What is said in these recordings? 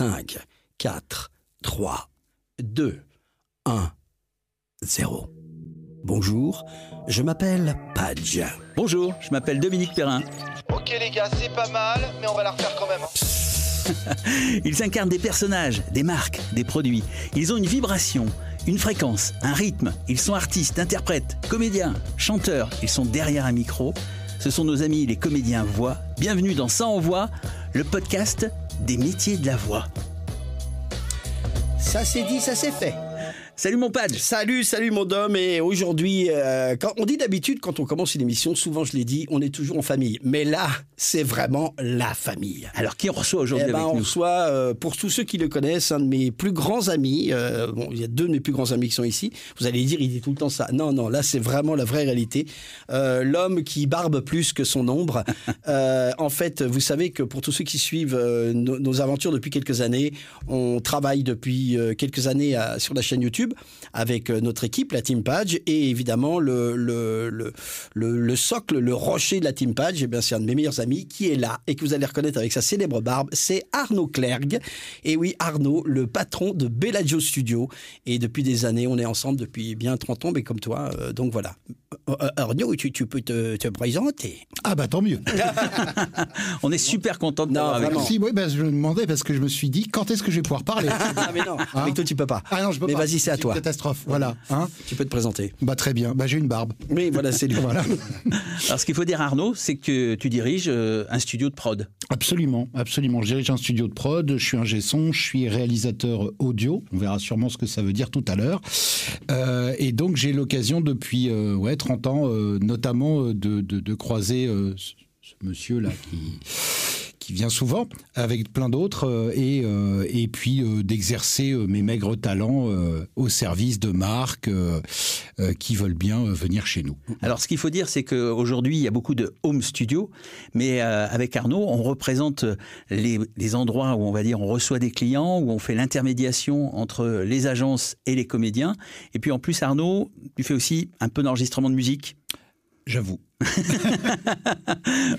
5, 4, 3, 2, 1, 0. Bonjour, je m'appelle Padge. Bonjour, je m'appelle Dominique Perrin. Ok les gars, c'est pas mal, mais on va la refaire quand même. hein. Ils incarnent des personnages, des marques, des produits. Ils ont une vibration, une fréquence, un rythme. Ils sont artistes, interprètes, comédiens, chanteurs. Ils sont derrière un micro. Ce sont nos amis les comédiens voix. Bienvenue dans Ça en voix, le podcast des métiers de la voix. Ça c'est dit, ça c'est fait. Salut mon Padge Salut, salut mon dom. Et aujourd'hui, euh, quand on dit d'habitude, quand on commence une émission, souvent je l'ai dit, on est toujours en famille. Mais là, c'est vraiment la famille. Alors qui on reçoit aujourd'hui Eh ben, avec on nous reçoit, euh, pour tous ceux qui le connaissent, un de mes plus grands amis. euh, bon, il y a deux de mes plus grands amis qui sont ici. Vous allez dire, il dit tout le temps ça. Non, non, là, c'est vraiment la vraie réalité. Euh, L'homme qui barbe plus que son ombre. En fait, vous savez que pour tous ceux qui suivent nos, nos aventures depuis quelques années, on travaille depuis quelques années à- sur la chaîne YouTube avec euh, notre équipe, la Team Page, et évidemment le, le, le, le, le socle, le rocher de la Team Page, eh bien, c'est un de mes meilleurs amis qui est là et que vous allez reconnaître avec sa célèbre barbe, c'est Arnaud Clergue. Et oui, Arnaud, le patron de Bellagio Studio. Et depuis des années, on est ensemble depuis bien 30 ans, mais comme toi, euh, donc voilà. Euh, Arnaud, tu, tu peux te, te présenter Ah bah tant mieux. On est super content de Non, t'avoir avec si, oui, bah, je me demandais parce que je me suis dit quand est-ce que je vais pouvoir parler? Ah mais non, avec toi tu peux pas. Ah non, je peux mais pas. vas-y, c'est à toi. Catastrophe, voilà. Hein Tu peux te présenter. bah très bien. Bah j'ai une barbe. Mais voilà, c'est lui. Voilà. Alors ce qu'il faut dire Arnaud, c'est que tu diriges euh, un studio de prod. Absolument, absolument. Je dirige un studio de prod, je suis un son, je suis réalisateur audio. On verra sûrement ce que ça veut dire tout à l'heure. Euh, et donc j'ai l'occasion depuis euh, ouais 30 ans, notamment de, de, de croiser ce, ce monsieur là qui vient souvent avec plein d'autres euh, et euh, et puis euh, d'exercer mes maigres talents au service de marques qui veulent bien venir chez nous. Alors, ce qu'il faut dire, c'est qu'aujourd'hui, il y a beaucoup de home studio, mais avec Arnaud, on représente les, les endroits où on va dire on reçoit des clients, où on fait l'intermédiation entre les agences et les comédiens. Et puis en plus, Arnaud, tu fais aussi un peu d'enregistrement de musique. J'avoue.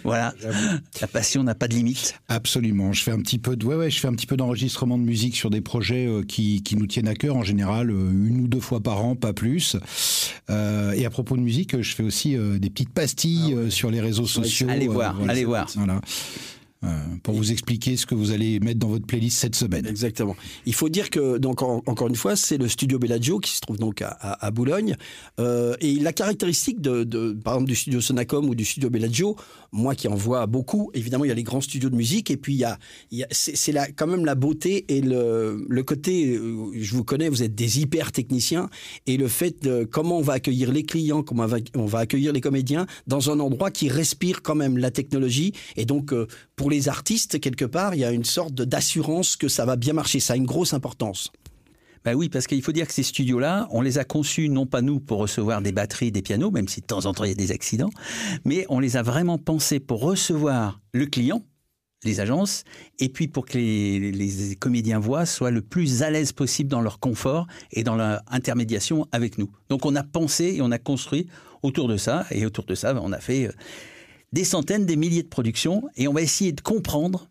Voilà, la passion n'a pas de limite. Absolument. Je fais un petit peu de, ouais, ouais, je fais un petit peu d'enregistrement de musique sur des projets euh, qui, qui nous tiennent à cœur en général, euh, une ou deux fois par an, pas plus. Euh, et à propos de musique, je fais aussi des petites pastilles euh, sur les réseaux sociaux. Allez voir, allez voir. Voilà. Euh, pour vous expliquer ce que vous allez mettre dans votre playlist cette semaine. Exactement. Il faut dire que, donc, en- encore une fois, c'est le studio Bellagio qui se trouve donc à, à- à Boulogne. Euh, et la caractéristique de, de, par exemple, du studio Sonacom ou du studio Bellagio, moi qui en vois beaucoup, évidemment, il y a les grands studios de musique et puis il y a, c'est quand même la beauté et le, côté, euh, je vous connais, vous êtes des hyper techniciens et le fait de comment on va accueillir les clients, comment on va, accueillir les comédiens dans un endroit qui respire quand même la technologie. Et donc euh, pour les artistes quelque part il y a une sorte d'assurance que ça va bien marcher. Ça a une grosse importance Bah oui, parce qu'il faut dire que ces studios-là, on les a conçus non pas nous pour recevoir des batteries, des pianos, même si de temps en temps il y a des accidents, mais on les a vraiment pensés pour recevoir le client, les agences, et puis pour que les, les comédiens voix soient le plus à l'aise possible dans leur confort et dans leur intermédiation avec nous. Donc on a pensé et on a construit autour de ça, et autour de ça, on a fait euh, des centaines, des milliers de productions, et on va essayer de comprendre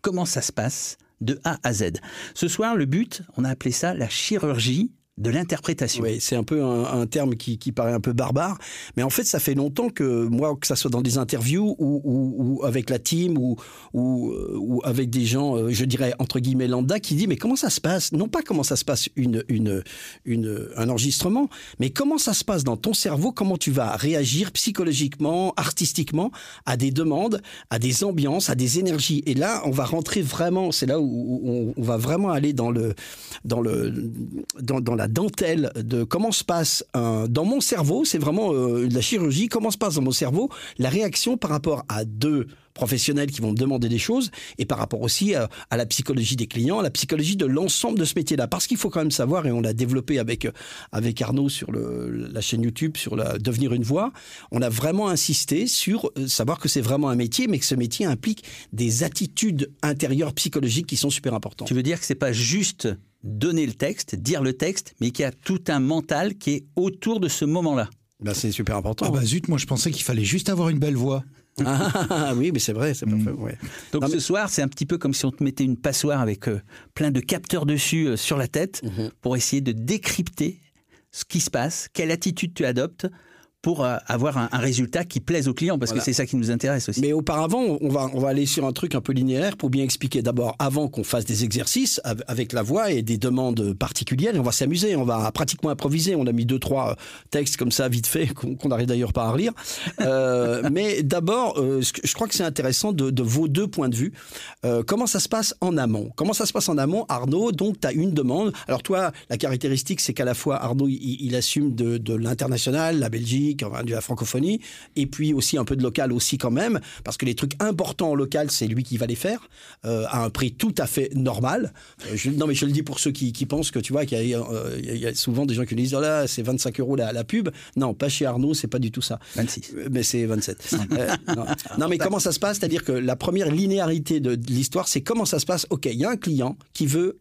comment ça se passe de A à Z. Ce soir, le but, on a appelé ça la chirurgie de l'interprétation. Oui, c'est un peu un, terme qui, qui paraît un peu barbare, mais en fait, ça fait longtemps que moi, que ça soit dans des interviews ou, avec la team ou, ou, euh, avec des gens, euh, je dirais entre guillemets lambda, qui dit mais comment ça se passe? Non pas comment ça se passe une, une, une, un enregistrement, mais comment ça se passe dans ton cerveau? Comment tu vas réagir psychologiquement, artistiquement à des demandes, à des ambiances, à des énergies? Et là, on va rentrer vraiment. C'est là où, on va vraiment aller dans le dans le dans, dans la dentelle de comment se passe dans mon cerveau. C'est vraiment euh, la chirurgie. Comment se passe dans mon cerveau la réaction par rapport à deux professionnels qui vont me demander des choses et par rapport aussi à, à la psychologie des clients, à la psychologie de l'ensemble de ce métier-là. Parce qu'il faut quand même savoir, et on l'a développé avec, avec Arnaud sur le, la chaîne YouTube, sur la Devenir une voix, on a vraiment insisté sur euh, savoir que c'est vraiment un métier, mais que ce métier implique des attitudes intérieures psychologiques qui sont super importantes. Tu veux dire que c'est pas juste donner le texte, dire le texte, mais qu'il y a tout un mental qui est autour de ce moment-là. Ben, c'est super important. Ah bah zut, moi je pensais qu'il fallait juste avoir une belle voix. Ah oui, mais c'est vrai, c'est parfait. ouais. Donc Non, ce mais- soir, c'est un petit peu comme si on te mettait une passoire avec euh, plein de capteurs dessus euh, sur la tête Mhm. pour essayer de décrypter ce qui se passe, quelle attitude tu adoptes pour euh, avoir un, un résultat qui plaise au client, parce Voilà. que c'est ça qui nous intéresse aussi. Mais auparavant, on va, on va aller sur un truc un peu linéaire pour bien expliquer. D'abord, avant qu'on fasse des exercices av- avec la voix et des demandes particulières, on va s'amuser, on va pratiquement improviser. On a mis deux, trois euh, textes comme ça, vite fait, qu'on qu'on n'arrive d'ailleurs pas à relire. Euh, mais d'abord, euh, je crois que c'est intéressant de, de vos deux points de vue. Euh, comment ça se passe en amont? Comment ça se passe en amont Arnaud, donc, tu as une demande. Alors toi, la caractéristique, c'est qu'à la fois, Arnaud, il, il assume de, de l'international, la Belgique, enfin, de la francophonie, et puis aussi un peu de local aussi quand même, parce que les trucs importants en local, c'est lui qui va les faire, euh, à un prix tout à fait normal. Euh, je- non mais je le dis pour ceux qui, qui pensent que tu vois qu'il y, a, euh, il y a souvent des gens qui disent, oh là, c'est 25 euros la, la pub. Non, pas chez Arnaud, c'est pas du tout ça. 26. Euh, Mais c'est 27. Euh, non. Non, mais comment ça se passe? C'est-à-dire que la première linéarité de, de l'histoire, c'est comment ça se passe? Ok, il y a un client qui veut,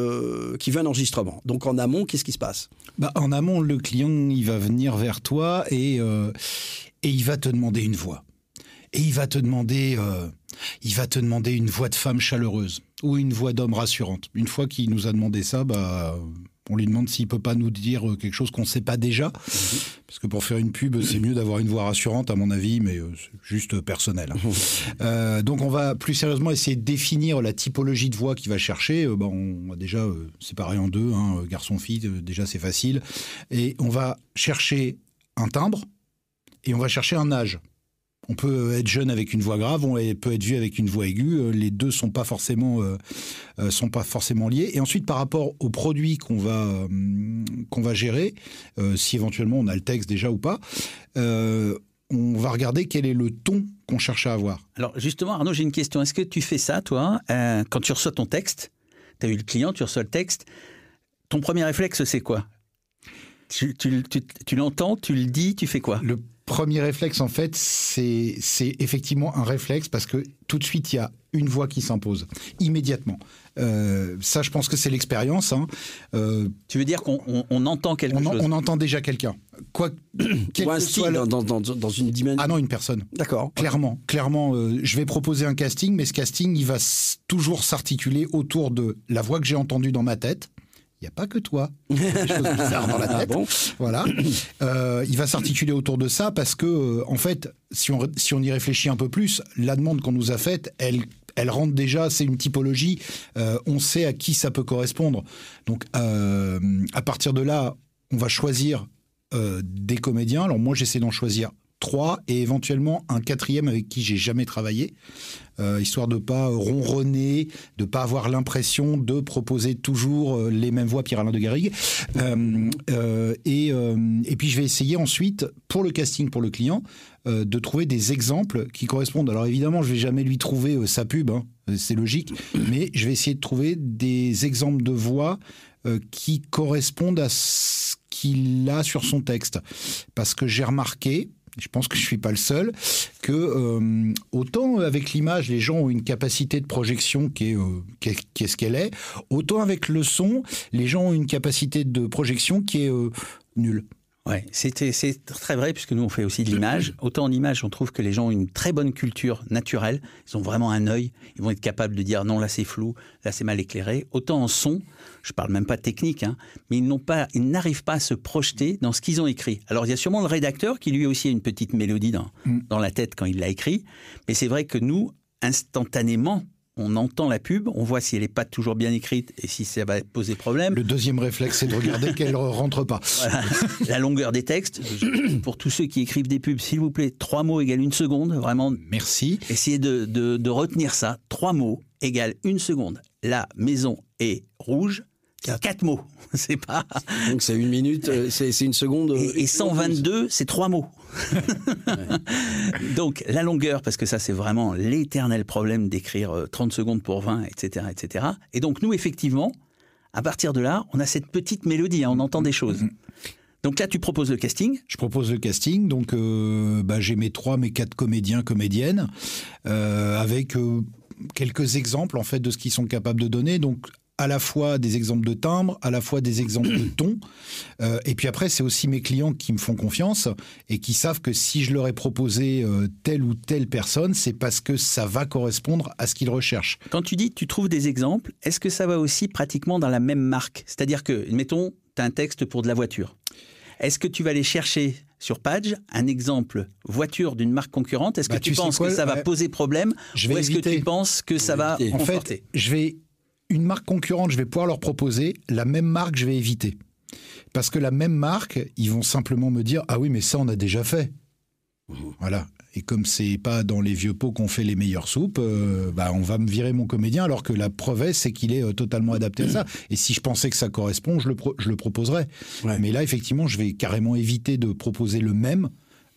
euh, qui veut un enregistrement. Donc en amont, qu'est-ce qui se passe? Bah, en amont, le client, il va venir vers toi et, euh, et il va te demander une voix. Et il va te demander, euh, il va te demander une voix de femme chaleureuse ou une voix d'homme rassurante. Une fois qu'il nous a demandé ça, bah, on lui demande s'il peut pas nous dire euh, quelque chose qu'on ne sait pas déjà. Parce que pour faire une pub, c'est mieux d'avoir une voix rassurante, à mon avis, mais euh, juste personnel. hein. Euh, donc on va plus sérieusement essayer de définir la typologie de voix qu'il va chercher. Euh, bah, on va déjà euh, séparer en deux, hein, garçon-fille, déjà c'est facile. Et on va chercher un timbre et on va chercher un âge. On peut être jeune avec une voix grave, on peut être vieux avec une voix aiguë. Euh, Les deux sont pas forcément euh, euh, sont pas forcément liés. Et ensuite, par rapport au produit qu'on va euh, qu'on va gérer, euh, si éventuellement on a le texte déjà ou pas, on va regarder quel est le ton qu'on cherche à avoir. Alors justement, Arnaud, j'ai une question. Est-ce que tu fais ça, toi, quand tu reçois ton texte Tu as eu le client, tu reçois le texte. Ton premier réflexe, c'est quoi? Tu, tu- tu- tu l'entends, tu le dis, tu fais quoi? Le premier réflexe, en fait, c'est effectivement un réflexe parce que tout de suite, il y a une voix qui s'impose immédiatement. Euh, ça, je pense que c'est l'expérience. hein. Euh, Tu veux dire qu'on on- on entend quelque on, chose on entend déjà quelqu'un. Quoi, quel Ou un que style soit le- dans, dans, dans- une dimension. Ah non, une personne. D'accord. Clairement, clairement, euh, je vais proposer un casting, mais ce casting, il va toujours s'articuler autour de la voix que j'ai entendue dans ma tête. Il n'y a pas que toi. Il y a des choses bizarres dans la Ah tête. bon? Voilà. Euh, il va s'articuler autour de ça parce que, euh, en fait, si on, si on y réfléchit un peu plus, la demande qu'on nous a faite, elle, elle rentre déjà, c'est une typologie, euh, on sait à qui ça peut correspondre. Donc, à partir de là, on va choisir des comédiens. Alors, moi, j'essaie d'en choisir trois et éventuellement un quatrième avec qui j'ai jamais travaillé, euh, histoire de pas ronronner, de pas avoir l'impression de proposer toujours euh, les mêmes voix Pierre-Alain de Garrigue. Euh, et, et puis je vais essayer ensuite, pour le casting, pour le client, de trouver des exemples qui correspondent. Alors évidemment, je vais jamais lui trouver sa pub, hein, c'est logique, mais je vais essayer de trouver des exemples de voix qui correspondent à ce qu'il a sur son texte. Parce que j'ai remarqué, je pense que je suis pas le seul, que euh, autant avec l'image, les gens ont une capacité de projection qui est, euh, qui est, qui est ce qu'elle est, autant avec le son, les gens ont une capacité de projection qui est euh, nulle. Ouais, c'était c'est très vrai puisque nous on fait aussi de l'image. Autant en image, on trouve que les gens ont une très bonne culture naturelle. Ils ont vraiment un œil. Ils vont être capables de dire non là c'est flou, là c'est mal éclairé. Autant en son, je parle même pas de technique, hein, mais ils n'ont pas, ils n'arrivent pas à se projeter dans ce qu'ils ont écrit. Alors il y a sûrement le rédacteur qui lui aussi a une petite mélodie dans dans la tête quand il l'a écrit. Mais c'est vrai que nous instantanément on entend la pub, on voit si elle n'est pas toujours bien écrite et si ça va poser problème. Le deuxième réflexe, c'est de regarder qu'elle rentre pas. Voilà. La longueur des textes. Pour tous ceux qui écrivent des pubs, s'il vous plaît, trois mots égale une seconde. Vraiment, Merci. essayez de, de- de retenir ça. Trois mots égale une seconde. La maison est rouge. Quatre. Quatre mots. C'est pas. Donc c'est une minute, euh, c'est c'est une seconde. euh, Et, et 122, c'est trois mots. Donc, la longueur, parce que ça, c'est vraiment l'éternel problème d'écrire euh, 30 secondes pour 20, etc., etc. Et donc, nous, effectivement, à partir de là, on a cette petite mélodie, hein, on entend des choses. Donc là, tu proposes le casting. Je propose le casting, donc euh, bah, j'ai mes trois, mes quatre comédiens, comédiennes, euh, avec euh, quelques exemples en fait de ce qu'ils sont capables de donner. Donc à la fois des exemples de timbre, à la fois des exemples de ton. Euh, et puis après, c'est aussi mes clients qui me font confiance et qui savent que si je leur ai proposé euh, telle ou telle personne, c'est parce que ça va correspondre à ce qu'ils recherchent. Quand tu dis tu trouves des exemples, est-ce que ça va aussi pratiquement dans la même marque? C'est-à-dire que, mettons, tu as un texte pour de la voiture. Est-ce que tu vas aller chercher sur Page un exemple voiture d'une marque concurrente? Est-ce que Bah, tu, penses quoi, que ça va poser problème Je Ou est-ce que tu penses que ça va éviter. En fait, je vais une marque concurrente, je vais pouvoir leur proposer la même marque, je vais éviter. Parce que la même marque, ils vont simplement me dire ah oui mais ça on a déjà fait. Voilà. Et comme c'est pas dans les vieux pots qu'on fait les meilleures soupes, euh, bah on va me virer mon comédien alors que la preuve est, c'est qu'il est euh, totalement adapté à ça. Et si je pensais que ça correspond, je le, pro- je le proposerais. Ouais. Mais là effectivement, je vais carrément éviter de proposer le même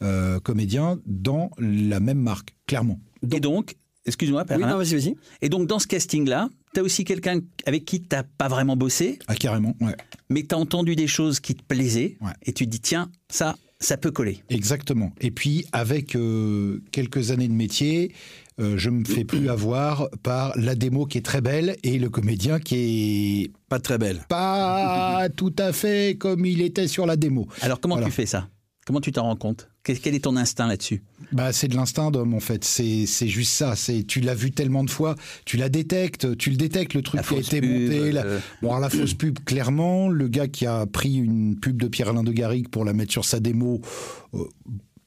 euh, comédien dans la même marque, clairement. Et donc, excuse-moi, Oui, Perrin. non, vas-y, vas-y. et donc dans ce casting-là, tu as aussi quelqu'un avec qui tu pas vraiment bossé, Ah carrément, ouais. mais tu as entendu des choses qui te plaisaient, Ouais. et tu te dis, tiens, ça, ça peut coller. Exactement. Et puis, avec euh, quelques années de métier, euh, je me fais plus avoir par la démo qui est très belle et le comédien qui est Pas très belle. pas tout à fait comme il était sur la démo. Alors comment Voilà. tu fais ça? Comment tu t'en rends compte? Quel, est ton instinct là-dessus? Bah, c'est de l'instinct d'homme en fait. C'est c'est juste ça. C'est tu l'as vu tellement de fois, tu la détectes, tu le détectes le truc La qui a fausse été pub, monté. la- euh, Bon, alors la fausse pub, clairement, le gars qui a pris une pub de Pierre-Alain de Garrigue pour la mettre sur sa démo,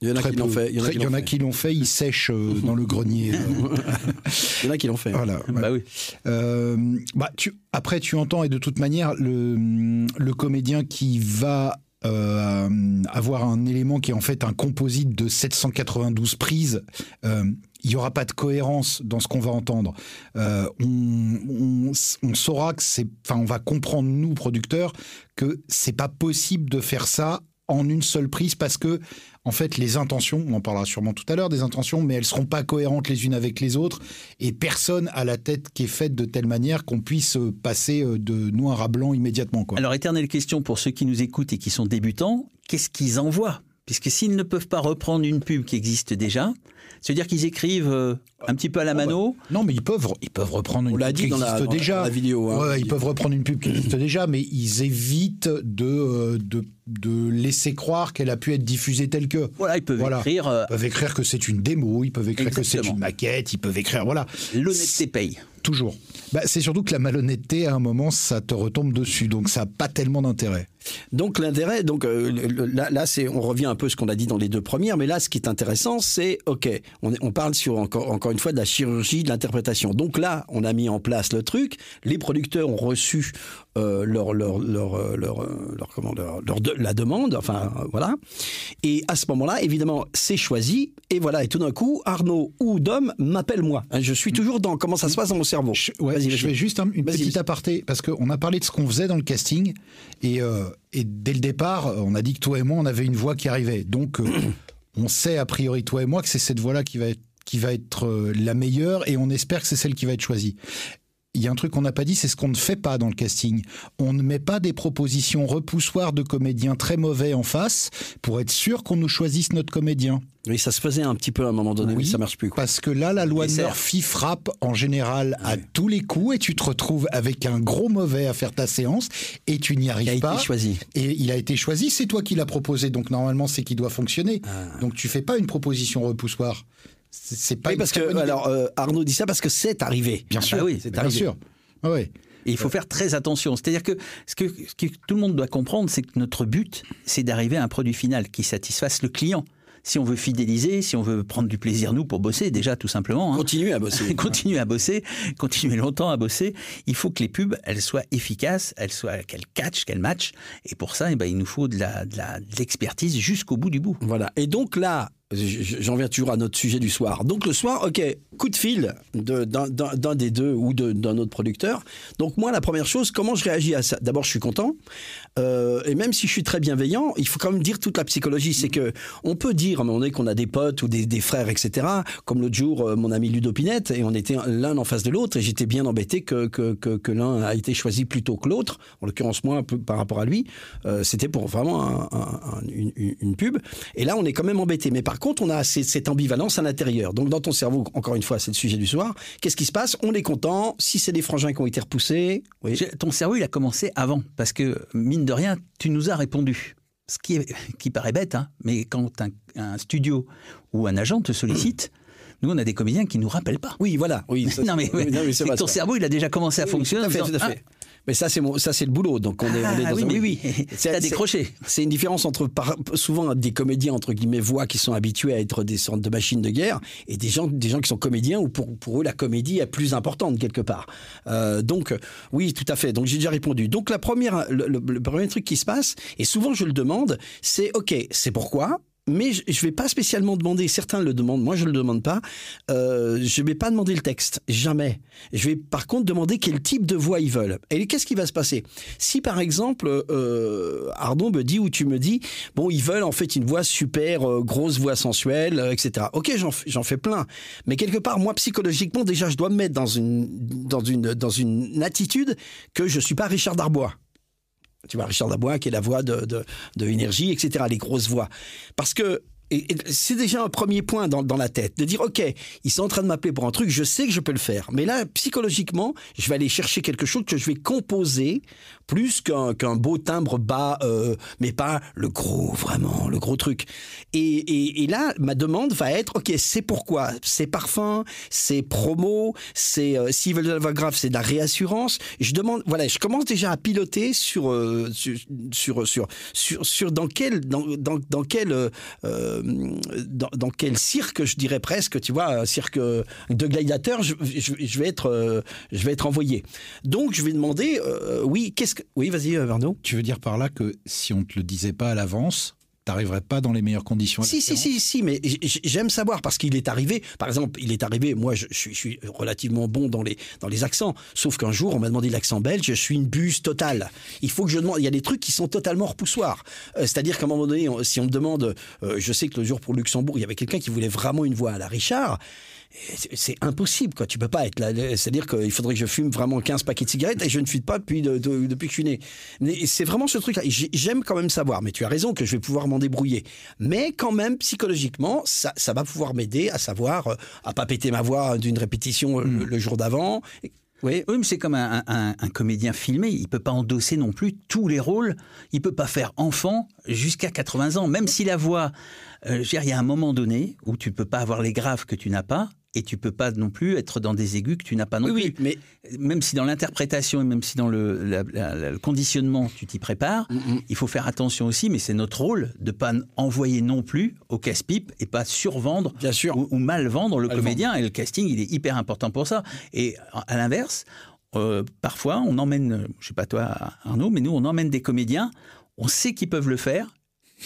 Il y en a très qui l'ont fait. Il y en a Très- qui l'ont fait. qui l'ont fait. Ils sèchent euh, dans le grenier. euh. Il y en a qui l'ont fait. Voilà. ouais. Bah oui. Euh, bah, tu, après, tu entends, et de toute manière, le, le comédien qui va euh, avoir un élément qui est en fait un composite de 792 prises, euh, il n'y aura pas de cohérence dans ce qu'on va entendre. Euh, on, on- saura que c'est, enfin, on va comprendre nous producteurs que c'est pas possible de faire ça en une seule prise parce que en fait les intentions, on en parlera sûrement tout à l'heure des intentions, mais elles seront pas cohérentes les unes avec les autres et personne a la tête qui est faite de telle manière qu'on puisse euh, passer euh, de noir à blanc immédiatement. Alors, éternelle question pour ceux qui nous écoutent et qui sont débutants, qu'est-ce qu'ils envoient? Puisque s'ils ne peuvent pas reprendre une pub qui existe déjà, c'est-à-dire qu'ils écrivent euh, un petit peu à la mano, Non, mais ils peuvent, ils peuvent reprendre une On l'a pub dit qui dans la, existe la- déjà. dans la vidéo. hein. Ouais, ils peuvent reprendre une pub qui existe déjà, mais ils évitent de, euh, de, de laisser croire qu'elle a pu être diffusée telle que. voilà, ils peuvent Voilà. écrire euh, Ils peuvent écrire que c'est une démo, ils peuvent écrire que c'est une maquette, ils peuvent écrire, voilà. l'honnêteté paye. Toujours. Bah, c'est surtout que la malhonnêteté, à un moment, ça te retombe dessus, donc ça n'a pas tellement d'intérêt. Donc l'intérêt, donc euh, le- là, là c'est, on revient un peu à ce qu'on a dit dans les deux premières, mais là, ce qui est intéressant, c'est, ok, on parle sur encore, encore une fois de la chirurgie de l'interprétation. Donc là, on a mis en place le truc. Les producteurs ont reçu euh, leur, leur, leur, euh, leur, euh, leur- comment, leur, leur de- la demande, enfin euh, voilà. Et à ce moment-là, évidemment, c'est choisi. Et voilà, et tout d'un coup, Arnaud ou Dom m'appelle moi. Hein, Je suis toujours dans comment ça se passe dans mon cerveau. Je, ouais, Vas-y, je fais juste un- une petite aparté, parce qu'on a parlé de ce qu'on faisait dans le casting, et, euh, et dès le départ, on a dit que toi et moi, on avait une voix qui arrivait. Donc, on sait a priori, toi et moi, que c'est cette voix-là qui va être, qui va être la meilleure, et on espère que c'est celle qui va être choisie. Il y a un truc qu'on n'a pas dit, c'est ce qu'on ne fait pas dans le casting. On ne met pas des propositions repoussoires de comédiens très mauvais en face pour être sûr qu'on nous choisisse notre comédien. Oui, ça se faisait un petit peu à un moment donné, mais Oui, ça marche plus. Quoi. Parce que là, la loi de Murphy frappe en général à tous les coups et tu te retrouves avec un gros mauvais à faire ta séance et tu n'y Il a arrives été pas. choisi. Et il a été choisi, c'est toi qui l'as proposé, donc normalement c'est qui doit fonctionner. Ah. Donc tu fais pas une proposition repoussoir. C'est pas Oui, parce que alors euh, Arnaud dit ça parce que c'est arrivé. bien Ah sûr, bah oui, c'est bien arrivé. sûr. Ah ouais. Et il faut faire très attention. C'est-à-dire que ce, que ce que tout le monde doit comprendre, c'est que notre but, c'est d'arriver à un produit final qui satisfasse le client. Si on veut fidéliser, si on veut prendre du plaisir, nous, pour bosser, déjà, tout simplement. hein. Continuez à bosser. continuer à bosser, continuer longtemps à bosser. Il faut que les pubs, elles soient efficaces, elles soient qu'elles catchent, qu'elles matchent. Et pour ça, eh ben, il nous faut de la- de la- de l'expertise jusqu'au bout du bout. Voilà. Et donc là, j'en viens toujours à notre sujet du soir. Donc le soir, ok, coup de fil d'un des deux ou d'un autre producteur. Donc moi, la première chose, comment je réagis à ça? D'abord, je suis content. Euh, et même si je suis très bienveillant, il faut quand même dire toute la psychologie. C'est que on peut dire à un moment donné qu'on a des potes ou des, frères, etc. Comme l'autre jour, euh, mon ami Ludo Pinette, et on était l'un en face de l'autre, et j'étais bien embêté que, que, que, l'un a été choisi plutôt que l'autre. En l'occurrence, moi, par rapport à lui, euh, c'était pour vraiment un- un- un- une, pub. Et là, on est quand même embêté. Mais par contre, on a ces- cette ambivalence à l'intérieur. Donc dans ton cerveau, encore une fois, c'est le sujet du soir. Qu'est-ce qui se passe? On est content. Si c'est des frangins qui ont été repoussés, Ton cerveau, il a commencé avant, parce que, mine de rien, tu nous as répondu. Ce qui, est, qui paraît bête, hein, mais quand un, un studio ou un agent te sollicite, nous, on a des comédiens qui nous rappellent pas. Oui, voilà. Oui, ça, non, mais, oui, non, mais c'est ton cerveau, il a déjà commencé à Oui, fonctionner. Tout à fait, tout à fait. Mais ça, c'est mon, ça, c'est le boulot. Donc on est, on est Ah, dans oui, un- mais oui, C'est- t'as c'est- décroché. C'est une différence entre par- souvent des comédiens entre guillemets voix qui sont habitués à être des sortes de machines de guerre et des gens, des gens qui sont comédiens où pour, pour eux la comédie est plus importante quelque part. Euh, donc oui, tout à fait. Donc j'ai déjà répondu. Donc la première, le, le- le premier truc qui se passe et souvent je le demande, c'est ok, c'est pourquoi? Mais je ne vais pas spécialement demander, certains le demandent, moi je ne le demande pas, euh, je ne vais pas demander le texte, jamais. Je vais par contre demander quel type de voix ils veulent. Et qu'est-ce qui va se passer? Si par exemple euh, Arnaud me dit ou tu me dis, bon ils veulent en fait une voix super, euh, grosse voix sensuelle, etc. Ok, j'en fais plein. Mais quelque part, moi psychologiquement déjà je dois me mettre dans une, dans une, attitude que je suis pas Richard Darbois. Tu vois, Richard Darbois, qui est la voix de, de, de énergie, etc., les grosses voix. Parce que et- c'est déjà un premier point dans, la tête, de dire, OK, ils sont en train de m'appeler pour un truc, je sais que je peux le faire. Mais là, psychologiquement, je vais aller chercher quelque chose que je vais composer plus qu'un beau timbre bas, euh, mais pas le gros, vraiment, le gros truc. Et, là, ma demande va être, OK, c'est pourquoi? C'est parfum, c'est promo, c'est euh, s'ils veulent voix grave, c'est de la réassurance? Je demande, voilà, je commence déjà à piloter sur euh, sur, sur sur sur sur dans quel dans dans, dans quel euh, euh, dans, dans quel cirque je dirais presque, tu vois, un cirque de gladiateurs, je, euh, vais être envoyé. Donc je vais demander, euh, oui, qu'est-ce que, oui, vas-y, euh, Arnaud. Tu veux dire par là que si on te le disait pas à l'avance, t'arriverais pas dans les meilleures conditions Si, si, si, si, mais j'aime savoir parce qu'il est arrivé. Par exemple, il est arrivé. Moi, je, suis, je suis relativement bon dans les dans les accents. Sauf qu'un jour, on m'a demandé l'accent belge. Je suis une buse totale. Il faut que je demande. Il y a des trucs qui sont totalement repoussoirs. Euh, C'est-à-dire qu'à un moment donné, on- si on me demande, euh, je sais que le jour pour Luxembourg, il y avait quelqu'un qui voulait vraiment une voix à la Richard. C'est- impossible, quoi. Tu peux pas être là. C'est-à-dire qu'il faudrait que je fume vraiment 15 paquets de cigarettes et je ne fume pas depuis, de- de- depuis que je suis né. C'est vraiment ce truc-là. J'aime quand même savoir, mais tu as raison que je vais pouvoir m'en débrouiller. Mais quand même, psychologiquement, ça, ça va pouvoir m'aider à savoir, euh, à pas péter ma voix d'une répétition euh, le, le jour d'avant. Oui. Oui, mais c'est comme un, un- un comédien filmé. Il peut pas endosser non plus tous les rôles. Il peut pas faire enfant jusqu'à 80 ans. Même si la voix, euh, je veux dire, il y a un moment donné où tu peux pas avoir les graves que tu n'as pas. Et tu peux pas non plus être dans des aigus que tu n'as pas non Oui, plus. oui, mais Même si dans l'interprétation et même si dans le, la- la- la- le conditionnement tu t'y prépares, il faut faire attention aussi. Mais c'est notre rôle de pas envoyer non plus au casse-pipe et pas survendre bien sûr. ou, ou mal vendre le Mal comédien. Et le casting, il est hyper important pour ça. Et à l'inverse, euh, parfois, on emmène, je sais pas toi Arnaud, mais nous, on emmène des comédiens, on sait qu'ils peuvent le faire.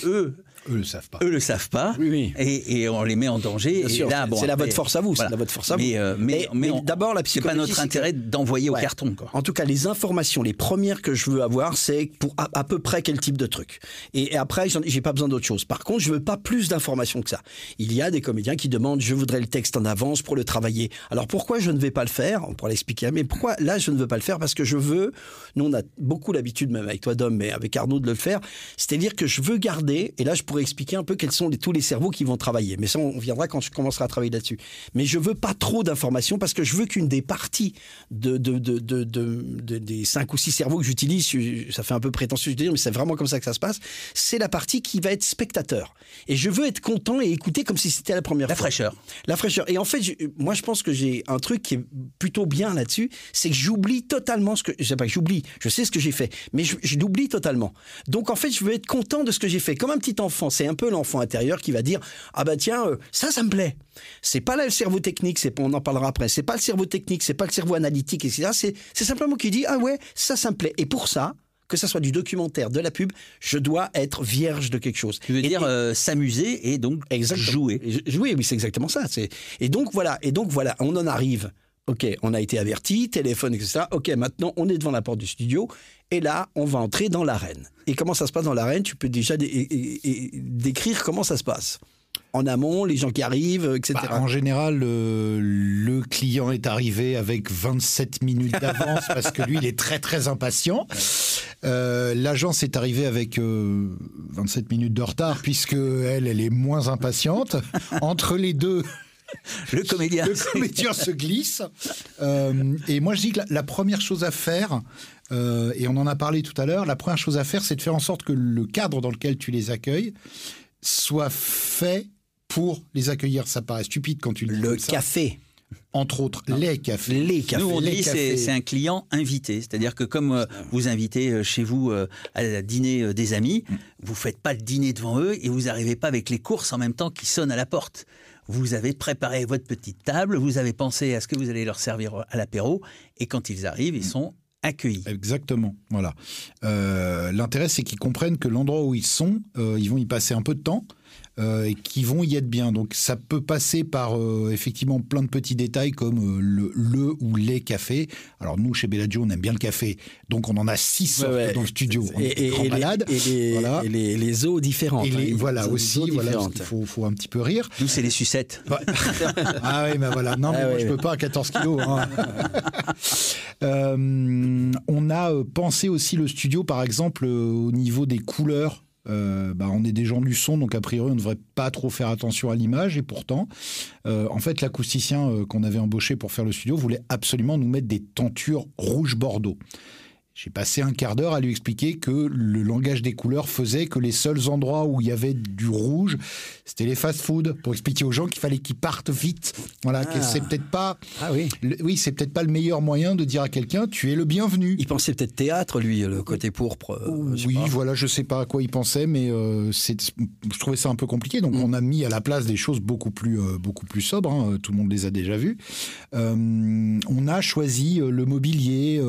Eux, Eux le savent pas. eux le savent pas. Oui, oui. Et, et on les met en danger. Bien et sûr, là, c'est- bon, c'est la votre force à vous, c'est la votre force à vous. Mais, euh, mais, d'abord, la c'est pas psychologie, notre intérêt d'envoyer au carton. Quoi. En tout cas, les informations, les premières que je veux avoir, c'est pour à, à peu près quel type de truc. Et, et après, j'ai pas besoin d'autre chose. Par contre, je veux pas plus d'informations que ça. Il y a des comédiens qui demandent, je voudrais le texte en avance pour le travailler. Alors pourquoi je ne vais pas le faire? On pourra l'expliquer. Mais pourquoi là, je ne veux pas le faire? Parce que je veux. Nous, on a beaucoup l'habitude, même avec toi, Dom, mais avec Arnaud, de le faire. C'est-à-dire que je veux garder. Et là, je pourrais expliquer un peu quels sont les, tous les cerveaux qui vont travailler. Mais ça, on viendra quand je commencerai à travailler là-dessus. Mais je veux pas trop d'informations parce que je veux qu'une des parties de, de, de, de, de- de- des cinq ou six cerveaux que j'utilise, ça fait un peu prétentieux de dire, mais c'est vraiment comme ça que ça se passe, c'est la partie qui va être spectateur. Et je veux être content et écouter comme si c'était la première La fois. fraîcheur. La fraîcheur. Et en fait, je- moi, je pense que j'ai un truc qui est plutôt bien là-dessus, c'est que j'oublie totalement ce que, je sais pas que j'oublie, je sais ce que j'ai fait, mais je, je l'oublie totalement. Donc, en fait, je veux être content de ce que j'ai fait. Comme un petit enfant, c'est un peu l'enfant intérieur qui va dire, ah bah tiens, euh, ça, ça me plaît. C'est pas là le cerveau technique, c'est, on en parlera après, c'est pas le cerveau technique, c'est pas le cerveau analytique, etc. C'est, c'est simplement qui dit, ah ouais, ça, ça me plaît. Et pour ça, que ça soit du documentaire, de la pub, je dois être vierge de quelque chose. Tu veux Et- dire euh, s'amuser et donc Exactement. jouer. Jouer, oui, c'est exactement ça. C'est et donc voilà, et donc voilà, on en arrive. Ok, on a été averti, téléphone, etc. Ok, maintenant on est devant la porte du studio et là on va entrer dans l'arène. Et comment ça se passe dans l'arène? Tu peux déjà dé- et- et- et décrire comment ça se passe en amont, les gens qui arrivent, etc. Bah, en général, euh, le client est arrivé avec 27 minutes d'avance parce que lui, il est très très impatient. Euh, L'agence est arrivée avec euh, 27 minutes de retard puisque elle, elle est moins impatiente. Entre les deux, Le comédien. le comédien se glisse. Euh, et moi, je dis que la, la première chose à faire, euh, et on en a parlé tout à l'heure, la première chose à faire, c'est de faire en sorte que le cadre dans lequel tu les accueilles soit fait pour les accueillir. Ça paraît stupide quand tu le dis Le ça. café. Entre autres, les cafés. Les cafés. Nous, on les dit c'est cafés. c'est un client invité. C'est-à-dire que comme euh, vous invitez euh, chez vous euh, à dîner euh, des amis, vous faites pas le dîner devant eux et vous n'arrivez pas avec les courses en même temps qui sonnent à la porte. Vous avez préparé votre petite table, vous avez pensé à ce que vous allez leur servir à l'apéro et quand ils arrivent, ils sont accueillis. Exactement, voilà. Euh, L'intérêt, c'est qu'ils comprennent que l'endroit où ils sont, euh, ils vont y passer un peu de temps euh, et qu'ils vont y être bien. Donc, ça peut passer par euh, effectivement plein de petits détails comme euh, le, le ou les cafés. Alors, nous, chez Bellagio, on aime bien le café, donc on en a six sortes Ouais, ouais. dans le studio. On Et, les, et les- Voilà. et les- les eaux différentes. Et les- hein. Voilà aussi, voilà, qu'il faut, faut un petit peu rire. Nous, c'est les sucettes. ah oui, mais voilà. Non, mais Ah moi, ouais. je peux pas à 14 kilos. hein. Euh, on a pensé aussi le studio, par exemple, euh, au niveau des couleurs. Euh, bah, on est des gens du son, donc a priori, on ne devrait pas trop faire attention à l'image. Et pourtant, euh, en fait, l'acousticien euh, qu'on avait embauché pour faire le studio voulait absolument nous mettre des tentures rouge bordeaux. J'ai passé un quart d'heure à lui expliquer que le langage des couleurs faisait que les seuls endroits où il y avait du rouge, c'était les fast-food, pour expliquer aux gens qu'il fallait qu'ils partent vite. Voilà, que Ah. c'est peut-être pas, Ah oui. le- oui, c'est peut-être pas le meilleur moyen de dire à quelqu'un, tu es le bienvenu. Il pensait peut-être théâtre, lui, le côté pourpre. euh, oui, pas. voilà, je sais pas à quoi il pensait, mais euh, je trouvais ça un peu compliqué. Donc, on a mis à la place des choses beaucoup plus, euh, beaucoup plus sobres. hein, tout le monde les a déjà vues. On a choisi le mobilier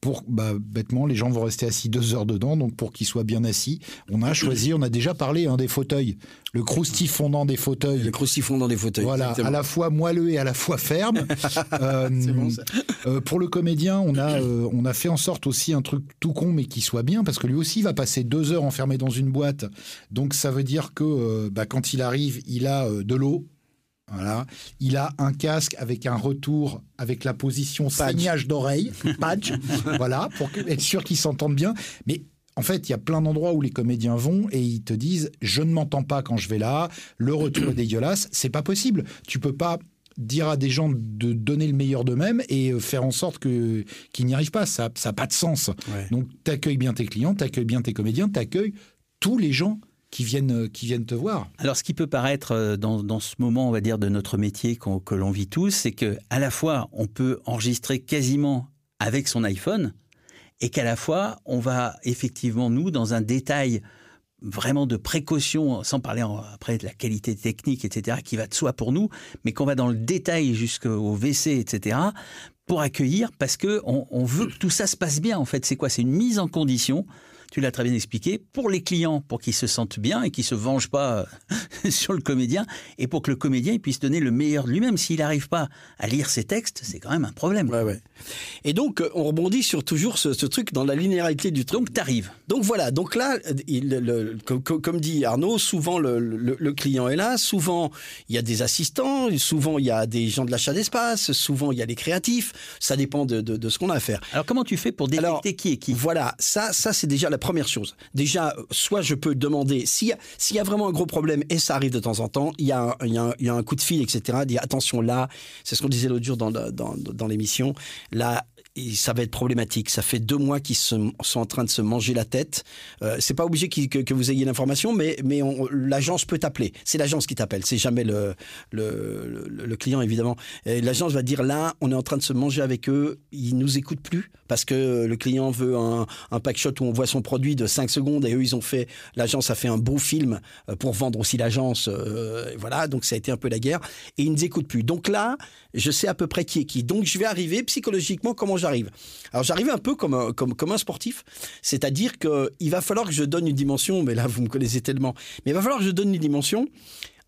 pour, bah, bêtement, les gens vont rester assis deux heures dedans, donc pour qu'ils soient bien assis. On a choisi, on a déjà parlé hein, des fauteuils, le croustif fondant des fauteuils. Le crucifix dans des fauteuils. Voilà, exactement. à la fois moelleux et à la fois ferme. Euh, bon, ça. euh, pour le comédien, on a, euh, on a fait en sorte aussi un truc tout con, mais qui soit bien, parce que lui aussi va passer deux heures enfermé dans une boîte. Donc ça veut dire que bah, quand il arrive, il a de l'eau. Voilà. Il a un casque avec un retour avec la position saignage d'oreille, patch, voilà, pour être sûr qu'ils s'entendent bien. Mais en fait, il y a plein d'endroits où les comédiens vont et ils te disent je ne m'entends pas quand je vais là, le retour est dégueulasse, c'est pas possible. Tu peux pas dire à des gens de donner le meilleur d'eux-mêmes et euh, faire en sorte que qu'ils n'y arrivent pas, ça n'a pas de sens. Ouais. Donc t'accueilles bien tes clients, t'accueilles bien tes comédiens, t'accueilles tous les gens qui viennent euh, qui viennent te voir. Alors, ce qui peut paraître euh, dans, ce moment, on va dire, de notre métier qu'on- que l'on vit tous, c'est que à la fois, on peut enregistrer quasiment avec son iPhone, et qu'à la fois, on va effectivement, nous, dans un détail vraiment de précaution, sans parler après de la qualité technique, etc., qui va de soi pour nous, mais qu'on va dans le détail jusqu'au WC, etc., pour accueillir, parce que on, on veut que tout ça se passe bien. En fait, c'est quoi? C'est une mise en condition. Tu l'as très bien expliqué pour les clients, pour qu'ils se sentent bien et qu'ils se vengent pas euh, sur le comédien, et pour que le comédien puisse donner le meilleur de lui-même. S'il n'arrive pas à lire ses textes, c'est quand même un problème. Ouais, ouais. Et donc, euh, on rebondit sur toujours ce, ce truc dans la linéarité du truc. Donc, t'arrives. Donc voilà, donc là, il- le- le- comme, dit Arnaud, souvent le, le- le client est là, souvent il y a des assistants, souvent il y a des gens de l'achat d'espace, souvent il y a les créatifs, ça dépend de, de- de ce qu'on a à faire. Alors, comment tu fais pour détecter Alors, qui est qui? Voilà, ça, ça c'est déjà la première chose. Déjà, soit je peux demander, s'il y, a- s'il y a vraiment un gros problème, et ça arrive de temps en temps, il y a, un- il y a, un, il y a un coup de fil, etc. Dire attention là, c'est ce qu'on disait l'autre jour dans, dans l'émission, là, ça va être problématique. Ça fait deux mois qu'ils sont en train de se manger la tête. Euh, c'est pas obligé que, vous ayez l'information, mais, l'agence peut t'appeler. C'est l'agence qui t'appelle, c'est jamais le, client évidemment. L'agence va dire là, on est en train de se manger avec eux, ils nous écoutent plus parce que le client veut un, un pack shot où on voit son produit de 5 secondes et eux ils ont fait, l'agence a fait un beau film euh, pour vendre aussi l'agence. euh, voilà, donc ça a été un peu la guerre et ils ne nous écoutent plus. Donc là, je sais à peu près qui est qui. Donc je vais arriver psychologiquement comment j'arrive. Alors j'arrive un peu comme un, comme, comme un sportif, c'est-à-dire que il va falloir que je donne une dimension, mais là vous me connaissez tellement, mais il va falloir que je donne une dimension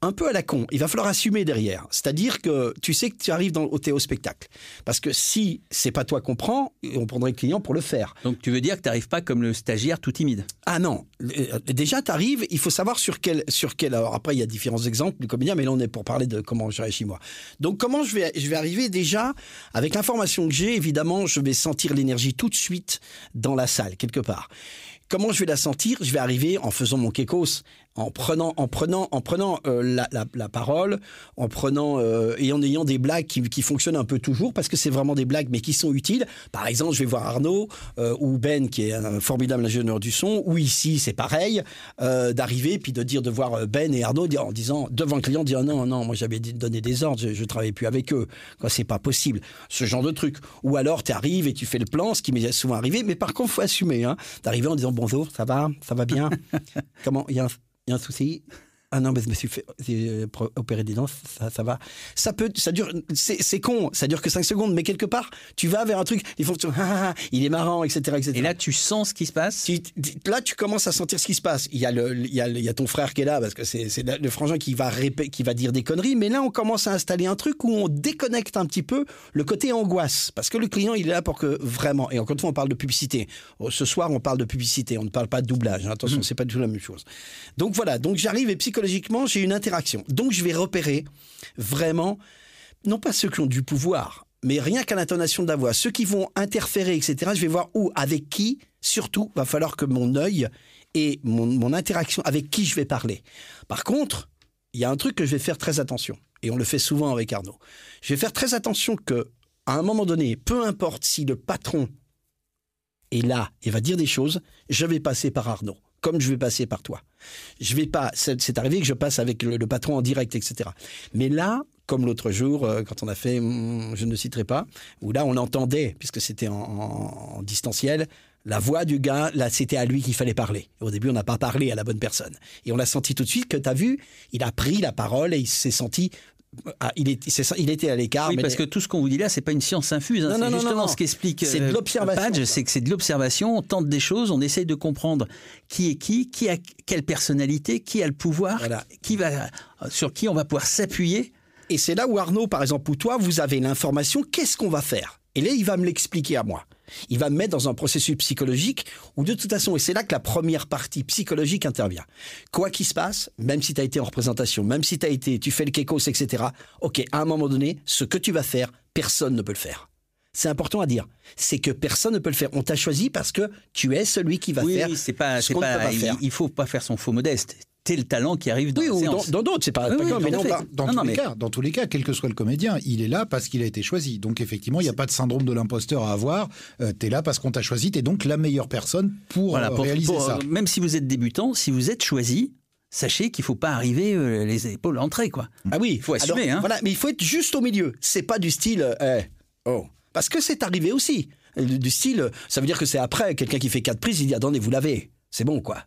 un peu à la con. Il va falloir assumer derrière. C'est-à-dire que tu sais que tu arrives dans, au théo spectacle. Parce que si c'est pas toi qu'on prend, on prendrait le client pour le faire. Donc tu veux dire que tu n'arrives pas comme le stagiaire tout timide? Ah non. Euh, Déjà, tu arrives, il faut savoir sur quel, sur quel. Alors après, il y a différents exemples du comédien, mais là, on est pour parler de comment je réagis moi. Donc, comment je vais, je vais arriver déjà avec l'information que j'ai, évidemment, je vais sentir l'énergie tout de suite dans la salle, quelque part. Comment je vais la sentir? Je vais arriver en faisant mon kekos, en prenant, en prenant, en prenant euh, la, la, la, parole, en prenant euh, et en ayant des blagues qui, qui fonctionnent un peu toujours parce que c'est vraiment des blagues mais qui sont utiles. Par exemple, je vais voir Arnaud euh, ou Ben qui est un formidable ingénieur du son, ou ici c'est pareil, d'arriver puis de dire de voir Ben et Arnaud en disant devant le client dire non non moi j'avais donné des ordres, je, je travaillais plus avec eux, quoi c'est pas possible, ce genre de truc. Ou alors tu arrives et tu fais le plan, ce qui m'est souvent arrivé, mais par contre faut assumer, hein, d'arriver en disant bonjour, ça va, ça va bien, comment? Il y a un il y a un souci. Ah non, mais je me suis fait euh, opérer des dents, ça, ça va. Ça peut, ça dure, c'est con, ça dure que 5 secondes, mais quelque part, tu vas vers un truc, il faut que tu, ah, il est marrant, etc., etc. Et là, tu sens ce qui se passe? Tu, Là, tu commences à sentir ce qui se passe. Il y a, le, il y a, il y a ton frère qui est là, parce que c'est le frangin qui va, répé, qui va dire des conneries, mais là, on commence à installer un truc où on déconnecte un petit peu le côté angoisse, parce que le client, il est là pour que vraiment, et encore une fois, on parle de publicité. Ce soir, on parle de publicité, on ne parle pas de doublage. Attention, mmh. c'est pas du tout la même chose. Donc voilà, donc j'arrive et psychologiquement, j'ai une interaction. Donc je vais repérer vraiment, non pas ceux qui ont du pouvoir, mais rien qu'à l'intonation de la voix, ceux qui vont interférer, etc. Je vais voir où, avec qui, surtout, va falloir que mon œil et mon, mon interaction, avec qui je vais parler. Par contre, il y a un truc que je vais faire très attention, et on le fait souvent avec Arnaud. Je vais faire très attention que, à un moment donné, peu importe si le patron est là et va dire des choses, je vais passer par Arnaud comme je vais passer par toi. Je vais pas. C'est arrivé que je passe avec le, patron en direct, etc. Mais là, comme l'autre jour, euh, quand on a fait, je ne citerai pas, où là on entendait, puisque c'était en, en, distanciel, la voix du gars, là c'était à lui qu'il fallait parler. Au début, on n'a pas parlé à la bonne personne. Et on l'a senti tout de suite que tu as vu, il a pris la parole et il s'est senti ah, il, est, est, il, était à l'écart. Oui, mais parce que tout ce qu'on vous dit là, c'est pas une science infuse. Hein, c'est justement non, ce qu'explique c'est de l'observation. c'est que c'est de l'observation. On tente des choses, on essaye de comprendre qui est qui, qui a quelle personnalité, qui a le pouvoir, voilà. qui va, sur qui on va pouvoir s'appuyer. Et c'est là où Arnaud, par exemple, ou toi, vous avez l'information. Qu'est-ce qu'on va faire? Et là, il va me l'expliquer à moi. Il va me mettre dans un processus psychologique où de toute façon, et c'est là que la première partie psychologique intervient. Quoi qu'il se passe, même si tu as été en représentation, même si tu as été, tu fais le kekos, etc. Ok, à un moment donné, ce que tu vas faire, personne ne peut le faire. C'est important à dire. C'est que personne ne peut le faire. On t'a choisi parce que tu es celui qui va oui, faire. Oui, c'est pas, ce pas, pas il, faire. il faut pas faire son faux modeste le talent qui arrive dans oui, la ou séance. dans d'autres, c'est pas, oui, pas oui, comme, dans, mais non, pas, dans, non, tous non, les mais... cas, dans tous les cas, quel que soit le comédien, il est là parce qu'il a été choisi. Donc effectivement, il n'y a pas de syndrome de l'imposteur à avoir. Euh, tu es là parce qu'on t'a choisi, tu es donc la meilleure personne pour, voilà, pour euh, réaliser pour, ça. Même si vous êtes débutant, si vous êtes choisi, sachez qu'il faut pas arriver euh, les épaules entrées quoi. Ah oui, il faut assumer. Alors, hein. Voilà, mais il faut être juste au milieu. C'est pas du style, eh, oh, parce que c'est arrivé aussi. Du style, ça veut dire que c'est après quelqu'un qui fait quatre prises, il dit attendez, vous l'avez, c'est bon quoi.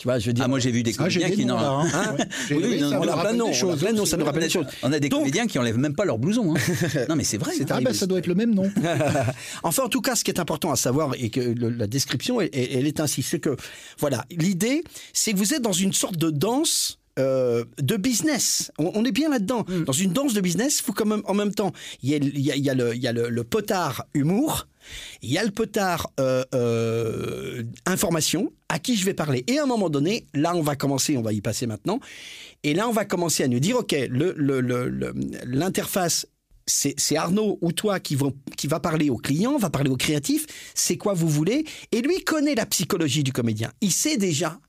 Tu vois, je veux dire. Ah, moi j'ai vu des comédiens ah, qui n'ont. Hein hein oui, oui, on a plein de noms. On a plein de noms, ça nous rappelle des choses. On a des Donc, comédiens qui enlèvent même pas leur blouson. Hein. non, mais c'est vrai. C'est Ah ben ça doit être le même nom. enfin, en tout cas, ce qui est important à savoir et que le, la description, elle, elle est ainsi, c'est que voilà, l'idée, c'est que vous êtes dans une sorte de danse. Euh, de business. On, on est bien là-dedans. Mm. Dans une danse de business, il faut quand même, en même temps, il y a, il y a, il y a, le, il y a le, le, potard humour, il y a le potard euh, euh, information, à qui je vais parler. Et à un moment donné, là, on va commencer, on va y passer maintenant, et là, on va commencer à nous dire, OK, l'interface c'est Arnaud ou toi qui, vont, qui va parler au client, va parler au créatif, c'est quoi vous voulez, et lui connaît la psychologie du comédien. Il sait déjà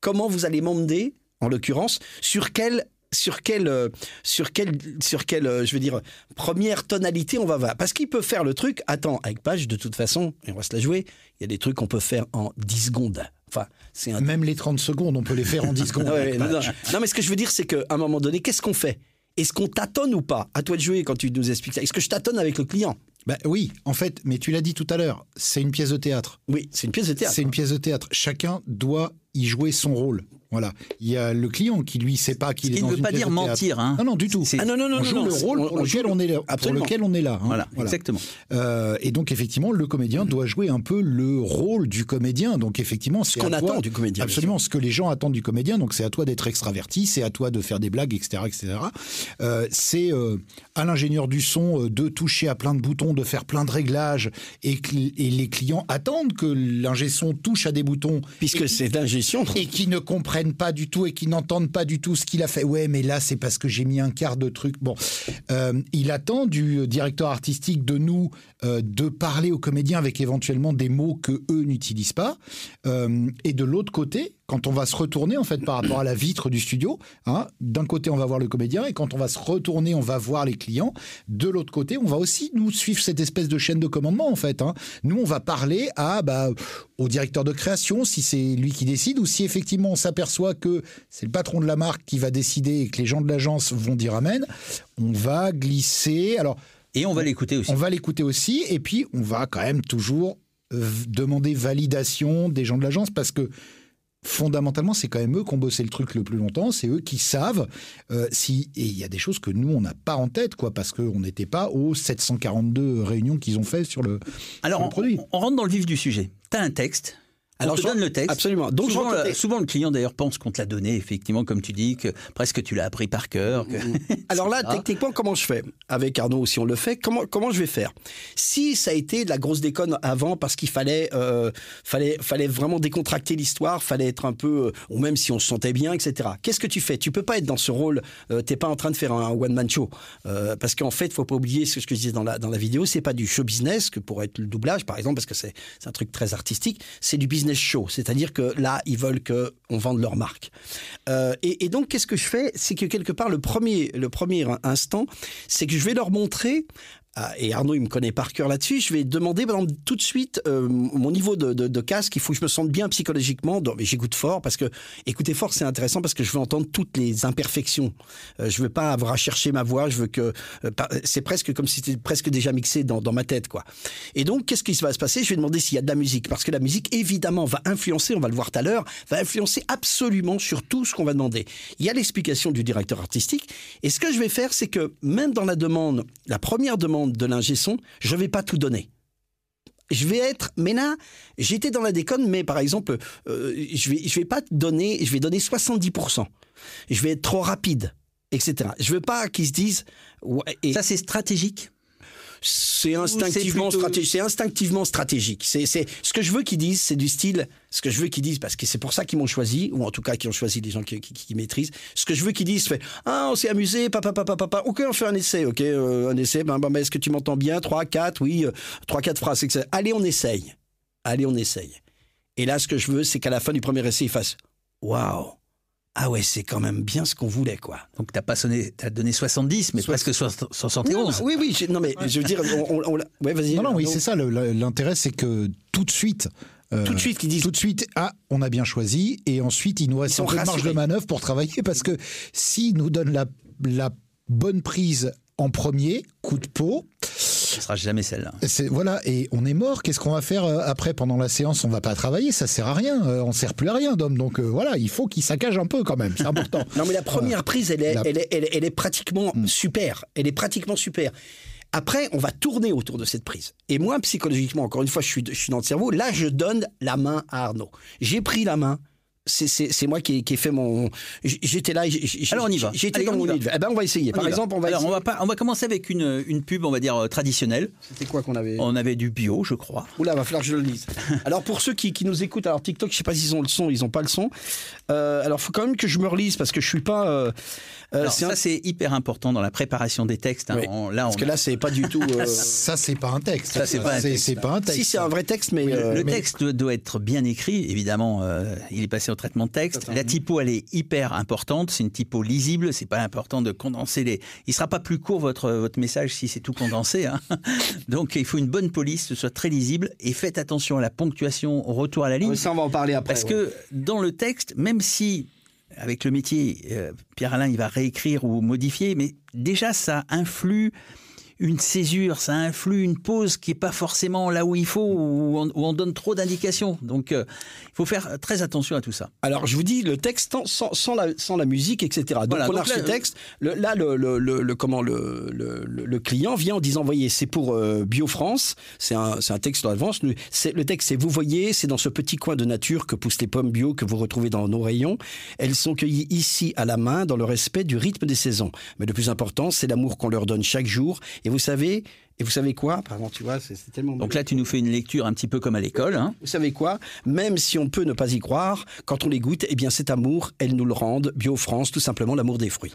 comment vous allez m'emmener, en l'occurrence, sur quel sur quelle, sur quelle, sur quelle, je veux dire, première tonalité on va voir. Parce qu'il peut faire le truc, attends, avec Page, de toute façon, et on va se la jouer, il y a des trucs qu'on peut faire en 10 secondes. Enfin, c'est un... Même les 30 secondes, on peut les faire en 10 secondes. ouais, non, non. non, mais ce que je veux dire, c'est qu'à un moment donné, qu'est-ce qu'on fait? Est-ce qu'on tâtonne ou pas? À toi de jouer quand tu nous expliques ça. Est-ce que je tâtonne avec le client? Bah oui, en fait, mais tu l'as dit tout à l'heure, c'est une pièce de théâtre. Oui, c'est une pièce de théâtre. C'est une pièce de théâtre. Chacun doit y jouer son rôle. Voilà. Il y a le client qui lui sait pas qu'il Ce est qui dans ne veut pas dire mentir, hein. Non, non, du tout. C'est- Ah non, non, non, on non, joue non, le rôle pour on lequel joue- on est là, pour Absolument. lequel on est là. hein. Voilà, exactement. Euh, et donc effectivement, le comédien doit jouer un peu le rôle du comédien. Donc effectivement, Ce qu'on attend du comédien. Absolument, ce que les gens attendent du comédien. Donc c'est à toi d'être extraverti, c'est à toi de faire des blagues, etc., etc. Euh, c'est euh, à l'ingénieur du son de toucher à plein de boutons, de faire plein de réglages, et, les clients attendent que l'ingé son touche à des boutons. Puisque c'est l'ingestion. et qui ne comprennent pas du tout et qui n'entendent pas du tout ce qu'il a fait. Ouais, mais là, c'est parce que j'ai mis un quart de truc. Bon, Euh, il attend du directeur artistique de nous euh, de parler aux comédiens avec éventuellement des mots que eux n'utilisent pas. Euh, et de l'autre côté, quand on va se retourner en fait par rapport à la vitre du studio, hein, d'un côté on va voir le comédien et quand on va se retourner, on va voir les clients. De l'autre côté, on va aussi nous suivre cette espèce de chaîne de commandement en fait. hein. Nous, on va parler à bah, au directeur de création si c'est lui qui décide ou si effectivement on s'aperçoit que c'est le patron de la marque qui va décider et que les gens de l'agence vont dire amen. On va glisser. Alors Et on va l'écouter aussi. on va l'écouter aussi, et puis on va quand même toujours euh, demander validation des gens de l'agence parce que fondamentalement, c'est quand même eux qui ont bossé le truc le plus longtemps, c'est eux qui savent euh, si et il y a des choses que nous on n'a pas en tête quoi parce qu'on n'était pas aux 742 réunions qu'ils ont fait sur le Alors, sur le produit. on, on rentre dans le vif du sujet. Tu as un texte. Alors, je- donne le texte. absolument. Donc, souvent, le, souvent, le client d'ailleurs pense qu'on te l'a donné, effectivement, comme tu dis, que presque tu l'as appris par cœur. que- Alors là, techniquement, comment je fais Avec Arnaud, si on le fait, comment, comment je vais faire? Si ça a été de la grosse déconne avant, parce qu'il fallait, euh, fallait, fallait vraiment décontracter l'histoire, fallait être un peu, euh, ou même si on se sentait bien, etc. Qu'est-ce que tu fais? Tu peux pas être dans ce rôle. Euh, T'es pas en train de faire un one man show, Euh, parce qu'en fait, faut pas oublier ce que je disais dans la dans la vidéo. C'est pas du show business que pour être le doublage, par exemple, parce que c'est un truc très artistique. C'est du business show, c'est-à-dire que là, ils veulent que on vende leur marque. Euh, et, et donc, qu'est-ce que je fais? C'est que quelque part, le premier, le premier instant, c'est que je vais leur montrer. Ah, Et Arnaud, il me connaît par cœur là-dessus. Je vais demander par exemple, tout de suite euh, mon niveau de, casque. Il faut que je me sente bien psychologiquement. J'écoute fort parce que écouter fort, c'est intéressant parce que je veux entendre toutes les imperfections. Euh, je veux pas avoir à chercher ma voix. Je veux que euh, c'est presque comme si c'était presque déjà mixé dans, dans ma tête, quoi. Et donc, qu'est-ce qui va se passer? Je vais demander s'il y a de la musique parce que la musique, évidemment, va influencer. On va le voir tout à l'heure, va influencer absolument sur tout ce qu'on va demander. Il y a l'explication du directeur artistique. Et ce que je vais faire, c'est que même dans la demande, la première demande de l'ingé son, je vais pas tout donner. Je vais être, mais là, j'étais dans la déconne, mais par exemple, euh, je vais, je vais pas donner, je vais donner 70%. Je vais être trop rapide, etc. Je veux pas qu'ils se disent, Ça, c'est stratégique. C'est instinctivement plutôt- stratégique. C'est instinctivement stratégique. C'est, ce que je veux qu'ils disent, c'est du style. Ce que je veux qu'ils disent, parce que c'est pour ça qu'ils m'ont choisi, ou en tout cas qui ont choisi des gens qui, qui- qui maîtrisent. Ce que je veux qu'ils disent, fait ah on s'est amusé, papa papa papa. Ok, on fait un essai, ok, euh, un essai. Ben, ben, ben, est-ce que tu m'entends bien? Trois, quatre, oui, euh, trois, quatre phrases. etc. Allez, on essaye. Allez, on essaye. Et là, ce que je veux, c'est qu'à la fin du premier essai, ils fassent waouh. Ah ouais, c'est quand même bien ce qu'on voulait, quoi. Donc, tu n'as pas sonné, tu as donné 70, mais Soix- presque soix- Non, 71. non, oui, oui, non mais je veux dire, on, on- on l'a- ouais, vas-y. Non non oui c'est ça l'intérêt c'est que tout de suite euh, Tout de suite, qu'ils disent. tout de suite, ah, on a bien choisi, et ensuite, il nous reste sont un peu de marge de manœuvre pour travailler, parce que s'ils nous donnent la, la bonne prise en premier, coup de peau, Ce ne sera jamais celle-là. c'est, voilà, et on est mort, qu'est-ce qu'on va faire euh, après, pendant la séance On va pas travailler, ça sert à rien, euh, on sert plus à rien, d'homme, donc euh, voilà, il faut qu'il saccage un peu quand même, c'est important. Non, mais la première prise, elle est, La- elle est, elle est, elle est pratiquement super. Elle est pratiquement super. Après, on va tourner autour de cette prise. Et moi, psychologiquement, encore une fois, je suis, je suis dans le cerveau. Là, je donne la main à Arnaud. J'ai pris la main. C'est- C'est c'est moi qui ai, qui ai fait mon. J'étais là. Alors, on y va. J'étais dans on y mon va. Eh ben, on va essayer. On Par va. exemple, on va. Alors, on essayer- va, pas, on va commencer avec une, une pub, on va dire, euh, traditionnelle. C'était quoi qu'on avait? On avait du bio, je crois. Oula, va falloir que je le lise. Alors pour ceux qui, qui nous écoutent, alors TikTok, je sais pas s'ils ont le son, ils ont pas le son. Euh, alors faut quand même que je me relise parce que je suis pas. euh, euh, Alors, ça, un- c'est hyper important dans la préparation des textes. hein. Oui. On- là, parce on que a- là c'est pas du tout. euh, ça, c'est pas un texte. Ça, c'est pas un texte. C'est pas un texte. si c'est un vrai texte, mais. le texte doit, être bien écrit, évidemment. il est passé au traitement de texte. La typo, elle est hyper importante. C'est une typo lisible. C'est pas important de condenser les. Il sera pas plus court votre votre message si c'est tout condensé. hein. Donc, il faut une bonne police, que ce soit très lisible. Et faites attention à la ponctuation, au retour à la ligne. Ça on va en parler après. Parce ouais. que dans le texte, même si avec le métier, euh, Pierre-Alain, il va réécrire ou modifier, mais déjà ça influe une césure, ça influe une pause qui est pas forcément là où il faut, où on, où on donne trop d'indications. Donc, euh, il faut faire très attention à tout ça. Alors, je vous dis, le texte sans, sans, la, sans la musique, etc. Donc, Voilà, on a donc là, ce texte. Le- là, le, le, le, le- comment, le, client vient en disant, voyez, c'est pour euh, BioFrance. C'est un, c'est un texte en avance. Nous, c'est- Le texte, c'est vous voyez, c'est dans ce petit coin de nature que poussent les pommes bio que vous retrouvez dans nos rayons. Elles sont cueillies ici à la main dans le respect du rythme des saisons. Mais le plus important, c'est l'amour qu'on leur donne chaque jour. Et vous savez, et vous savez quoi? Pardon, tu vois, c'est tellement. Donc là, tu nous fais une lecture un petit peu comme à l'école. Hein. Vous savez quoi? Même si on peut ne pas y croire, quand on les goûte, eh bien cet amour, elles nous le rendent. Bio France, tout simplement l'amour des fruits.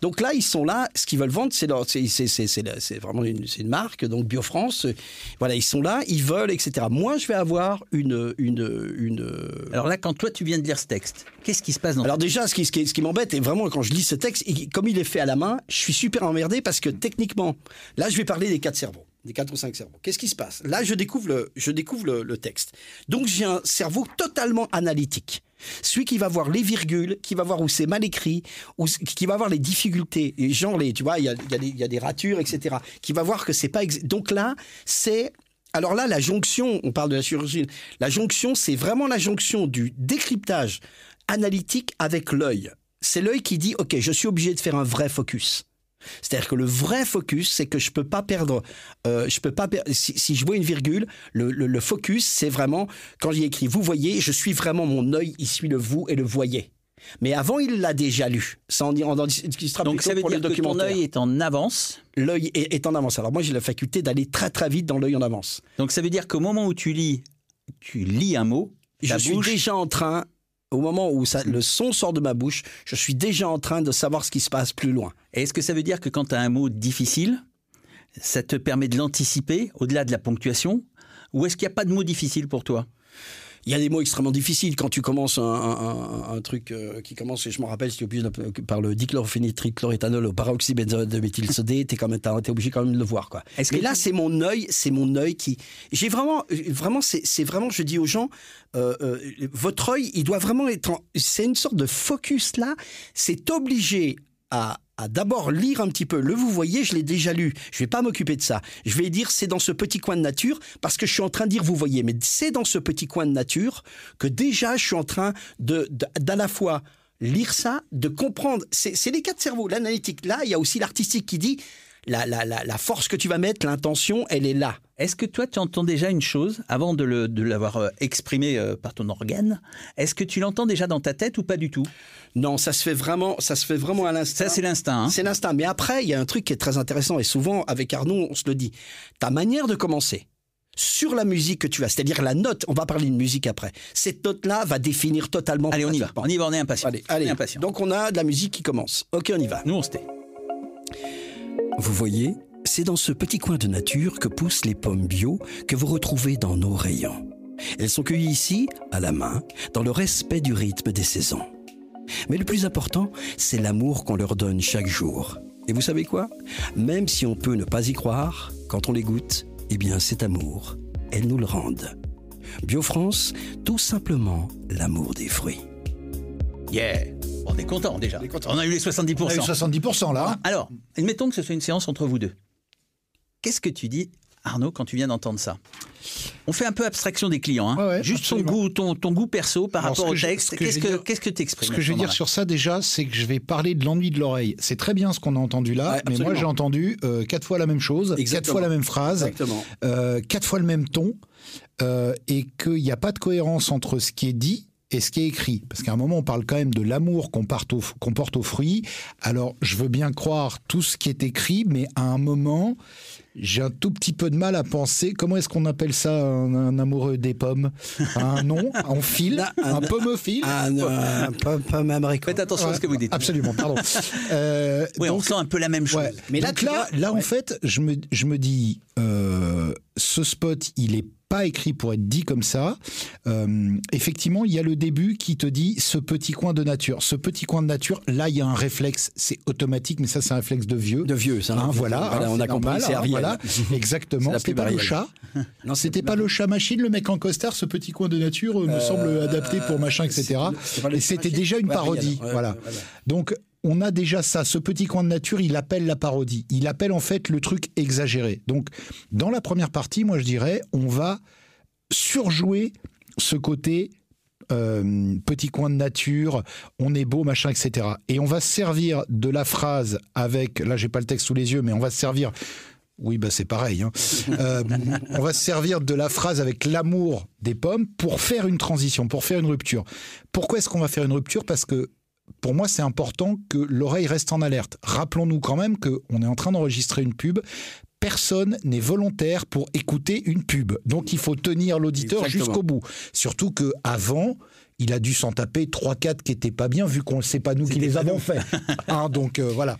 Donc là, ils sont là. Ce qu'ils veulent vendre, c'est c'est vraiment une, une marque. Donc Bio France, euh, voilà, ils sont là, ils veulent, etc. Moi, je vais avoir une une une. Alors là, quand toi, tu viens de lire ce texte, qu'est-ce qui se passe dans Alors déjà, ce qui, ce qui, ce qui m'embête, et vraiment quand je lis ce texte, comme il est fait à la main, je suis super emmerdé parce que techniquement, là, je vais parler des quatre des quatre ou cinq cerveaux. Qu'est-ce qui se passe? Là, je découvre le, je découvre le, texte. Donc j'ai un cerveau totalement analytique. Celui qui va voir les virgules, qui va voir où c'est mal écrit, qui va voir les difficultés, genre les, tu vois, il y a, y a des- ratures, etc. Qui va voir que c'est pas. Donc là, c'est alors là, la jonction, on parle de la chirurgie, la jonction, c'est vraiment la jonction du décryptage analytique avec l'œil. C'est l'œil qui dit, OK, je suis obligé de faire un vrai focus. C'est-à-dire que le vrai focus, c'est que je peux pas perdre, euh, je peux pas perdre, si, si je vois une virgule, le, le- le focus, c'est vraiment, quand j'ai écrit vous voyez, je suis vraiment mon œil, il suit le vous et le voyez. Mais avant, il l'a déjà lu. Ça en, on en discutera Donc ça veut pour dire que ton œil est en avance. L'œil est, est en avance. Alors moi, j'ai la faculté d'aller très très vite dans l'œil en avance. Donc ça veut dire qu'au moment où tu lis, tu lis un mot, Je ta suis bouche, déjà en train, au moment où ça, le son sort de ma bouche, je suis déjà en train de savoir ce qui se passe plus loin. Et Est-ce que ça veut dire que quand tu as un mot difficile, ça te permet de l'anticiper au-delà de la ponctuation? Ou est-ce qu'il n'y a pas de mot difficile pour toi? Il y a des mots extrêmement difficiles quand tu commences un, un- un- un truc euh, qui commence, et je me rappelle, si tu obligé par le dichlorphénitrichloroéthanol au peroxybenzone de méthylsodé, t'es quand même, t'es obligé quand même de le voir, quoi. Est-ce Mais que là, c'est mon œil, c'est mon œil qui, j'ai vraiment, vraiment, c'est c'est vraiment, je dis aux gens, euh, euh, votre œil, il doit vraiment être, en- c'est une sorte de focus là, c'est obligé à, à d'abord lire un petit peu. Le vous voyez, je l'ai déjà lu. Je vais pas m'occuper de ça. Je vais dire c'est dans ce petit coin de nature parce que je suis en train de dire vous voyez. Mais c'est dans ce petit coin de nature que déjà je suis en train de d'à la fois lire ça, de comprendre. C'est c'est les quatre cerveaux. L'analytique là, il y a aussi l'artistique qui dit la, la, la, la force que tu vas mettre, l'intention, elle est là. Est-ce que toi, tu entends déjà une chose avant de le- de l'avoir euh, exprimé euh, par ton organe Est-ce que tu l'entends déjà dans ta tête ou pas du tout? Non, ça se fait vraiment, ça se fait vraiment à l'instant. Ça, c'est l'instinct. hein C'est l'instinct. Mais après, il y a un truc qui est très intéressant et souvent avec Arnaud, on se le dit. Ta manière de commencer sur la musique que tu as, c'est-à-dire la note, on va parler de musique après. Cette note-là va définir totalement. Allez, on y va. On y va, on est impatient. Allez, On est allez. impatient. Donc on a de la musique qui commence. Ok, on y va. Nous, on se tait. Vous voyez, c'est dans ce petit coin de nature que poussent les pommes bio que vous retrouvez dans nos rayons. Elles sont cueillies ici, à la main, dans le respect du rythme des saisons. Mais le plus important, c'est l'amour qu'on leur donne chaque jour. Et vous savez quoi? Même si on peut ne pas y croire, quand on les goûte, eh bien cet amour, elles nous le rendent. BioFrance, tout simplement l'amour des fruits. Yeah On est content déjà. On, a eu les 70%. On a eu 70% là. Alors, admettons que ce soit une séance entre vous deux. Qu'est-ce que tu dis, Arnaud, quand tu viens d'entendre ça? On fait un peu abstraction des clients. hein. Ouais, ouais, Juste ton absolument. goût, ton, ton goût perso par Alors, rapport au texte. ce que Qu'est-ce que qu'est-ce que tu exprimes Ce que je vais dire sur ça déjà, c'est que je vais parler de l'ennui de l'oreille. C'est très bien ce qu'on a entendu là, Ouais, mais moi j'ai entendu euh, quatre fois la même chose, Exactement. quatre fois la même phrase, euh, quatre fois le même ton, euh, et qu'il n'y a pas de cohérence entre ce qui est dit et ce qui est écrit. Parce qu'à un moment, on parle quand même de l'amour qu'on porte aux fruits. Alors, je veux bien croire tout ce qui est écrit, mais à un moment, j'ai un tout petit peu de mal à penser. Comment est-ce qu'on appelle ça, un, un amoureux des pommes? Un nom On file Là, Un un- Ah, non, pas, pas même récord. Faites attention à ce que vous dites. Absolument, pardon. Euh, Oui, on sent un peu la même chose. ouais. Mais là, Donc là, là en fait, je me, je me dis, euh, ce spot, il est pas écrit pour être dit comme ça. Euh, effectivement, il y a le début qui te dit ce petit coin de nature. Ce petit coin de nature, là, il y a un réflexe, c'est automatique, mais ça, c'est un réflexe de vieux. De vieux, ça. Hein, voilà, hein, on a compris, c'est hein, voilà, exactement. C'était pas le chat. Non, C'était pas le chat machine, le mec en costard, ce petit coin de nature euh, me semble adapté pour machin, etc. Et c'était déjà une parodie. Voilà. Donc on a déjà ça. Ce petit coin de nature, il appelle la parodie. Il appelle en fait le truc exagéré. Donc, dans la première partie, moi je dirais, on va surjouer ce côté euh, petit coin de nature, on est beau, machin, etc. Et on va se servir de la phrase avec, là j'ai pas le texte sous les yeux, mais on va se servir oui, bah c'est pareil. Hein. Euh, on va se servir de la phrase avec l'amour des pommes pour faire une transition, pour faire une rupture. Pourquoi est-ce qu'on va faire une rupture? Parce que pour moi, c'est important que l'oreille reste en alerte. Rappelons-nous quand même qu'on est en train d'enregistrer une pub. Personne n'est volontaire pour écouter une pub. Donc il faut tenir l'auditeur jusqu'au bout. Surtout que avant, il a dû s'en taper 3-4 qui n'étaient pas bien, vu qu'on ne sait pas nous qui les avons fait. Hein, donc euh, voilà.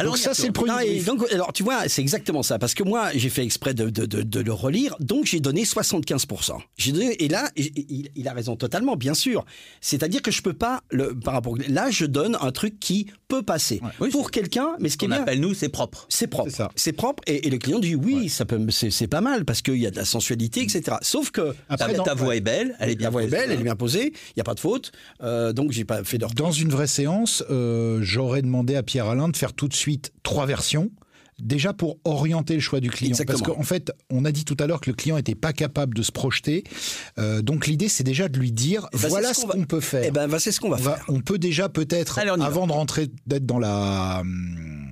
Alors ça, c'est le premier. donc, alors tu vois, c'est exactement ça. Parce que moi, j'ai fait exprès de, de, de, le relire, donc j'ai donné 75%. J'ai donné, et là, il, il, a raison totalement, bien sûr. C'est-à-dire que je peux pas, le, par rapport. Là, je donne un truc qui peut passer. pour quelqu'un, mais ce qui est On appelle nous, c'est propre. C'est propre. C'est propre. Et, le client dit oui, ça peut, c'est pas mal parce qu'il y a de la sensualité, etc. Sauf que. Après, ta, voix est belle, elle est bien. La voix est belle, elle est bien posée, il n'y a pas de faute. Euh, donc j'ai pas fait de. Dans une vraie séance, euh, j'aurais demandé à Pierre Alain de faire tout de suite trois versions. Déjà pour orienter le choix du client. Parce qu'en fait, on a dit tout à l'heure que le client n'était pas capable de se projeter. Euh, donc l'idée, c'est déjà de lui dire eh ben, voilà ce qu'on peut faire. Eh ben, c'est ce qu'on va, faire. On peut déjà peut-être, avant de rentrer, d'être dans la hum,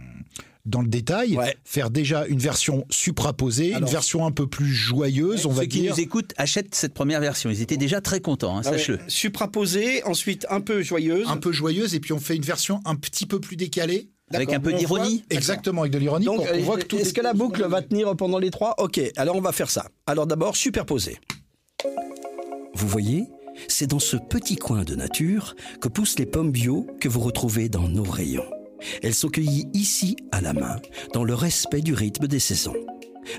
dans le détail, faire déjà une version supraposée, une version un peu plus joyeuse, on va dire. Ceux qui nous écoutent achètent cette première version. Ils étaient déjà très contents, hein, ah sache-le. Supraposée, ensuite un peu joyeuse. Un peu joyeuse, et puis on fait une version un petit peu plus décalée. Avec un peu d'ironie Exactement, avec de l'ironie. Donc, est-ce que la boucle va tenir pendant les trois? Ok, alors on va faire ça. Alors d'abord, superposer. Vous voyez C'est dans ce petit coin de nature que poussent les pommes bio que vous retrouvez dans nos rayons. Elles sont cueillies ici à la main, dans le respect du rythme des saisons.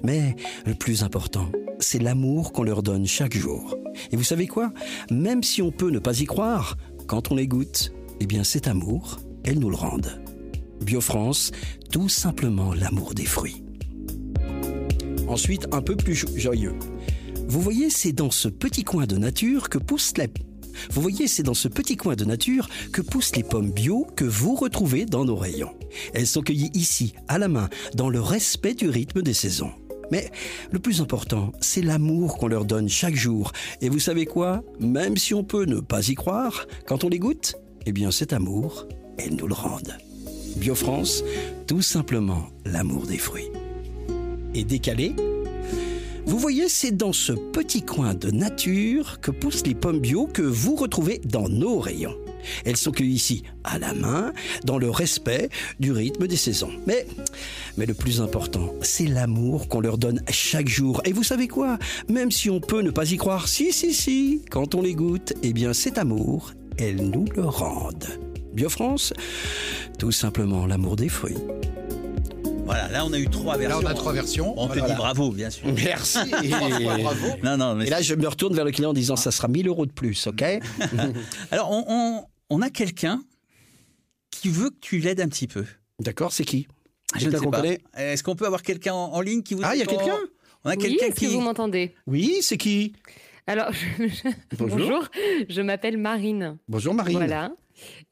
Mais le plus important, c'est l'amour qu'on leur donne chaque jour. Et vous savez quoi? Même si on peut ne pas y croire, quand on les goûte, eh bien cet amour, elles nous le rendent. BioFrance, tout simplement l'amour des fruits. Ensuite, un peu plus joyeux. Vous voyez, c'est dans ce petit coin de nature que poussent les... Vous voyez, c'est dans ce petit coin de nature que poussent les pommes bio que vous retrouvez dans nos rayons. Elles sont cueillies ici, à la main, dans le respect du rythme des saisons. Mais le plus important, c'est l'amour qu'on leur donne chaque jour. Et vous savez quoi? Même si on peut ne pas y croire, quand on les goûte, eh bien cet amour, elles nous le rendent. BioFrance, tout simplement l'amour des fruits. Et décalé vous voyez, c'est dans ce petit coin de nature que poussent les pommes bio que vous retrouvez dans nos rayons. Elles sont cueillies ici à la main, dans le respect du rythme des saisons. Mais, mais le plus important, c'est l'amour qu'on leur donne chaque jour. Et vous savez quoi? Même si on peut ne pas y croire, si, si, si, quand on les goûte, eh bien cet amour, elles nous le rendent. BioFrance, tout simplement l'amour des fruits. Voilà, là on a eu trois versions. Là on a trois versions. On te dit bravo, bien sûr. Merci. Et, non, non, et là je me retourne vers le client en disant ça sera 1000 euros de plus, ok Alors on, a quelqu'un qui veut que tu l'aides un petit peu. D'accord, c'est qui? Je ne sais pas. Est-ce qu'on peut avoir quelqu'un en, ligne qui vous Ah, il y a quelqu'un? On a quelqu'un qui. que vous m'entendez Oui, c'est qui? Alors, Bonjour. Bonjour. je m'appelle Marine. Bonjour Marine. Voilà.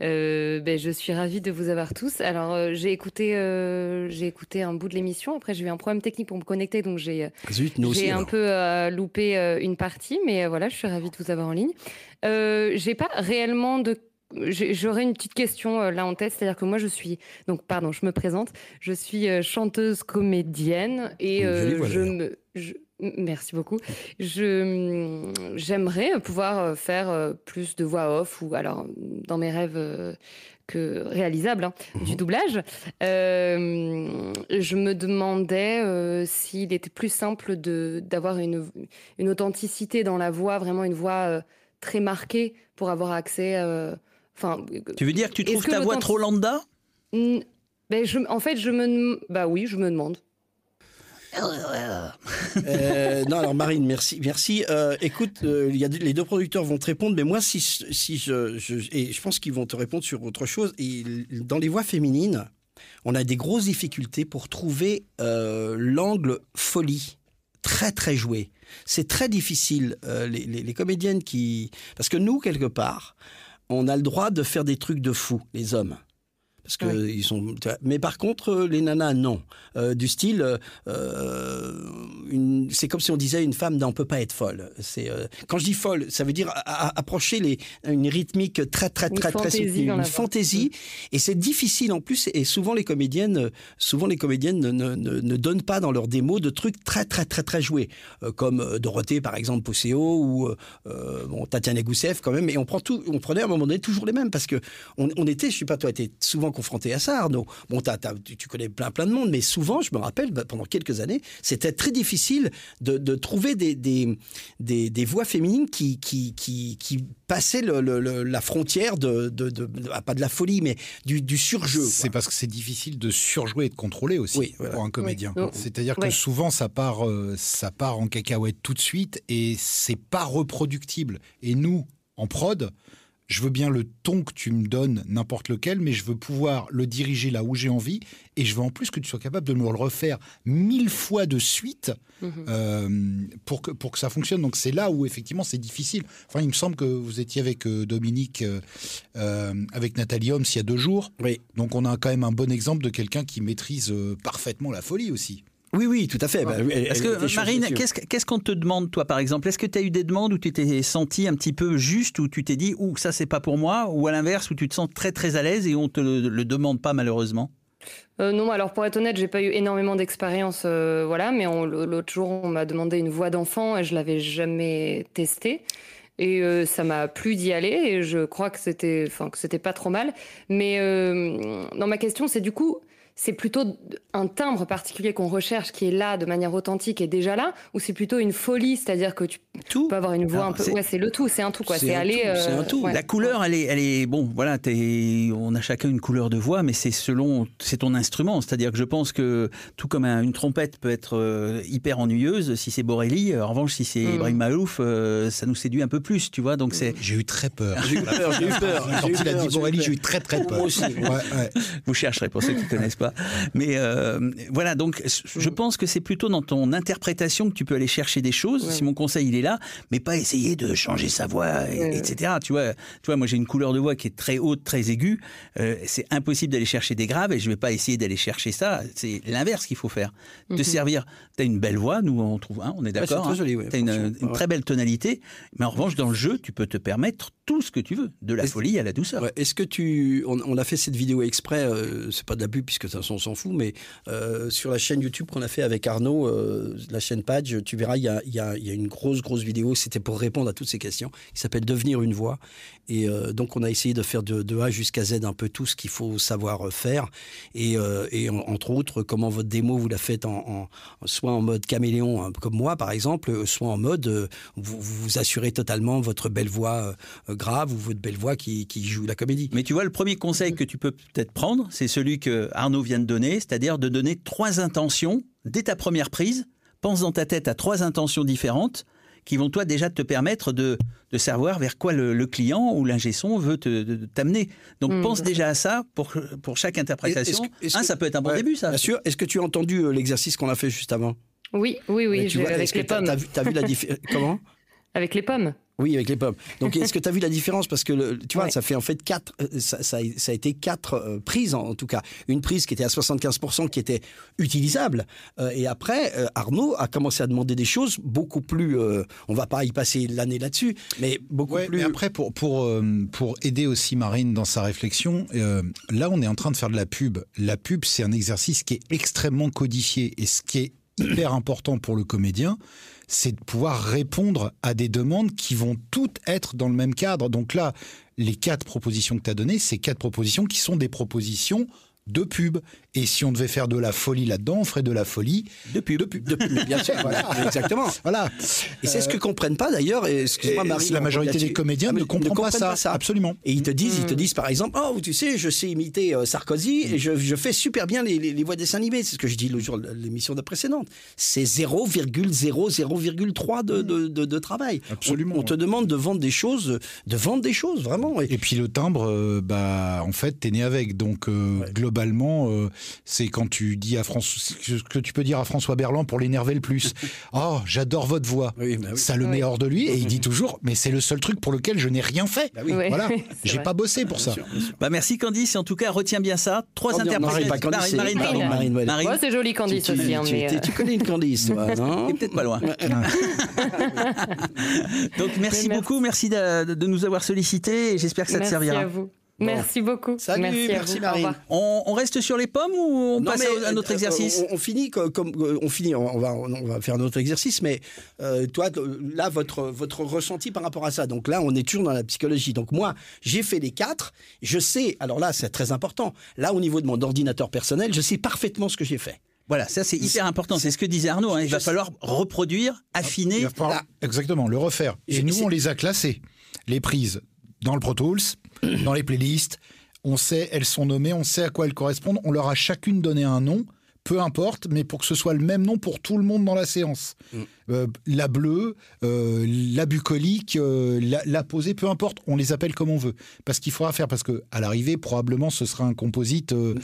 Euh, ben, je suis ravie de vous avoir tous. Alors, euh, j'ai écouté, euh, j'ai écouté un bout de l'émission. Après, j'ai eu un problème technique pour me connecter, donc j'ai, j'ai un peu loupé une partie. Mais voilà, je suis ravie de vous avoir en ligne. j'ai pas réellement de J'aurais une petite question là en tête, c'est-à-dire que moi je suis donc pardon, je me présente, je suis chanteuse comédienne et je me Merci beaucoup. Je j'aimerais pouvoir faire euh, plus de voix off ou alors dans mes rêves euh, que réalisables hein, du mhm. doublage. Euh, je me demandais s'il était plus simple de d'avoir une une authenticité dans la voix, vraiment une voix très marquée pour avoir accès. Enfin. tu veux dire que tu trouves ta voix trop lambda? Ben je, en fait, je me bah oui, je me demande. Euh, non, alors Marine, merci, merci. Euh, écoute, euh, y a les deux producteurs vont te répondre, mais moi, si, si je, et je pense qu'ils vont te répondre sur autre chose. Et dans les voix féminines, on a des grosses difficultés pour trouver l'angle folie, très très joué. C'est très difficile. Les, les, comédiennes qui, parce que nous quelque part, on a le droit de faire des trucs de fou, les hommes parce que ils sont. Mais par contre, les nanas, non. du style, c'est comme si on disait une femme n'en peut pas être folle. C'est quand je dis folle, ça veut dire approcher les, une rythmique très très très très soutenue, une fantaisie. Et c'est difficile en plus. Et souvent les comédiennes, souvent les comédiennes ne, ne, ne, donnent pas dans leurs démos de trucs très très très très joués, comme Dorothée par exemple, Posséo ou bon, Tatiana Gousseff quand même. Et on prend tout, on prenait à un moment donné toujours les mêmes parce que on, on était, je sais pas, toi, été souvent confronté à ça, Arnaud. Bon, tu connais plein plein de monde, mais souvent, je me rappelle, bah, pendant quelques années, c'était très difficile de, de trouver des, des, des, des, voix féminines qui, qui, qui, qui passaient le, le, la frontière de, de, de, ah, pas de la folie, mais du, du surjeu. C'est parce que c'est difficile de surjouer et de contrôler aussi pour un comédien. C'est-à-dire que souvent, ça part, euh, ça part en cacahuète tout de suite et c'est pas reproductible. Et nous, en prod, je veux bien le ton que tu me donnes, n'importe lequel, mais je veux pouvoir le diriger là où j'ai envie, et je veux en plus que tu sois capable de me le refaire mille fois de suite mhm. euh, pour, que, pour que ça fonctionne. Donc c'est là où effectivement c'est difficile. Enfin, il me semble que vous étiez avec euh, Dominique, euh, avec Nathalie Holmes il y a deux jours. Oui. Donc on a quand même un bon exemple de quelqu'un qui maîtrise parfaitement la folie aussi. Oui, oui, tout à fait. Bah, Est-ce que, Marine, qu'est-ce qu'on te demande, toi, par exemple? Est-ce que tu as eu des demandes où tu t'es senti un petit peu juste, où tu t'es dit, ou ça, c'est pas pour moi, ou à l'inverse, où tu te sens très, très à l'aise et on te le, demande pas, malheureusement? Euh, non, alors pour être honnête, j'ai pas eu énormément d'expérience, euh, voilà, mais l'autre jour, on m'a demandé une voix d'enfant et je l'avais jamais testée. Et euh, ça m'a plu d'y aller et je crois que c'était, enfin, que c'était pas trop mal. Mais dans ma question, c'est du coup, c'est plutôt un timbre particulier qu'on recherche qui est là de manière authentique et déjà là, ou c'est plutôt une folie, c'est-à-dire que tu peux avoir une voix un peu. Ouais, c'est le tout, c'est un tout quoi. C'est aller. c'est un tout. La couleur, elle est, elle est bon. Voilà, on a chacun une couleur de voix, mais c'est selon, c'est ton instrument. C'est-à-dire que je pense que tout comme une trompette peut être euh, hyper ennuyeuse, si c'est Borelli, en revanche, si c'est mm. Ibrahim Malouf, euh, ça nous séduit un peu plus, tu vois. Donc c'est. J'ai eu très peur. J'ai eu peur. J'ai eu peur. Quand il a dit Borelli, j'ai eu très très peur. Moi aussi. Vous chercherez pour ceux qui ne connaissent pas. Mais euh, voilà, donc je pense que c'est plutôt dans ton interprétation que tu peux aller chercher des choses. Si mon conseil il est là, mais pas essayer de changer sa voix, etc. Tu vois, tu vois, moi j'ai une couleur de voix qui est très haute, très aiguë. Euh, c'est impossible d'aller chercher des graves et je vais pas essayer d'aller chercher ça. C'est l'inverse qu'il faut faire. Te mhm. servir. Tu as une belle voix, nous on trouve, hein, on est d'accord. tu as une, très belle tonalité, mais en revanche dans le jeu, tu peux te permettre tout ce que tu veux, de la folie à la douceur. Est-ce que tu, on, a fait cette vidéo exprès, euh, c'est pas de la pub puisque ça on s'en fout, mais euh, sur la chaîne YouTube qu'on a fait avec Arnaud, euh, la chaîne Page, tu verras, il y a, y a, une grosse grosse vidéo. C'était pour répondre à toutes ces questions. Il s'appelle Devenir une voix. Et donc on a essayé de faire de, A jusqu'à Z un peu tout ce qu'il faut savoir faire. Et, et entre autres, comment votre démo vous la faites en, soit en mode caméléon hein, comme moi par exemple, soit en mode vous, vous assurez totalement votre belle voix grave ou votre belle voix qui, joue la comédie. Mais tu vois, le premier conseil que tu peux peut-être prendre, c'est celui que Arnaud vient de donner, c'est-à-dire de donner trois intentions dès ta première prise. Pense dans ta tête à trois intentions différentes qui vont toi déjà te permettre de, savoir vers quoi le, client ou l'ingé son veut t'amener. Donc hmm. pense déjà à ça pour, pour chaque interprétation. ça peut être un bon début, ça. Bien sûr. Est-ce que tu as entendu euh, l'exercice qu'on a fait juste avant? Oui, oui, oui. tu vois, avec les pommes. As, vu la différence Comment? Avec les pommes. Oui, avec les pommes. Donc, est-ce que tu as vu la différence? Parce que, tu vois, ça fait en fait quatre, euh, ça, ça, a été quatre euh, prises en, tout cas. Une prise qui était à 75%, qui était utilisable. Euh, et après, Arnaud a commencé à demander des choses beaucoup plus. on va pas y passer l'année là-dessus, mais beaucoup plus. Mais après, pour, pour, pour aider aussi Marine dans sa réflexion, là, on est en train de faire de la pub. La pub, c'est un exercice qui est extrêmement codifié. Et ce qui est hyper important pour le comédien, c'est de pouvoir répondre à des demandes qui vont toutes être dans le même cadre. Donc là, les quatre propositions que tu as données, c'est quatre propositions qui sont des propositions de pub. Et si on devait faire de la folie là-dedans, on ferait de la folie de pub. De pub, bien sûr. exactement. Voilà. Et c'est ce que comprennent pas d'ailleurs. Excuse-moi, Marie. La majorité des comédiens ne, comprennent, pas, ça. Absolument. Et ils te disent, ils te hmm. disent par exemple, oh, tu sais, je sais imiter euh, Sarkozy et je, je, fais super bien les, les, voix des animés. C'est ce que je dis le jour de l'émission de précédente. C'est 0,0,0,3 de, de, de, de, travail. Absolument. On, te demande de vendre des choses, de vendre des choses vraiment. Et, puis le timbre, euh, bah, en fait, t'es né avec. Donc, euh, globalement globalement, euh, c'est quand tu dis à François, ce que tu peux dire à François Berland pour l'énerver le plus. oh, j'adore votre voix. Bah ça le met hors de lui et il dit toujours, mais c'est le seul truc pour lequel je n'ai rien fait. Bah voilà, j'ai pas bossé pour ça. Bah merci Candice. En tout cas, retiens bien ça. Trois interprètes. Marine, Marine, Marine, Marine, c'est joli Candice aussi. Hein, euh, tu, connais une Candice, toi, non Peut-être pas loin. Donc merci beaucoup, merci de, nous avoir sollicités et j'espère que ça te servira. Merci à vous. Merci beaucoup. Salut, merci, Marine. On, reste sur les pommes ou on passe à, notre euh, exercice on, finit comme, euh, on finit. On va on va faire notre exercice, mais euh, toi là votre votre ressenti par rapport à ça. Donc là on est toujours dans la psychologie. Donc moi j'ai fait les quatre. Je sais. Alors là c'est très important. Là au niveau de mon ordinateur personnel, je sais parfaitement ce que j'ai fait. Voilà, ça c'est hyper important. C'est ce que disait Arnaud. Hein. Il va falloir reproduire, affiner. exactement, le refaire. Et nous, on les a classées. Les prises dans le Pro Tools, dans les playlists. On sait, elles sont nommées, on sait à quoi elles correspondent. On leur a chacune donné un nom, peu importe, mais pour que ce soit le même nom pour tout le monde dans la séance. Mm. Euh, la bleue, euh, la bucolique, euh, la, posée, peu importe, on les appelle comme on veut. Parce qu'il faudra faire, parce que à l'arrivée, probablement, ce sera un composite, de,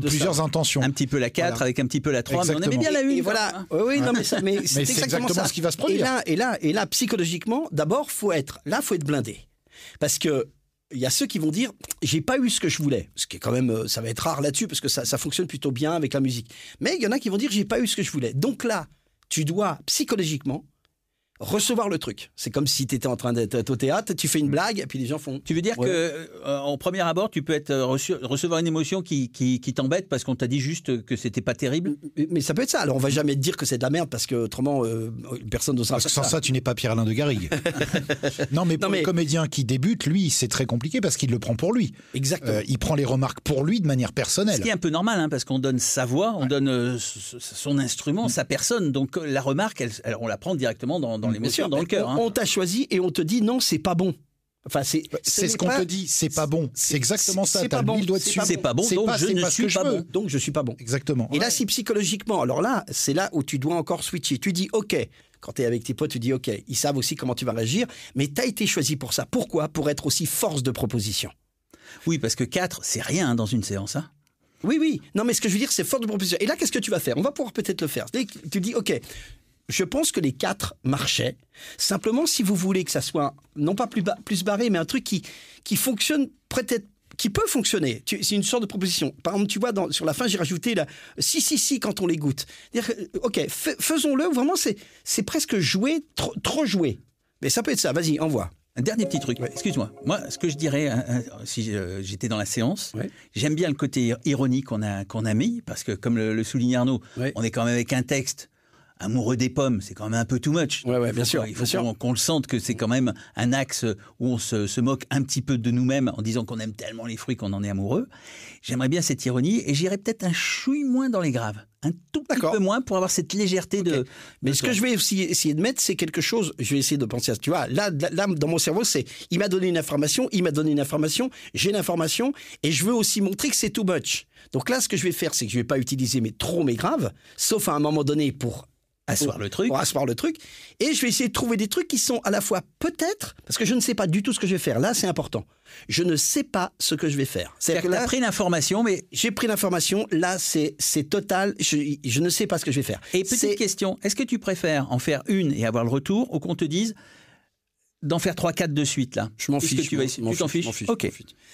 plusieurs intentions. Un petit peu la 4 avec un petit peu la 3, mais on aimait bien la 1. voilà. Oui, non, mais, c'est exactement, ce qui va se produire. Et là, et là, et là psychologiquement, d'abord, faut être, là, faut être blindé. Parce que il y a ceux qui vont dire j'ai pas eu ce que je voulais, ce qui est quand même euh, ça va être rare là-dessus parce que ça, ça fonctionne plutôt bien avec la musique. Mais il y en a qui vont dire j'ai pas eu ce que je voulais. Donc là, tu dois psychologiquement recevoir le truc. C'est comme si tu étais en train d'être au théâtre, tu fais une blague et puis les gens font. Tu veux dire qu'en que euh, en premier abord, tu peux être euh, recevoir une émotion qui, qui, t'embête parce qu'on t'a dit juste que c'était pas terrible? Mais, ça peut être ça. Alors on va jamais te dire que c'est de la merde parce que autrement euh, personne ne sera. Sans ça. tu n'es pas Pierre-Alain de Garrigue. non mais pour le comédien qui débute, lui, c'est très compliqué parce qu'il le prend pour lui. Exactement. il prend les remarques pour lui de manière personnelle. Ce qui est un peu normal hein, parce qu'on donne sa voix, on donne son instrument, sa personne. Donc la remarque, elle, on la prend directement dans, dans l'émotion, dans le cœur. Hein. On, t'a choisi et on te dit non, c'est pas bon. Enfin, c'est c'est ce qu'on te dit, c'est pas bon. C'est exactement ça. C'est pas bon. C'est pas bon, donc je ne suis pas bon. Donc je suis pas bon. Exactement. Et là, si psychologiquement, alors là, c'est là où tu dois encore switcher. Tu dis, ok, quand tu es avec tes potes, tu dis, ok, ils savent aussi comment tu vas réagir, mais tu as été choisi pour ça. Pourquoi? Pour être aussi force de proposition. Oui, parce que 4, c'est rien hein, dans une séance. Hein. Oui, oui. Non, mais ce que je veux dire, c'est force de proposition. Et là, qu'est-ce que tu vas faire? On va pouvoir peut-être le faire. Tu dis, OK, je pense que les quatre marchaient. Simplement, si vous voulez que ça soit non pas plus, plus barré, mais un truc qui, qui fonctionne peut-être qui peut fonctionner. C'est une sorte de proposition. Par exemple, tu vois, dans, sur la fin, j'ai rajouté la si, si, si quand on les goûte. Ok, faisons-le. Vraiment, c'est presque jouer, trop, trop jouer. Mais ça peut être ça. Vas-y, envoie. Un dernier petit truc, excuse-moi. Moi, ce que je dirais, hein, hein, si euh, j'étais dans la séance, j'aime bien le côté ironique qu'on a, qu'on a mis, parce que comme le, le souligne Arnaud, on est quand même avec un texte amoureux des pommes, c'est quand même un peu too much. Ouais, ouais, bien sûr. Il faut qu'on le sente que c'est quand même un axe où on se, moque un petit peu de nous-mêmes en disant qu'on aime tellement les fruits qu'on en est amoureux. J'aimerais bien cette ironie et j'irais peut-être un chouille moins dans les graves. Un tout petit peu moins pour avoir cette légèreté de. Mais ce que je vais aussi essayer de mettre, c'est quelque chose. Je vais essayer de penser à ça. Tu vois, là, là, dans mon cerveau, c'est il m'a donné une information, il m'a donné une information, j'ai l'information et je veux aussi montrer que c'est too much. Donc là, ce que je vais faire, c'est que je vais pas utiliser mes trop mes graves, sauf à un moment donné pour asseoir le truc. Pour asseoir le truc. Et je vais essayer de trouver des trucs qui sont à la fois peut-être, parce que je ne sais pas du tout ce que je vais faire. Là, c'est important. Je ne sais pas ce que je vais faire. C'est-à-dire que tu as pris l'information, mais. J'ai pris l'information. Là, c'est total. Je, je, ne sais pas ce que je vais faire. Et petite question est-ce que tu préfères en faire une et avoir le retour ou qu'on te dise d'en faire 3-4 de suite là? Je m'en fiche. Tu t'en fiches, fiche, Ok.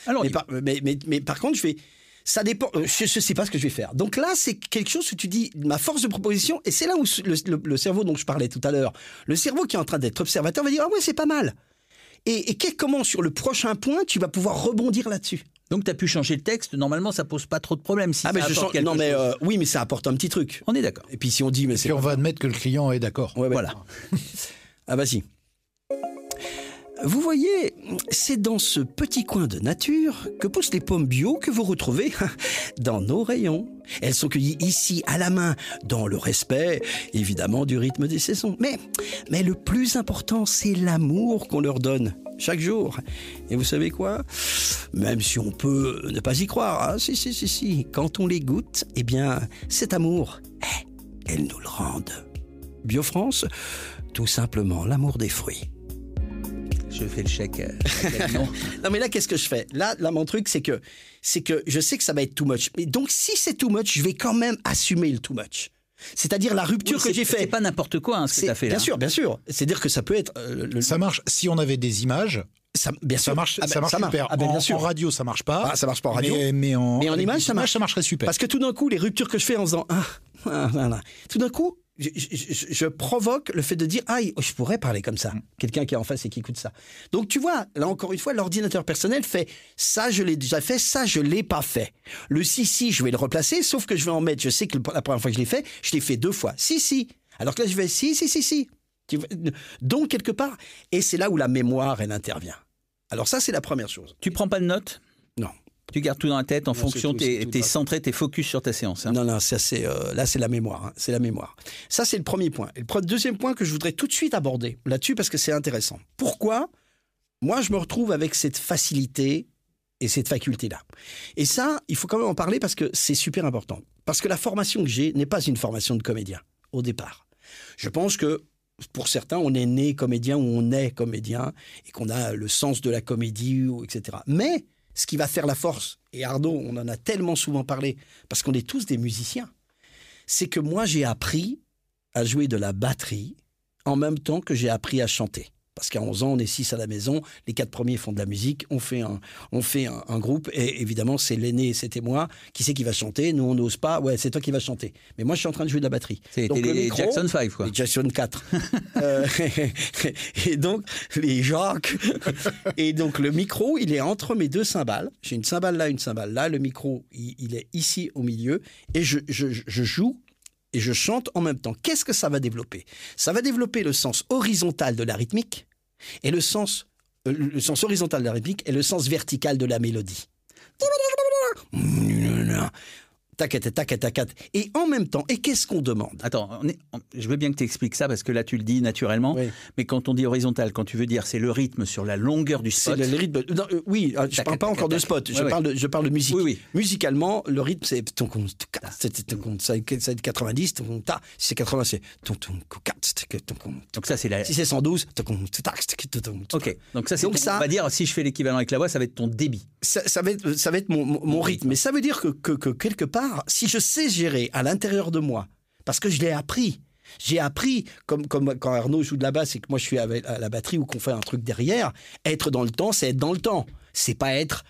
Alors, mais mais, mais par contre, je vais ça dépend. Euh, je ne sais pas ce que je vais faire. Donc là, c'est quelque chose où tu dis ma force de proposition, et c'est là où le, cerveau dont je parlais tout à l'heure, le cerveau qui est en train d'être observateur va dire ah ouais c'est pas mal. Et, et comment sur le prochain point tu vas pouvoir rebondir là-dessus? Donc tu as pu changer le texte. Normalement, ça pose pas trop de problèmes. Si ah mais je non mais euh, oui, mais ça apporte un petit truc. On est d'accord. Et puis si on dit mais c'est. on va admettre que le client est d'accord. Voilà. ah vas-y. Vous voyez, c'est dans ce petit coin de nature que poussent les pommes bio que vous retrouvez dans nos rayons. Elles sont cueillies ici à la main, dans le respect, évidemment, du rythme des saisons. Mais, mais le plus important, c'est l'amour qu'on leur donne chaque jour. Et vous savez quoi? Même si on peut ne pas y croire, hein, si, si, si, si, quand on les goûte, eh bien, cet amour, eh, elles nous le rendent. BioFrance, tout simplement l'amour des fruits. Je fais le chèque. Euh, non. mais là, qu'est-ce que je fais? Là, là, mon truc, c'est que, c'est que je sais que ça va être too much. Mais donc, si c'est too much, je vais quand même assumer le too much. C'est-à-dire la rupture que j'ai fait. C'est pas n'importe quoi hein, ce que tu as fait là. Bien sûr, bien sûr. C'est-à-dire que ça peut être. Euh, ça marche. Si on avait des images, ça, bien sûr. ça marche, ah ben, ça marche super. Ah ben, bien en, sûr. en, radio, ça marche pas. Ah, ça marche pas en radio. Mais, en, mais en image, ça, marche. ça marcherait super. Parce que tout d'un coup, les ruptures que je fais en faisant ah, ah tout d'un coup, je, je, provoque le fait de dire ah je pourrais parler comme ça. Mm. Quelqu'un qui est en face et qui écoute ça. Donc tu vois, là encore une fois, l'ordinateur personnel fait ça, je l'ai déjà fait, ça, je l'ai pas fait. Le si si, je vais le replacer, sauf que je vais en mettre. Je sais que la première fois que je l'ai fait, je l'ai fait deux fois. Si si. Alors que là, je vais si si si si. Donc quelque part, et c'est là où la mémoire elle intervient. Alors ça, c'est la première chose. Tu prends pas de notes? Tu gardes tout dans la tête en fonction, tu es, centré, tu es focus sur ta séance. Hein. Non, non, ça c'est euh, là c'est la mémoire, hein. c'est la mémoire. Ça c'est le premier point. Et le deuxième point que je voudrais tout de suite aborder là-dessus parce que c'est intéressant. Pourquoi moi je me retrouve avec cette facilité et cette faculté-là? Et ça, il faut quand même en parler parce que c'est super important. Parce que la formation que j'ai n'est pas une formation de comédien au départ. Je pense que pour certains, on est né comédien ou on est comédien et qu'on a le sens de la comédie, etc. Mais ce qui va faire la force, et Arnaud, on en a tellement souvent parlé, parce qu'on est tous des musiciens, c'est que moi j'ai appris à jouer de la batterie en même temps que j'ai appris à chanter parce qu'à 11 ans, on est 6 à la maison, les quatre premiers font de la musique, on fait un, on fait un, groupe, et évidemment, c'est l'aîné, c'était moi, qui c'est qui va chanter, nous on n'ose pas, ouais, c'est toi qui vas chanter. Mais moi, je suis en train de jouer de la batterie. C'est les Jackson 5, quoi. Les Jackson 4. Euh, et donc, les Jacques. et donc, le micro, il est entre mes deux cymbales. J'ai une cymbale là, une cymbale là, le micro, il, est ici au milieu, et je, je, je joue et je chante en même temps. Qu'est-ce que ça va développer? Ça va développer le sens horizontal de la rythmique et le sens, euh, le sens horizontal de la rythmique et le sens vertical de la mélodie. Et en même temps, et qu'est-ce qu'on demande? Attends, je veux bien que tu expliques ça parce que là tu le dis naturellement, mais quand on dit horizontal, quand tu veux dire c'est le rythme sur la longueur du spot. Le, rythme, euh, oui, je ne parle pas encore de spot, je, parle de, je parle de musique. Musicalement, le rythme c'est ça va être 90, si c'est 80, c'est donc ça c'est la... Si c'est 112, ok. Donc ça c'est donc ça. On va dire si je fais l'équivalent avec la voix, ça va être ton débit. Ça, va être ça va être mon, rythme. Mais ça veut dire que quelque part si je sais gérer à l'intérieur de moi, parce que je l'ai appris, j'ai appris, comme, quand Arnaud joue de la basse et que moi je suis à la batterie ou qu'on fait un truc derrière, être dans le temps, c'est être dans le temps. C'est pas être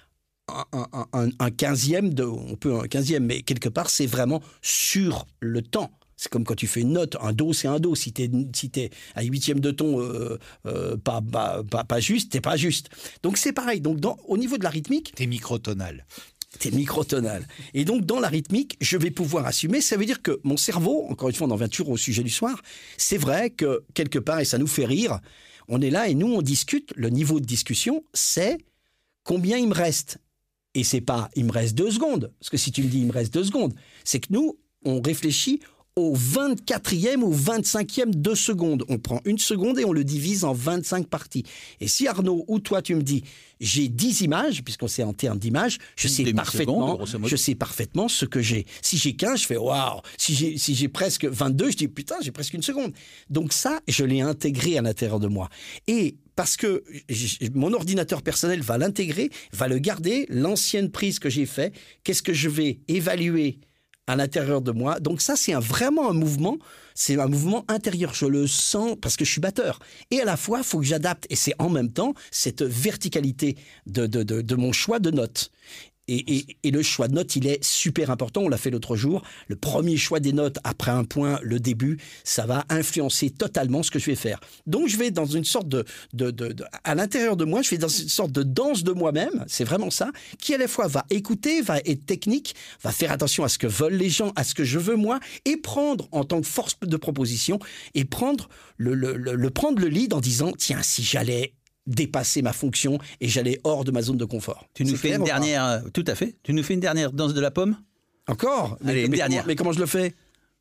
un, quinzième de, on peut un quinzième, mais quelque part c'est vraiment sur le temps. C'est comme quand tu fais une note, un do c'est un do. Si tu si es à huitième de ton euh, euh, pas, pas, pas, juste, t'es pas juste. Donc c'est pareil. Donc au niveau de la rythmique, t'es microtonal. C'est microtonal. Et donc, dans la rythmique, je vais pouvoir assumer. Ça veut dire que mon cerveau, encore une fois, on en vient toujours au sujet du soir, c'est vrai que quelque part, et ça nous fait rire, on est là et nous, on discute. Le niveau de discussion, c'est combien il me reste. Et c'est pas il me reste deux secondes. Parce que si tu me dis il me reste deux secondes, c'est que nous, on réfléchit au 24e ou 25e de seconde. On prend une seconde et on le divise en 25 parties. Et si Arnaud ou toi tu me dis j'ai 10 images, puisqu'on sait en termes d'images, je sais parfaitement, je sais parfaitement ce que j'ai. Si j'ai 15, je fais waouh. Si j'ai si j'ai presque 22, je dis putain, j'ai presque une seconde. Donc ça, je l'ai intégré à l'intérieur de moi. Et parce que mon ordinateur personnel va l'intégrer, va le garder, l'ancienne prise que j'ai fait, qu'est-ce que je vais évaluer à l'intérieur de moi. Donc ça, c'est vraiment un mouvement, c'est un mouvement intérieur. Je le sens parce que je suis batteur. Et à la fois, il faut que j'adapte. Et c'est en même temps cette verticalité de, de, de mon choix de notes. Et, le choix de notes, il est super important. On l'a fait l'autre jour. Le premier choix des notes après un point, le début, ça va influencer totalement ce que je vais faire. Donc, je vais dans une sorte de, à l'intérieur de moi, je vais dans une sorte de danse de moi-même. C'est vraiment ça, qui à la fois va écouter, va être technique, va faire attention à ce que veulent les gens, à ce que je veux moi, et prendre en tant que force de proposition et prendre le, le prendre le lead en disant tiens si j'allais dépasser ma fonction et j'allais hors de ma zone de confort. Tu nous fais une dernière, euh, tout à fait. Tu nous fais une dernière danse de la pomme? Encore? Allez, une dernière. mais comment je le fais?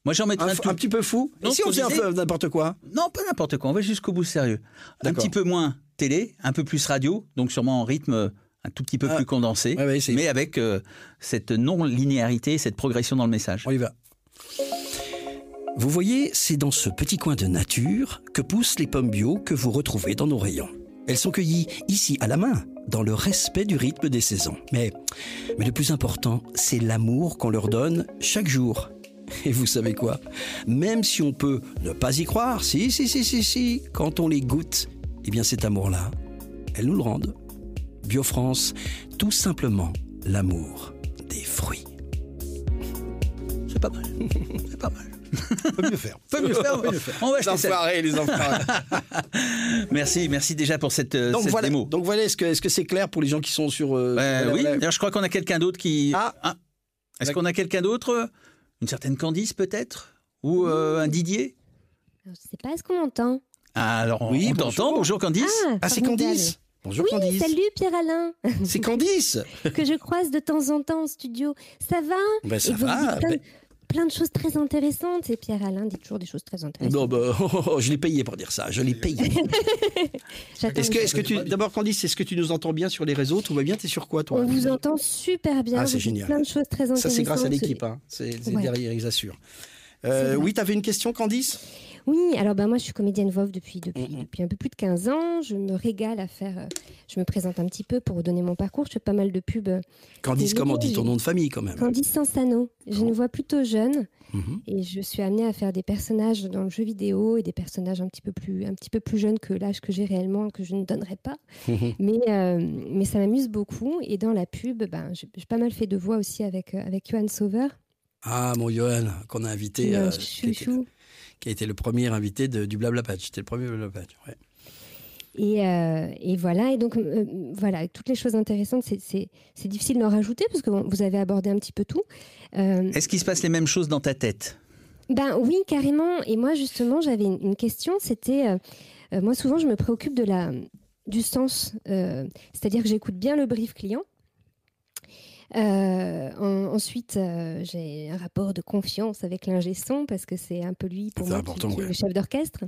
Moi, j'en mettrais un, un, petit peu fou? et si on un n'importe quoi? Non, pas n'importe quoi. On va jusqu'au bout sérieux. Un petit peu moins télé, un peu plus radio, donc sûrement en rythme euh, un tout petit peu ah. plus condensé, mais avec euh, cette non-linéarité, cette progression dans le message. On y va. Vous voyez, c'est dans ce petit coin de nature que poussent les pommes bio que vous retrouvez dans nos rayons. Elles sont cueillies ici à la main, dans le respect du rythme des saisons. Mais, mais le plus important, c'est l'amour qu'on leur donne chaque jour. Et vous savez quoi? Même si on peut ne pas y croire, si, si, si, si, si, quand on les goûte, eh bien cet amour-là, elles nous le rendent. Biofrance, tout simplement l'amour des fruits. C'est pas mal. C'est pas mal. Peut mieux faire. Peut mieux faire. Peut mieux faire. On va les enfoirés, les enfoirés. merci, merci déjà pour cette, euh, donc cette voilà, démo. Donc voilà, est-ce que est-ce que c'est clair pour les gens qui sont sur euh, ben, Oui. D'ailleurs, je crois qu'on a quelqu'un d'autre qui. Ah. ah. Est-ce qu'on a quelqu'un d'autre? Une certaine Candice peut-être? Ou euh, un Didier? Je ne sais pas. Est-ce qu'on m'entend? Ah, Alors oui, on t'entend. Bonjour Candice. Ah, ah c'est Candice. Bonjour oui, Candice. Salut Pierre-Alain. C'est Candice. que je croise de temps en temps en studio. Ça va? Ben, Ça va plein de choses très intéressantes. Et Pierre-Alain dit toujours des choses très intéressantes. Non, bah, je l'ai payé pour dire ça. Je l'ai payé. est-ce que, est que tu, d'abord, Candice, est-ce que tu nous entends bien sur les réseaux? Tout va bien? T'es sur quoi, toi? On vous entend super bien. Ah, c'est génial. Plein de choses très intéressantes. Ça, c'est grâce à l'équipe. Hein. C'est derrière, ils assurent. Euh, oui, tu avais une question, Candice? Oui, alors ben moi je suis comédienne Vov depuis, depuis, depuis un peu plus de 15 ans. Je me régale à faire. Euh, je me présente un petit peu pour vous donner mon parcours. Je fais pas mal de pubs. Euh, Candice, comment dit ton nom de famille quand même? Candice Sansano. J'ai une voix plutôt jeune mhm. et je suis amenée à faire des personnages dans le jeu vidéo et des personnages un petit peu plus, un petit peu plus jeunes que l'âge que j'ai réellement, que je ne donnerai pas. Mhm. Mais, euh, mais ça m'amuse beaucoup. Et dans la pub, ben, j'ai pas mal fait de voix aussi avec, avec Johan Sauveur. Ah, mon Johan, qu'on a invité. chouchou qui a été le premier invité du Blabla Patch. C'était le premier Blabla Patch. Ouais. Et, euh, et, voilà, et donc euh, voilà, toutes les choses intéressantes, c'est difficile d'en rajouter parce que vous avez abordé un petit peu tout. Euh, Est-ce qu'il se passe les mêmes choses dans ta tête? Ben oui, carrément. Et moi justement, j'avais une, une, question. C'était, moi souvent, je me préoccupe de la du sens, c'est-à-dire que j'écoute bien le brief client. Euh, ensuite, euh, j'ai un rapport de confiance avec l'ingé son parce que c'est un peu lui pour moi qui, est le chef d'orchestre.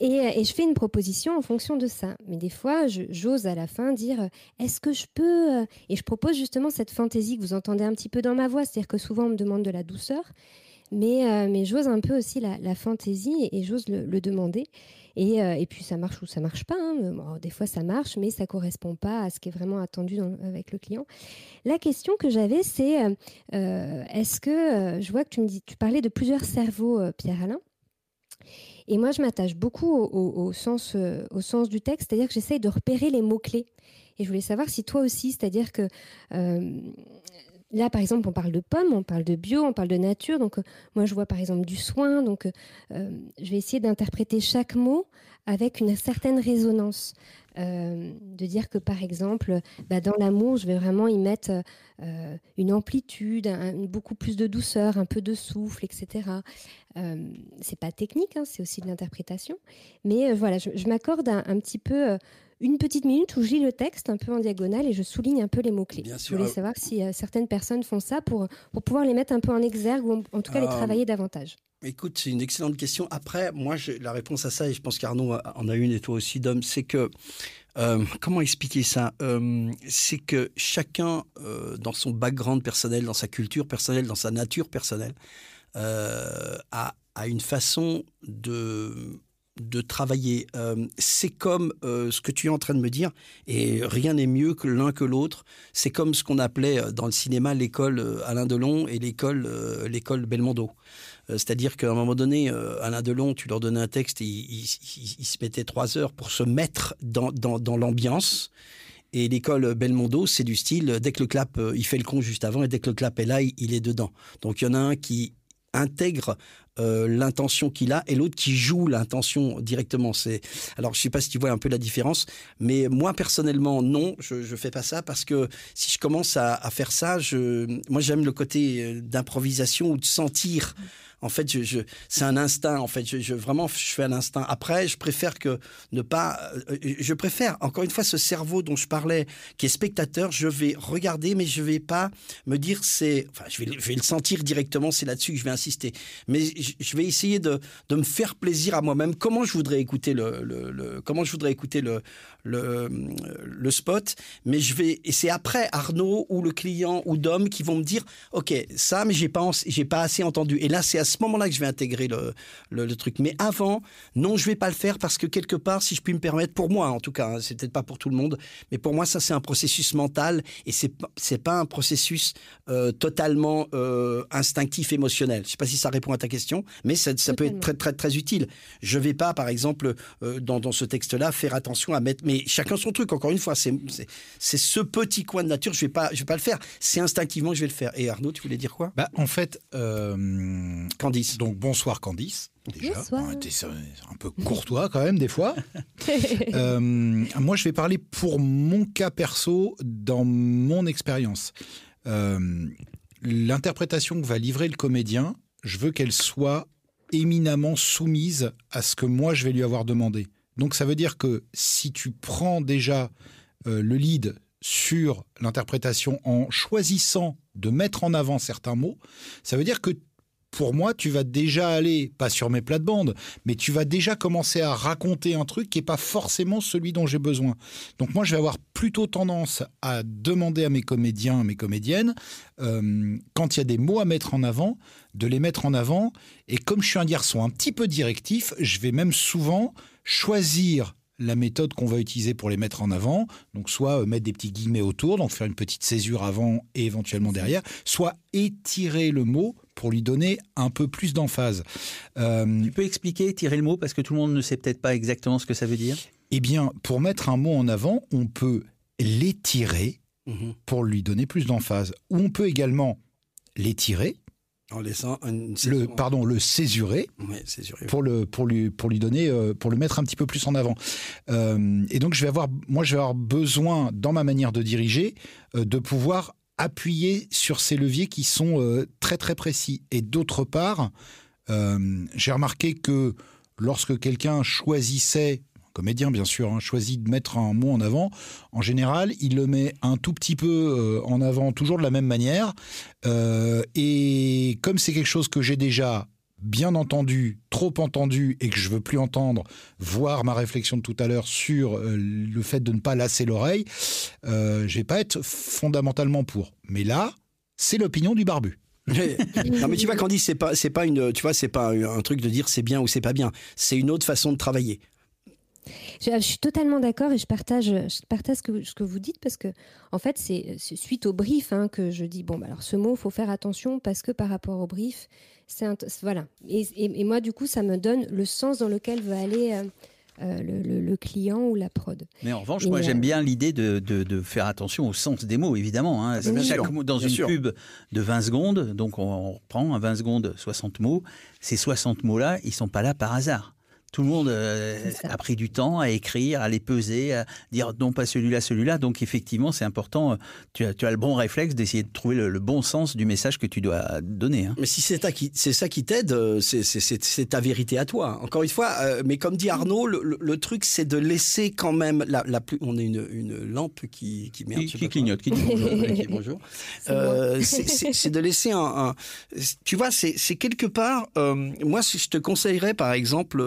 Et, euh, et, je fais une proposition en fonction de ça. Mais des fois, j'ose à la fin dire est-ce que je peux Et je propose justement cette fantaisie que vous entendez un petit peu dans ma voix. C'est-à-dire que souvent, on me demande de la douceur. Mais, mais j'ose un peu aussi la, fantaisie et, j'ose le, demander. Et, euh, et, puis ça marche ou ça marche pas. Hein. des fois ça marche, mais ça correspond pas à ce qui est vraiment attendu avec le client. La question que j'avais, c'est euh, euh, est-ce que je vois que tu me dis, tu parlais de plusieurs cerveaux, Pierre Alain. Et moi, je m'attache beaucoup au, sens, au sens du texte, c'est-à-dire que j'essaye de repérer les mots-clés. Et je voulais savoir si toi aussi, c'est-à-dire que Là, par exemple, on parle de pommes, on parle de bio, on parle de nature. Donc, euh, moi, je vois par exemple du soin. Donc, euh, euh, je vais essayer d'interpréter chaque mot avec une certaine résonance. de dire que, par exemple, bah, dans l'amour, je vais vraiment y mettre une amplitude, beaucoup plus de douceur, un peu de souffle, etc. c'est pas technique, hein, c'est aussi de l'interprétation. Mais voilà, je, m'accorde un, petit peu une petite minute où je lis le texte un peu en diagonale et je souligne un peu les mots-clés. Je voulais savoir si euh, certaines personnes font ça pour, pour pouvoir les mettre un peu en exergue ou en, tout cas les euh, travailler davantage. Écoute, c'est une excellente question. Après, moi, la réponse à ça, et je pense qu'Arnaud en a une et toi aussi, Dom, c'est que euh, comment expliquer ça? C'est que chacun, dans son background personnel, dans sa culture personnelle, dans sa nature personnelle, a, a, une façon de de travailler. Euh, c'est comme euh, ce que tu es en train de me dire, et rien n'est mieux que l'un que l'autre. C'est comme ce qu'on appelait euh, dans le cinéma l'école Alain Delon et l'école l'école Belmondo. C'est-à-dire qu'à un moment donné, Alain Delon, tu leur donnais un texte, et il, se mettait trois heures pour se mettre dans, dans, l'ambiance. Et l'école Belmondo, c'est du style, dès que le clap, il fait le con juste avant, et dès que le clap est là, il est dedans. Donc il y en a un qui intègre euh, l'intention qu'il a et l'autre qui joue l'intention directement. C'est alors je sais pas si tu vois un peu la différence, mais moi personnellement non, je je fais pas ça parce que si je commence à, faire ça, je moi j'aime le côté euh, d'improvisation ou de sentir. En fait, je, c'est un instinct. En fait, je, vraiment, je fais un instinct. Après, je préfère que ne pas. Euh, je préfère encore une fois ce cerveau dont je parlais, qui est spectateur. Je vais regarder, mais je vais pas me dire c'est. Enfin, je vais, je vais le sentir directement. C'est là-dessus que je vais insister. Mais je vais essayer de, de me faire plaisir à moi-même. Comment je voudrais écouter le, le, comment je voudrais écouter le, le, spot, mais je vais et c'est après Arnaud ou le client ou Dom qui vont me dire ok ça mais j'ai pas j'ai pas assez entendu et là c'est à ce moment-là que je vais intégrer le, le, truc. Mais avant non je vais pas le faire parce que quelque part si je puis me permettre pour moi en tout cas hein, c'est peut-être pas pour tout le monde mais pour moi ça c'est un processus mental et c'est c'est pas un processus euh, totalement euh, instinctif émotionnel. Je sais pas si ça répond à ta question mais ça, ça peut être très très très utile. Je vais pas par exemple euh, dans, dans ce texte-là faire attention à mettre mais chacun son truc. Encore une fois, c'est ce petit coin de nature. Je vais pas, je vais pas le faire. C'est instinctivement que je vais le faire. Et Arnaud, tu voulais dire quoi? Bah en fait, euh, Candice. Donc bonsoir Candice. Déjà, C'est un peu courtois quand même des fois. Euh, moi, je vais parler pour mon cas perso dans mon expérience. Euh, l'interprétation que va livrer le comédien, je veux qu'elle soit éminemment soumise à ce que moi je vais lui avoir demandé. Donc ça veut dire que si tu prends déjà euh, le lead sur l'interprétation en choisissant de mettre en avant certains mots, ça veut dire que pour moi, tu vas déjà aller, pas sur mes plates-bandes, mais tu vas déjà commencer à raconter un truc qui n'est pas forcément celui dont j'ai besoin. Donc moi, je vais avoir plutôt tendance à demander à mes comédiens, mes comédiennes, euh, quand il y a des mots à mettre en avant, de les mettre en avant. Et comme je suis un garçon un petit peu directif, je vais même souvent choisir la méthode qu'on va utiliser pour les mettre en avant, donc soit euh, mettre des petits guillemets autour, donc faire une petite césure avant et éventuellement derrière, soit étirer le mot pour lui donner un peu plus d'emphase. Euh, tu peux expliquer, étirer le mot, parce que tout le monde ne sait peut-être pas exactement ce que ça veut dire? Eh bien, pour mettre un mot en avant, on peut l'étirer mhm. pour lui donner plus d'emphase, ou on peut également l'étirer en laissant le pardon le césurer, pour le pour lui pour lui donner euh, pour le mettre un petit peu plus en avant. Euh, et donc je vais avoir moi je vais avoir besoin dans ma manière de diriger euh, de pouvoir appuyer sur ces leviers qui sont très très précis. Et d'autre part j'ai remarqué que lorsque quelqu'un choisissait comédien bien sûr, hein, choisit de mettre un mot en avant, en général, il le met un tout petit peu euh, en avant, toujours de la même manière. Euh, et comme c'est quelque chose que j'ai déjà bien entendu, trop entendu et que je veux plus entendre, voir ma réflexion de tout à l'heure sur euh, le fait de ne pas lasser l'oreille, je vais pas être fondamentalement pour. Mais là, c'est l'opinion du barbu. non mais tu vois Candy c'est pas pas une tu vois c'est pas un truc de dire c'est bien ou c'est pas bien c'est une autre façon de travailler je, suis totalement d'accord et je partage, je partage ce que, ce que vous dites parce que, en fait, c'est suite au brief hein, que je dis bon, bah, alors ce mot, faut faire attention parce que par rapport au brief, c'est voilà. Et, et, moi, du coup, ça me donne le sens dans lequel va aller. Euh, euh, le, client ou la prod. Mais en revanche, moi j'aime euh, bien l'idée de, de, faire attention au sens des mots, évidemment. Hein. Chaque mot, dans une pub de 20 secondes, donc on, reprend un 20 secondes, 60 mots, ces 60 mots-là, ils sont pas là par hasard. Tout le monde euh, a pris du temps à écrire, à les peser, à dire non pas celui-là, celui-là. Donc effectivement, c'est important. Tu as, tu as le bon réflexe d'essayer de trouver le, bon sens du message que tu dois donner. Hein. Mais si c'est ça qui t'aide, euh, c'est ta vérité à toi. Encore une fois, euh, mais comme dit Arnaud, le, truc c'est de laisser quand même la, la plus. On a une, une lampe qui qui, merde, qui, clignote, qui dit bonjour. c'est de laisser un, un, Tu vois, c'est quelque part. moi, si je te conseillerais, par exemple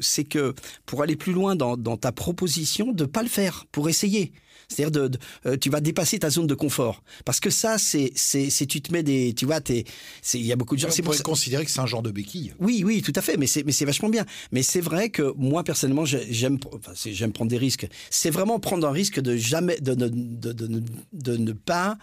c'est que pour aller plus loin dans, ta proposition, de pas le faire, pour essayer. C'est-à-dire de, euh, tu vas dépasser ta zone de confort parce que ça c'est c'est tu te mets des tu vois il y a beaucoup de gens c'est pour considérer que c'est un genre de béquille. Oui oui tout à fait mais c'est mais c'est vachement bien mais c'est vrai que moi personnellement j'aime enfin, j'aime prendre des risques c'est vraiment prendre un risque de jamais de, de, de, de ne pas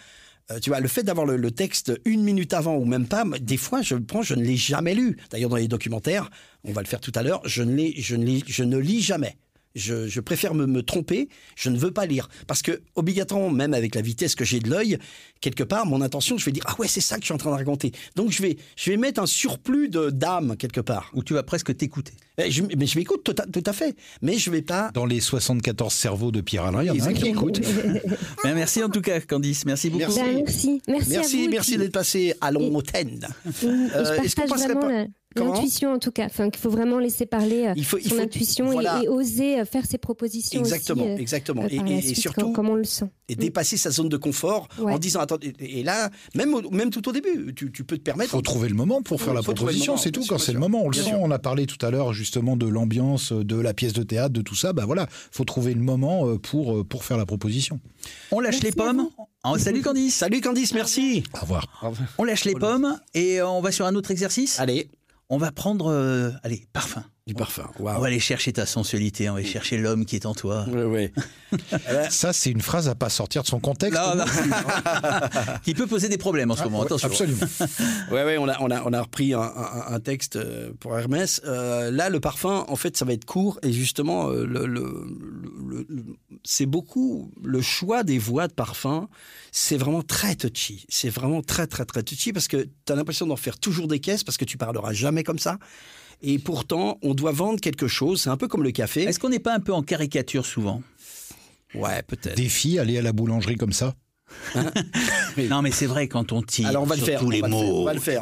euh, tu vois, le fait d'avoir le, texte une minute avant ou même pas, des fois, je prends, je ne l'ai jamais lu. D'ailleurs, dans les documentaires, on va le faire tout à l'heure, je ne je ne je ne lis jamais. Je, préfère me, tromper, je ne veux pas lire. Parce que, obligatoirement, même avec la vitesse que j'ai de l'œil, quelque part, mon intention, je vais dire, ah ouais, c'est ça que je suis en train de raconter. Donc, je vais, je vais mettre un surplus de d'âme, quelque part. Où tu vas presque t'écouter. Eh, je, mais je m'écoute tout, tout, à fait. Mais je vais pas. Dans les 74 cerveaux de Pierre Alain, il y en a un qui écoute. Ben, merci en tout cas, Candice. Merci beaucoup. Merci. Ben, merci. Merci, merci, d'être passé à Longmoten. Euh, Est-ce qu'on passerait pas. L'intuition en tout cas, enfin qu'il faut vraiment laisser parler il faut, son intuition et, oser faire ses propositions. Exactement, aussi, exactement. et, surtout, comme, on le sent. Et mm. dépasser sa zone de confort en disant attends. Et là, même même tout au début, tu, peux te permettre. Il faut trouver le moment pour faire la proposition, c'est tout. Quand c'est le moment, on le sent. On a parlé tout à l'heure justement de l'ambiance, de la pièce de théâtre, de tout ça. Bah voilà, faut trouver le moment pour pour faire la proposition. On lâche les pommes. Oh, salut Candice. Salut Candice, merci. Au revoir. On lâche les pommes et on va sur un autre exercice? Allez. On va prendre, euh, allez, parfum. Du parfum. On va aller chercher ta sensualité, on va aller chercher l'homme qui est en toi. Oui, oui. Ça, c'est une phrase à pas sortir de son contexte. Non, non. qui peut poser des problèmes en ce moment. Attention. Absolument. Oui, on a, on a, on a repris un, un, texte euh, pour Hermès. Euh, là, le parfum, en fait, ça va être court et justement, le, le, c'est beaucoup le choix des voix de parfum. C'est vraiment très touchy. C'est vraiment très, très, très touchy parce que tu as l'impression d'en faire toujours des caisses parce que tu parleras jamais comme ça. Et pourtant, on doit vendre quelque chose. C'est un peu comme le café. Est-ce qu'on n'est pas un peu en caricature souvent? Ouais, peut-être. Des filles aller à la boulangerie comme ça? Hein non mais c'est vrai quand on tire Alors on va le faire, tous les mots. on va le faire.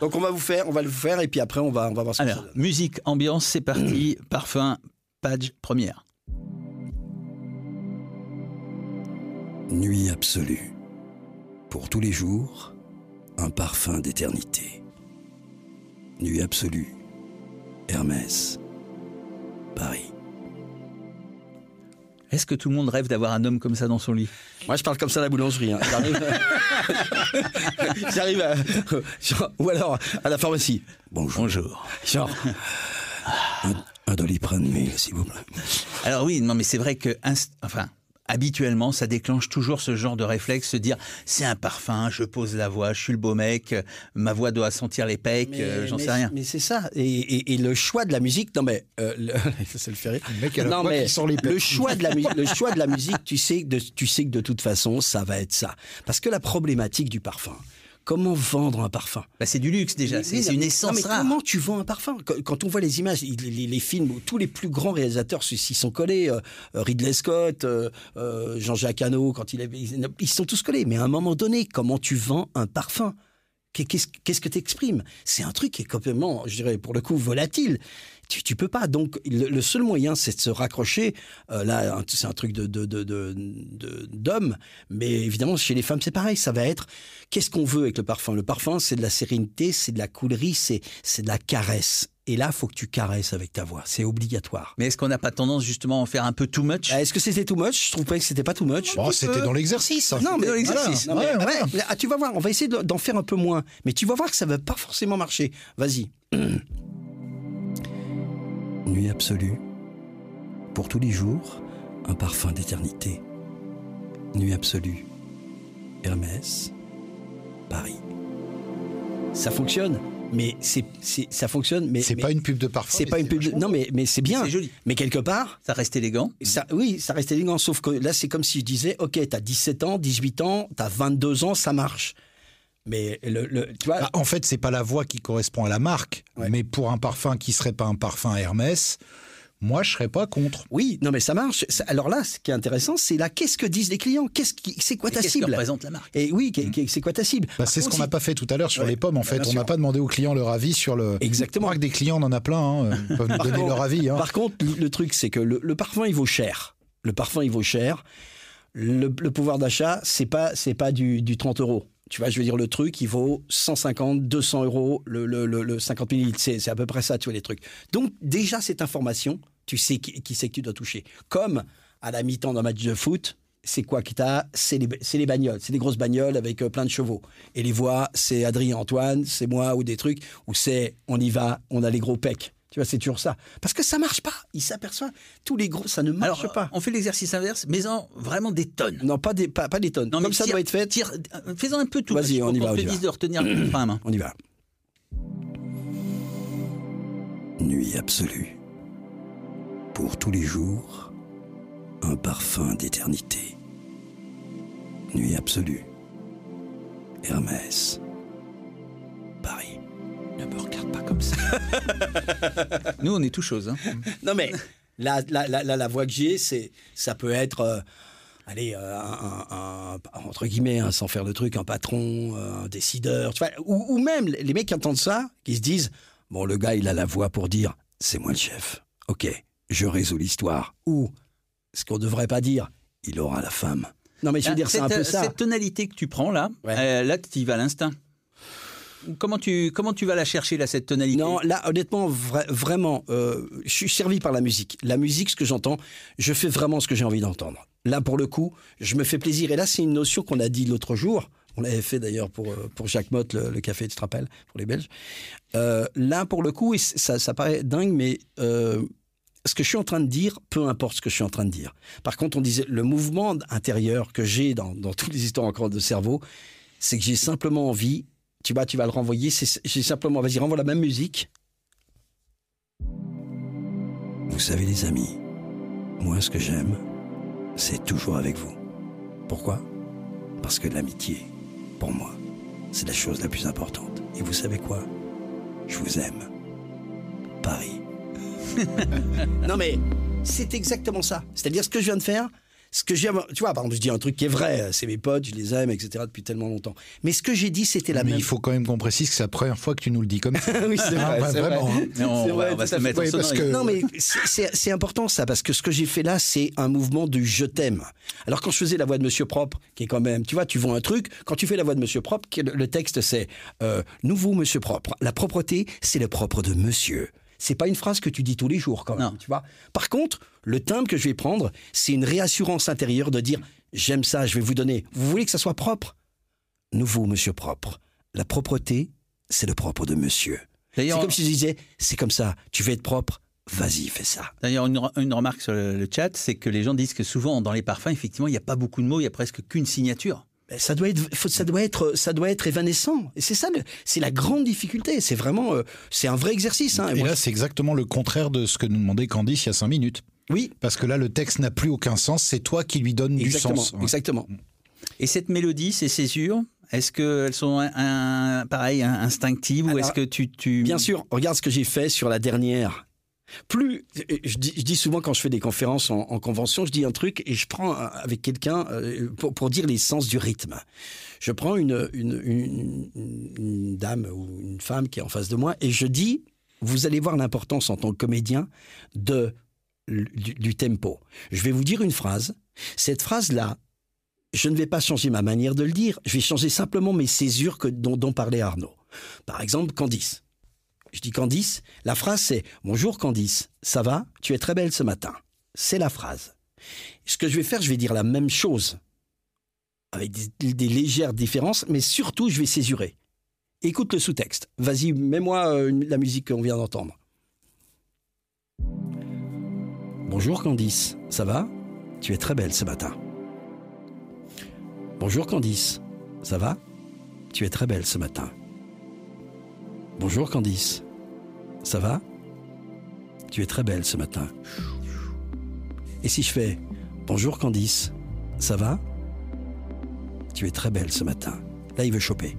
Donc on va vous faire, on va le faire et puis après on va on va voir ce Alors, musique, ambiance, c'est parti. Parfum, page première. Nuit absolue. Pour tous les jours, un parfum d'éternité. Nuit absolue. Hermès, Paris. Est-ce que tout le monde rêve d'avoir un homme comme ça dans son lit? Moi, je parle comme ça à la boulangerie. Hein. J'arrive, à... ou alors à la pharmacie. Bonjour. Bonjour. Genre, un, un doliprane, s'il vous plaît. Alors oui, non, mais c'est vrai que, enfin, habituellement, ça déclenche toujours ce genre de réflexe, se dire c'est un parfum, je pose la voix, je suis le beau mec, ma voix doit sentir les pecs, euh, j'en sais rien. Mais c'est ça. Et, le choix de la musique, non mais euh, le, ça le fait rire. Le non mais le choix de la le choix de la musique, tu sais, de, tu sais que de toute façon, ça va être ça. Parce que la problématique du parfum, Comment vendre un parfum? Bah, C'est du luxe déjà, c'est une essence mais Comment tu vends un parfum? Quand, on voit les images, les, films où tous les plus grands réalisateurs s'y sont collés, euh, Ridley Scott, euh, euh, Jean-Jacques Hano, quand il avait, ils sont tous collés. Mais à un moment donné, comment tu vends un parfum? Qu'est-ce que tu exprimes C'est un truc qui est complètement, je dirais, pour le coup, volatile. Tu, tu peux pas. Donc, le, seul moyen, c'est de se raccrocher. Euh, là, c'est un truc de, de, d'homme. Mais évidemment, chez les femmes, c'est pareil. Ça va être qu'est-ce qu'on veut avec le parfum? Le parfum, c'est de la sérénité, c'est de la coulerie, c'est, c'est de la caresse. Et là, faut que tu caresses avec ta voix. C'est obligatoire. Mais est-ce qu'on n'a pas tendance justement à faire un peu too much? Est-ce que c'était too much? Je trouve pas que c'était pas too much. Oh, c'était dans l'exercice. Non, mais dans l'exercice. Ah, tu vas voir, on va essayer d'en faire un peu moins. Mais tu vas voir que ça va pas forcément marcher. Vas-y. Nuit absolue. Pour tous les jours, un parfum d'éternité. Nuit absolue. Hermès. Paris. Ça fonctionne mais c'est, ça fonctionne. Mais c'est pas une pub de parfum. C'est pas une pub. non, mais mais c'est bien. C'est joli. Mais quelque part, ça reste élégant. Ça, oui, ça reste élégant. Sauf que là, c'est comme si je disais, ok, t'as 17 ans, 18 ans, t'as 22 ans, ça marche. Mais le, tu vois. Bah, en fait, c'est pas la voix qui correspond à la marque, mais pour un parfum qui serait pas un parfum Hermès, moi, je serais pas contre. Oui, non, mais ça marche. Alors là, ce qui est intéressant, c'est là, qu'est-ce que disent les clients? Qu'est-ce qui, c'est quoi ta cible? Qu'est-ce représente la marque? Et oui, c'est quoi ta cible? Bah, C'est ce qu'on n'a pas fait tout à l'heure sur les pommes. En fait, on n'a pas demandé aux clients leur avis sur le. Exactement. que des clients, on en a plein. Hein. Ils peuvent nous donner leur avis. Hein. Par contre, le truc, c'est que le, parfum, il vaut cher. Le parfum, il vaut cher. Le, pouvoir d'achat, c'est pas, c'est pas du, du 30 euros. Tu vois, je veux dire, le truc, il vaut 150, 200 euros, le, le, le 50 millilitres. C'est à peu près ça, tu vois, les trucs. Donc, déjà, cette information, tu sais qui, c'est que tu dois toucher. Comme à la mi-temps d'un match de foot, c'est quoi qui t'a C'est les, les, bagnoles, c'est des grosses bagnoles avec euh, plein de chevaux. Et les voix, c'est Adrien Antoine, c'est moi ou des trucs, ou c'est on y va, on a les gros pecs. Tu vois, c'est toujours ça. Parce que ça marche pas. Il s'aperçoit. Tous les gros, ça ne marche pas. On fait l'exercice inverse, mais en vraiment des tonnes. Non, pas des, pas, des tonnes. Non, Comme ça doit être fait. Tire, faisons un peu tout. Vas-y, on, y va. On y va. de retenir main. On y va. Nuit absolue. Pour tous les jours, un parfum d'éternité. Nuit absolue. Hermès. Paris. Ne me regarde pas comme ça. Nous, on est tout chose. Hein. Non, mais la, la, la, la, voix que j'ai, c'est, ça peut être. Euh, allez, euh, un, entre guillemets, hein, sans faire le truc, un patron, un décideur, tu vois, ou, ou, même les mecs qui entendent ça, qui se disent Bon, le gars, il a la voix pour dire c'est moi le chef. Ok, je résous l'histoire. Ou ce qu'on ne devrait pas dire, il aura la femme. Non, mais je veux ah, dire, c'est un peu ça. Cette tonalité que tu prends là, euh, là, tu y vas à l'instinct. Comment tu, comment tu vas la chercher, là, cette tonalité? Non, là, honnêtement, vraiment, euh, je suis servi par la musique. La musique, ce que j'entends, je fais vraiment ce que j'ai envie d'entendre. Là, pour le coup, je me fais plaisir. Et là, c'est une notion qu'on a dit l'autre jour. On l'avait fait d'ailleurs pour, euh, pour Jacques Motte, le, café, te rappelles, pour les Belges. Euh, là, pour le coup, ça, ça paraît dingue, mais ce que je suis en train de dire, peu importe ce que je suis en train de dire. Par contre, on disait, le mouvement intérieur que j'ai dans, dans toutes les histoires encore de cerveau, c'est que j'ai simplement envie tu vas, tu vas le renvoyer. C'est simplement, vas-y, renvoie la même musique. Vous savez, les amis, moi, ce que j'aime, c'est toujours avec vous. Pourquoi? Parce que l'amitié, pour moi, c'est la chose la plus importante. Et vous savez quoi? Je vous aime. Paris. non mais c'est exactement ça. C'est-à-dire ce que je viens de faire, ce que j'ai, tu vois, par exemple, je dis un truc qui est vrai, c'est mes potes, je les aime, etc. depuis tellement longtemps. Mais ce que j'ai dit, c'était la Mais même. il faut quand même qu'on précise que c'est la première fois que tu nous le dis comme ça. oui, c'est vrai, ah, vraiment. Hein. on, va, se mettre parce que... Non, mais c'est important ça, parce que ce que j'ai fait là, c'est un mouvement du je t'aime. Alors quand je faisais la voix de Monsieur Propre, qui est quand même, tu vois, tu vois un truc, quand tu fais la voix de Monsieur Propre, le texte c'est euh, Nouveau Monsieur Propre. La propreté, c'est le propre de Monsieur c'est pas une phrase que tu dis tous les jours quand même, tu vois. Par contre, le timbre que je vais prendre, c'est une réassurance intérieure de dire j'aime ça, je vais vous donner. Vous voulez que ça soit propre? Nouveau monsieur propre. La propreté, c'est le propre de monsieur. C'est comme si je disais c'est comme ça, tu veux être propre, Vas-y, fais ça. D'ailleurs, une, une, remarque sur le chat, c'est que les gens disent que souvent, dans les parfums, effectivement, il n'y a pas beaucoup de mots, il y a presque qu'une signature. Ben, ça doit être, ça doit être, ça doit être évanescent. Et c'est ça, c'est la grande difficulté. C'est vraiment, euh, c'est un vrai exercice. Hein. Et, là, c'est exactement le contraire de ce que nous demandait Candice il y a cinq minutes. Oui. Parce que là, le texte n'a plus aucun sens. C'est toi qui lui donnes du sens. Exactement. Et cette mélodie, ces césures, est-ce qu'elles sont un, pareil, instinctives ou est-ce que tu, tu... Bien sûr. Regarde ce que j'ai fait sur la dernière plus, je dis, souvent quand je fais des conférences en, convention, je dis un truc et je prends avec quelqu'un euh, pour, dire l'essence du rythme. Je prends une, une, dame ou une femme qui est en face de moi et je dis, vous allez voir l'importance en tant que comédien de, du, tempo. Je vais vous dire une phrase. Cette phrase-là, je ne vais pas changer ma manière de le dire, je vais changer simplement mes césures que, dont, dont parlait Arnaud. Par exemple, Candice je dis Candice, la phrase c'est Bonjour Candice, ça va? Tu es très belle ce matin. C'est la phrase. Ce que je vais faire, je vais dire la même chose, avec des, légères différences, mais surtout je vais césurer. Écoute le sous-texte. Vas-y, mets-moi euh, la musique qu'on vient d'entendre. Bonjour Candice, ça va? Tu es très belle ce matin. Bonjour Candice, ça va? Tu es très belle ce matin. Bonjour Candice. Ça va? Tu es très belle ce matin. Et si je fais Bonjour Candice, ça va? Tu es très belle ce matin. Là, il veut choper.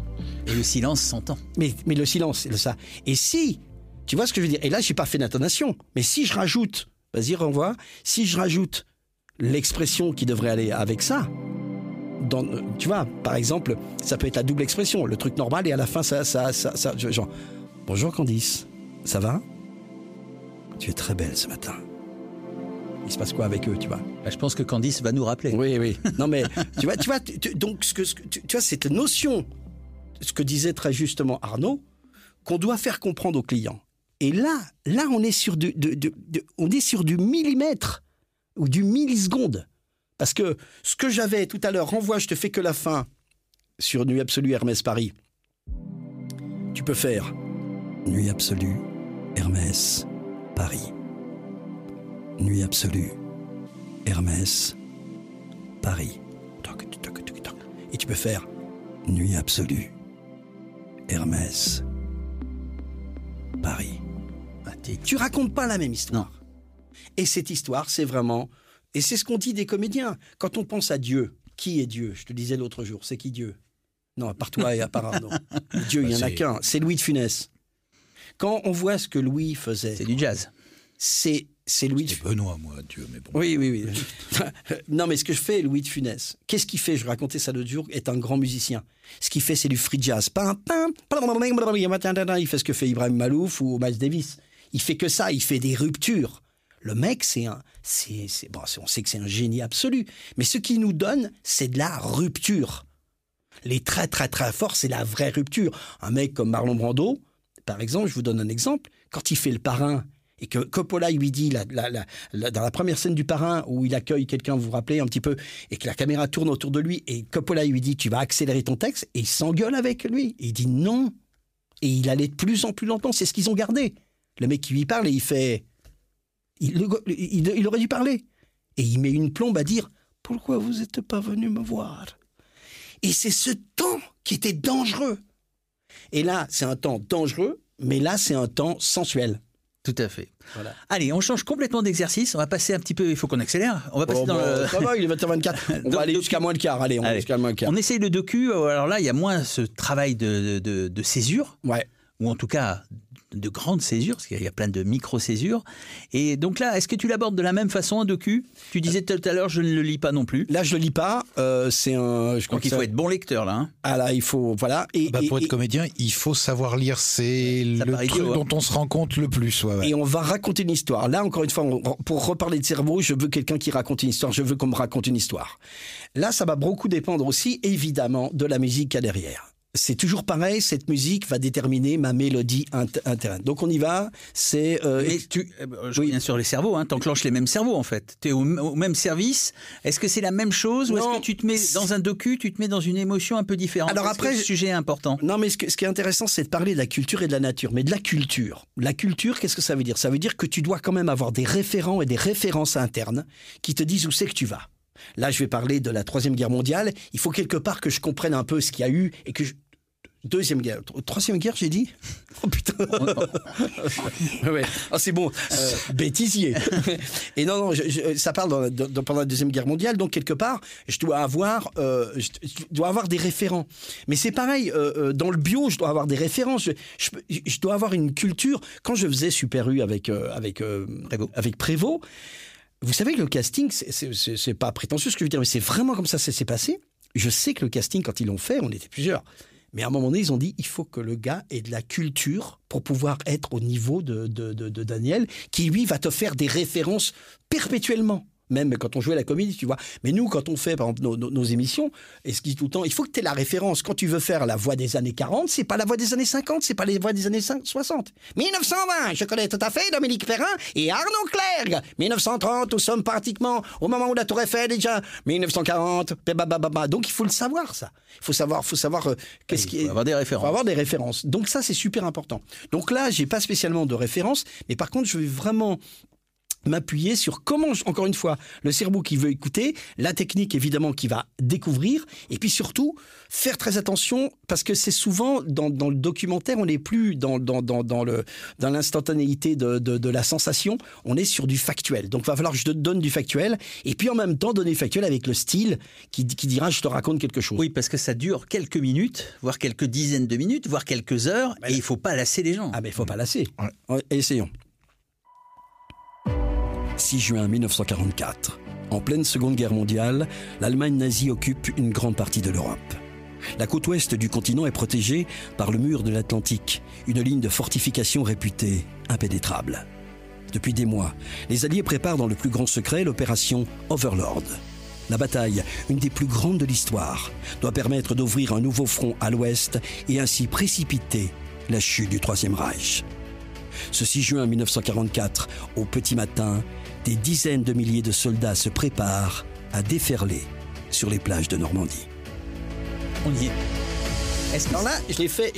Et le silence s'entend. Mais, mais le silence, c'est ça. Et si, tu vois ce que je veux dire? Et là, j'ai pas fait d'intonation. Mais si je rajoute, vas-y, renvoie, si je rajoute l'expression qui devrait aller avec ça, dans, tu vois, par exemple, ça peut être la double expression, le truc normal et à la fin, ça, ça, ça, ça genre, bonjour Candice, ça va? Tu es très belle ce matin. Il se passe quoi avec eux, tu vois? Bah, Je pense que Candice va nous rappeler. Oui, oui. Non, mais tu vois, tu vois, donc ce que, tu, vois, cette notion, ce que disait très justement Arnaud, qu'on doit faire comprendre aux clients. Et là, là, on est sur du, on est sur du millimètre ou du milliseconde. Parce que ce que j'avais tout à l'heure, renvoie, je te fais que la fin sur Nuit Absolue Hermès Paris. Tu peux faire Nuit Absolue Hermès Paris. Nuit Absolue Hermès Paris. Et tu peux faire Nuit Absolue Hermès Paris. Ah, tu racontes pas la même histoire. Et cette histoire, c'est vraiment et c'est ce qu'on dit des comédiens. Quand on pense à Dieu, qui est Dieu? Je te disais l'autre jour, c'est qui Dieu? Non, à part toi et à part Arnaud. Dieu, il n'y en a qu'un. C'est Louis de Funès. Quand on voit ce que Louis faisait. C'est du jazz. C'est c'est Louis de Benoît, moi, Dieu, mais bon. Oui, oui, oui. non, mais ce que je fais, Louis de Funès, qu'est-ce qu'il fait? Je racontais ça l'autre jour, est un grand musicien. Ce qu'il fait, c'est du free jazz. Il fait ce que fait Ibrahim Malouf ou Miles Davis. Il fait que ça, il fait des ruptures. Le mec, c'est un, c'est, bon, on sait que c'est un génie absolu. Mais ce qu'il nous donne, c'est de la rupture. Les très, très, très forts, c'est la vraie rupture. Un mec comme Marlon Brando, par exemple, je vous donne un exemple, quand il fait le parrain, et que Coppola lui dit dans la première scène du parrain où il accueille quelqu'un, vous vous rappelez un petit peu, et que la caméra tourne autour de lui et Coppola lui dit tu vas accélérer ton texte et il s'engueule avec lui. il dit non. Et il allait de plus en plus lentement. C'est ce qu'ils ont gardé. Le mec qui lui parle et il fait il, il aurait dû parler. Et il met une plombe à dire pourquoi vous n'êtes pas venu me voir? Et c'est ce temps qui était dangereux. Et là, c'est un temps dangereux, mais là, c'est un temps sensuel. Tout à fait. Allez, on change complètement d'exercice. On va passer un petit peu. Il faut qu'on accélère. On va passer oh, dans le. Ça va, il est 20h24. On va aller jusqu'à moins de quart. Allez, on jusqu'à moins de quart. On essaye le docu. Alors là, il y a moins ce travail de, de, de césure. Ouais. Ou en tout cas de grandes césures, parce qu'il y a plein de micro-césures. Et donc là, est-ce que tu l'abordes de la même façon, un docu? Tu disais tout à l'heure, je ne le lis pas non plus. Là, je ne le lis pas. Euh, c'est un. Je crois qu'il faut être bon lecteur, là. Hein. Ah là, il faut. Voilà. Et, bah, pour être comédien, il faut savoir lire. C'est le truc dont on se rend compte le plus. Et on va raconter une histoire. Là, encore une fois, pour reparler de cerveau, je veux quelqu'un qui raconte une histoire. Je veux qu'on me raconte une histoire. Là, ça va beaucoup dépendre aussi, évidemment, de la musique qu'il y a derrière c'est toujours pareil, cette musique va déterminer ma mélodie interne. Donc on y va, c'est... Euh, tu, euh, je reviens sur les cerveaux, hein, enclenches les mêmes cerveaux en fait. Tu es au, même service. Est-ce que c'est la même chose ou est-ce que tu te mets dans un docu, tu te mets dans une émotion un peu différente Alors après... Le sujet est important. Non mais ce, ce qui est intéressant, c'est de parler de la culture et de la nature. Mais de la culture. La culture, qu'est-ce que ça veut dire? Ça veut dire que tu dois quand même avoir des référents et des références internes qui te disent où c'est que tu vas. Là, je vais parler de la Troisième Guerre mondiale. Il faut quelque part que je comprenne un peu ce qu'il y a eu et que je, Deuxième guerre. Troisième guerre, j'ai dit Oh putain ouais. Ah, c'est bon. Euh, bêtisier. Et non, non, ça parle pendant la Deuxième Guerre mondiale, donc quelque part, je dois avoir, euh, je, dois avoir des référents. Mais c'est pareil, euh, dans le bio, je dois avoir des références. Je, dois avoir une culture. Quand je faisais Super U avec, avec, Prévost. avec Prévost, vous savez, le casting, c'est pas prétentieux ce que je veux dire, mais c'est vraiment comme ça ça s'est passé. Je sais que le casting, quand ils l'ont fait, on était plusieurs. Mais à un moment donné, ils ont dit il faut que le gars ait de la culture pour pouvoir être au niveau de, de, Daniel, qui lui va te faire des références perpétuellement même quand on jouait la comédie, tu vois. Mais nous, quand on fait, par exemple, nos, émissions, et ce dit tout le temps, il faut que tu aies la référence. Quand tu veux faire la voix des années 40, c'est pas la voix des années 50, c'est pas la voix des années 60. 1920, je connais tout à fait Dominique Perrin et Arnaud Clerc. 1930, nous sommes pratiquement au moment où la Tour Eiffel déjà. 1940, donc il faut le savoir, ça. Il faut savoir, faut savoir euh, qu'est-ce qui est. avoir des références. Faut avoir des références. Donc ça, c'est super important. Donc là, j'ai pas spécialement de références, mais par contre, je vais vraiment m'appuyer sur comment, encore une fois, le cerveau qui veut écouter, la technique évidemment qui va découvrir, et puis surtout faire très attention parce que c'est souvent dans, le documentaire, on n'est plus dans, dans, dans, le, dans l'instantanéité de, de, la sensation, on est sur du factuel. Donc il va falloir que je te donne du factuel, et puis en même temps donner factuel avec le style qui, qui dira je te raconte quelque chose. Oui, parce que ça dure quelques minutes, voire quelques dizaines de minutes, voire quelques heures, et il faut pas lasser les gens. Ah mais il faut pas lasser. Essayons. 6 juin 1944. En pleine Seconde Guerre mondiale, l'Allemagne nazie occupe une grande partie de l'Europe. La côte ouest du continent est protégée par le mur de l'Atlantique, une ligne de fortification réputée impénétrable. Depuis des mois, les Alliés préparent dans le plus grand secret l'opération Overlord. La bataille, une des plus grandes de l'histoire, doit permettre d'ouvrir un nouveau front à l'ouest et ainsi précipiter la chute du Troisième Reich. Ce 6 juin 1944, au petit matin, des dizaines de milliers de soldats se préparent à déferler sur les plages de Normandie. On y est. Est-ce que là, je l'ai fait,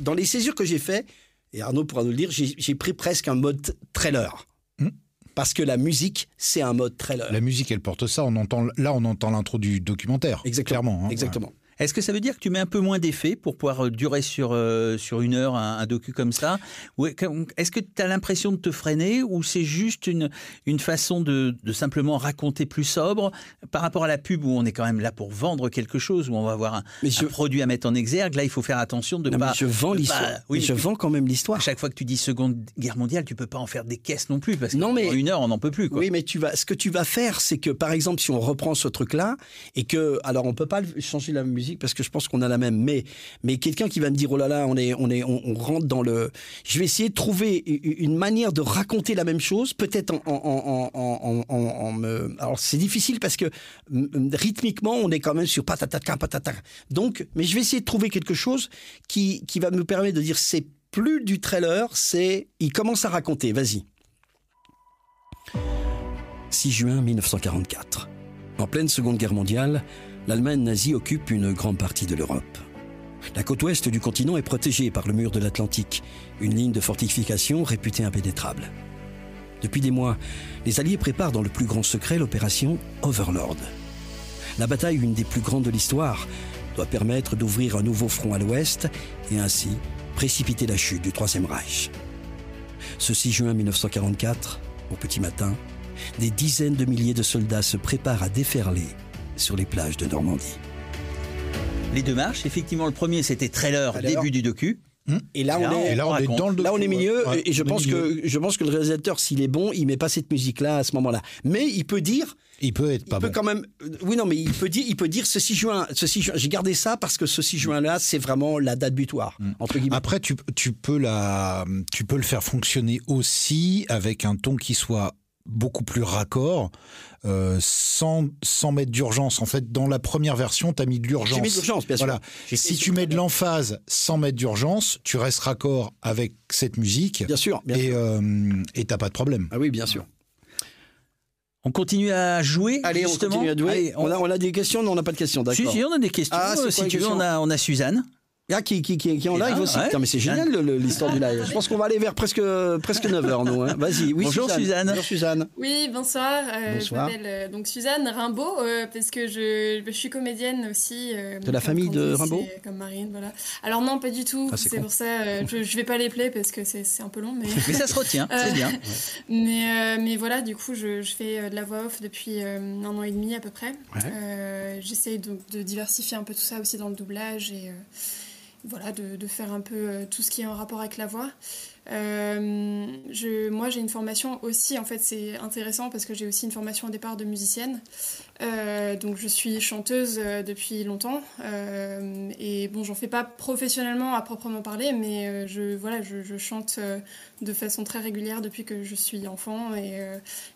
dans les césures que j'ai fait, et Arnaud pourra nous le dire, j'ai pris presque un mode trailer. Hmm. Parce que la musique, c'est un mode trailer. La musique, elle porte ça. On entend, là, on entend l'intro du documentaire. Exactement. Clairement. Hein. Exactement. Est-ce que ça veut dire que tu mets un peu moins d'effets pour pouvoir euh, durer sur, euh, sur une heure un, docu comme ça? Est-ce que tu as l'impression de te freiner ou c'est juste une, une façon de, de, simplement raconter plus sobre par rapport à la pub où on est quand même là pour vendre quelque chose, où on va avoir un, produit à mettre en exergue? Là, il faut faire attention de ne pas. je vends l'histoire. Oui, je vends quand même l'histoire. À chaque fois que tu dis Seconde Guerre mondiale, tu peux pas en faire des caisses non plus parce que non, mais, une heure, on n'en peut plus. Oui, mais tu vas, ce que tu vas faire, c'est que par exemple, si on reprend ce truc-là et que, alors on peut pas changer la musique parce que je pense qu'on a la même. Mais, mais quelqu'un qui va me dire oh là là, on est, on est, on, rentre dans le. Je vais essayer de trouver une manière de raconter la même chose, peut-être en, me. Alors c'est difficile parce que rythmiquement, on est quand même sur patatata patata. Donc, mais je vais essayer de trouver quelque chose qui, qui va me permettre de dire c'est plus du trailer, c'est il commence à raconter. Vas-y. 6 juin 1944. En pleine Seconde Guerre mondiale, l'Allemagne nazie occupe une grande partie de l'Europe. La côte ouest du continent est protégée par le mur de l'Atlantique, une ligne de fortification réputée impénétrable. Depuis des mois, les Alliés préparent dans le plus grand secret l'opération Overlord. La bataille, une des plus grandes de l'histoire, doit permettre d'ouvrir un nouveau front à l'ouest et ainsi précipiter la chute du Troisième Reich. Ce 6 juin 1944, au petit matin, des dizaines de milliers de soldats se préparent à déferler sur les plages de Normandie. Les deux marches, effectivement, le premier c'était trailer, début du docu. Hmm. Et là, on, est, là, on est dans le Là, on est milieu. et je pense que je pense que le réalisateur, s'il est bon, il met pas cette musique-là à ce moment-là. Mais il peut dire. Il peut être pas il peut quand même. Oui, non, mais il peut dire, il peut dire ce 6 juin, ce juin. J'ai gardé ça parce que ce 6 juin-là, c'est vraiment la date butoir hmm. entre guillemets. Après, tu, tu peux la, tu peux le faire fonctionner aussi avec un ton qui soit beaucoup plus raccord, euh, sans, sans mettre d'urgence. En fait, dans la première version, tu as mis de l'urgence. J'ai mis de l'urgence, bien sûr. Voilà. Si tu mets de l'emphase sans mettre d'urgence, tu restes raccord avec cette musique. Bien sûr. Bien et euh, t'as pas de problème. Ah oui, bien sûr. On continue à jouer Allez, on continue à jouer. on... a, on... a, des questions, non, on n'a pas de questions, d'accord. Si, si, on a des questions. Ah, si tu veux, on a, on a Suzanne. Ah, qui, qui, qui, en live aussi. mais c'est génial l'histoire du live. Je pense qu'on va aller vers presque, presque 9h, nous. Hein. Vas-y. Oui, Bonjour Suzanne. Bonjour Suzanne. Oui, bonsoir. Euh, Je m'appelle euh, donc Suzanne Rimbaud, euh, parce que je, je, suis comédienne aussi. Euh, de la famille de Rimbaud Comme Marine, voilà. Alors non, pas du tout. Ah, c'est pour ça, je, je vais pas les plaire parce que c'est un peu long. Mais, mais ça se retient, c'est bien. mais, mais voilà, du coup, je, je fais de la voix off depuis un an et demi à peu près. J'essaie de, de, diversifier un peu tout ça aussi dans le doublage et voilà, de, faire un peu euh, tout ce qui est en rapport avec la voix. Euh, je, moi, j'ai une formation aussi, en fait, c'est intéressant parce que j'ai aussi une formation au départ de musicienne. Euh, donc, je suis chanteuse depuis longtemps. et bon, j'en fais pas professionnellement à proprement parler, mais je, voilà, je, chante de façon très régulière depuis que je suis enfant. Et,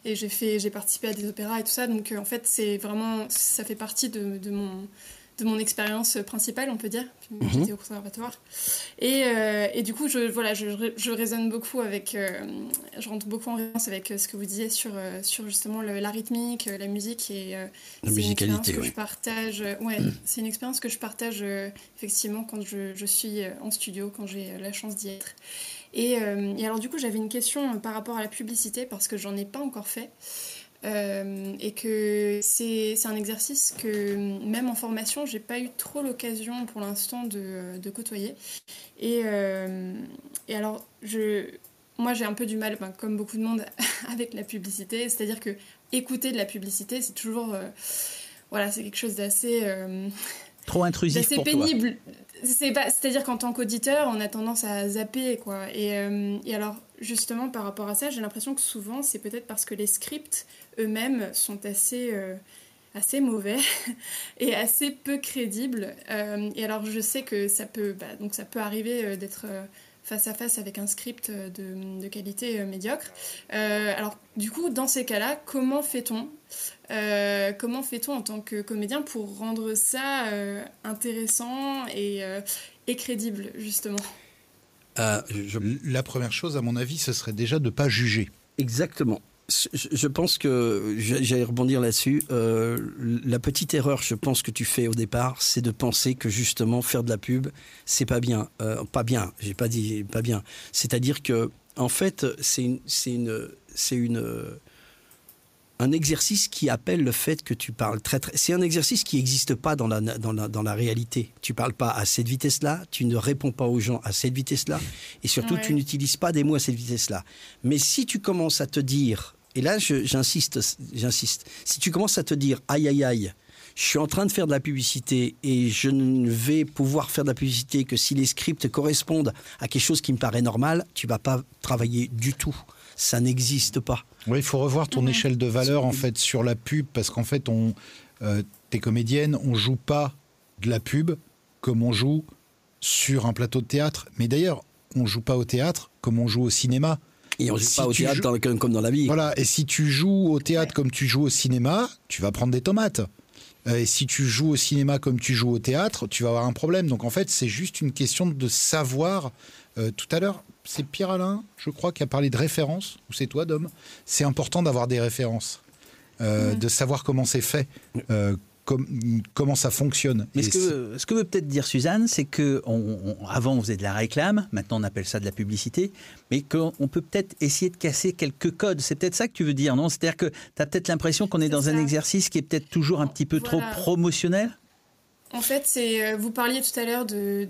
et j'ai participé à des opéras et tout ça. Donc, en fait, c'est vraiment, ça fait partie de, de mon de mon expérience principale, on peut dire. Mhm. J'étais au conservatoire. Et, euh, et, du coup, je, voilà, je, je résonne beaucoup avec. Euh, je rentre beaucoup en résonance avec euh, ce que vous disiez sur, sur justement la rythmique, la musique. Et, la musicalité, que je partage. ouais, mm. c'est une expérience que je partage effectivement quand je, je, suis en studio, quand j'ai la chance d'y être. Et, et, alors, du coup, j'avais une question par rapport à la publicité parce que j'en ai pas encore fait. Euh, et que c'est un exercice que même en formation, j'ai pas eu trop l'occasion pour l'instant de, de, côtoyer. Et, euh, et alors, je, moi j'ai un peu du mal, ben, comme beaucoup de monde, avec la publicité. C'est-à-dire que écouter de la publicité, c'est toujours. Euh, voilà, c'est quelque chose d'assez. Trop intrusif pour pénible. C'est-à-dire qu'en tant qu'auditeur, on a tendance à zapper, quoi. Et, et alors, justement, par rapport à ça, j'ai l'impression que souvent, c'est peut-être parce que les scripts eux-mêmes sont assez, euh, assez mauvais et assez peu crédibles. Euh, et alors, je sais que ça peut, bah, donc ça peut arriver euh, d'être face à face avec un script de, de qualité médiocre. alors, du coup, dans ces cas-là, comment fait-on Comment fait-on en tant que comédien pour rendre ça intéressant et, et crédible, justement? Euh, la première chose, à mon avis, ce serait déjà de ne pas juger. Exactement. Je pense que j'allais rebondir là-dessus. Euh, la petite erreur, je pense que tu fais au départ, c'est de penser que justement faire de la pub, c'est pas bien. Euh, pas bien. J'ai pas dit pas bien. C'est-à-dire que en fait, c'est une, c'est une, c'est une un exercice qui appelle le fait que tu parles très très. C'est un exercice qui n'existe pas dans la, dans, la, dans la réalité. Tu parles pas à cette vitesse-là, tu ne réponds pas aux gens à cette vitesse-là, et surtout tu n'utilises pas des mots à cette vitesse-là. Mais si tu commences à te dire, et là j'insiste, j'insiste, si tu commences à te dire aïe aïe aïe, je suis en train de faire de la publicité et je ne vais pouvoir faire de la publicité que si les scripts correspondent à quelque chose qui me paraît normal, tu vas pas travailler du tout. Ça n'existe pas. Oui, il faut revoir ton échelle de valeur en fait sur la pub parce qu'en fait, on, euh, t'es comédienne, on joue pas de la pub comme on joue sur un plateau de théâtre. Mais d'ailleurs, on joue pas au théâtre comme on joue au cinéma. Et on joue pas au théâtre comme dans la vie. Voilà, et si tu joues au théâtre comme tu joues au cinéma, tu vas prendre des tomates. Euh, et si tu joues au cinéma comme tu joues au théâtre, tu vas avoir un problème. Donc en fait, c'est juste une question de savoir. Euh, tout à l'heure, c'est Pierre Alain, je crois, qui a parlé de références, ou c'est toi, Dom? C'est important d'avoir des références, euh, de savoir comment c'est fait, comment ça fonctionne. Mais ce que, ce que, veut peut-être dire Suzanne, c'est que avant on faisait de la réclame, maintenant on appelle ça de la publicité, mais qu'on peut peut-être essayer de casser quelques codes. C'est peut-être ça que tu veux dire, non? C'est-à-dire que tu as peut-être l'impression qu'on est, dans un exercice qui est peut-être toujours un petit peu trop promotionnel? En fait, c'est euh, vous parliez tout à l'heure de,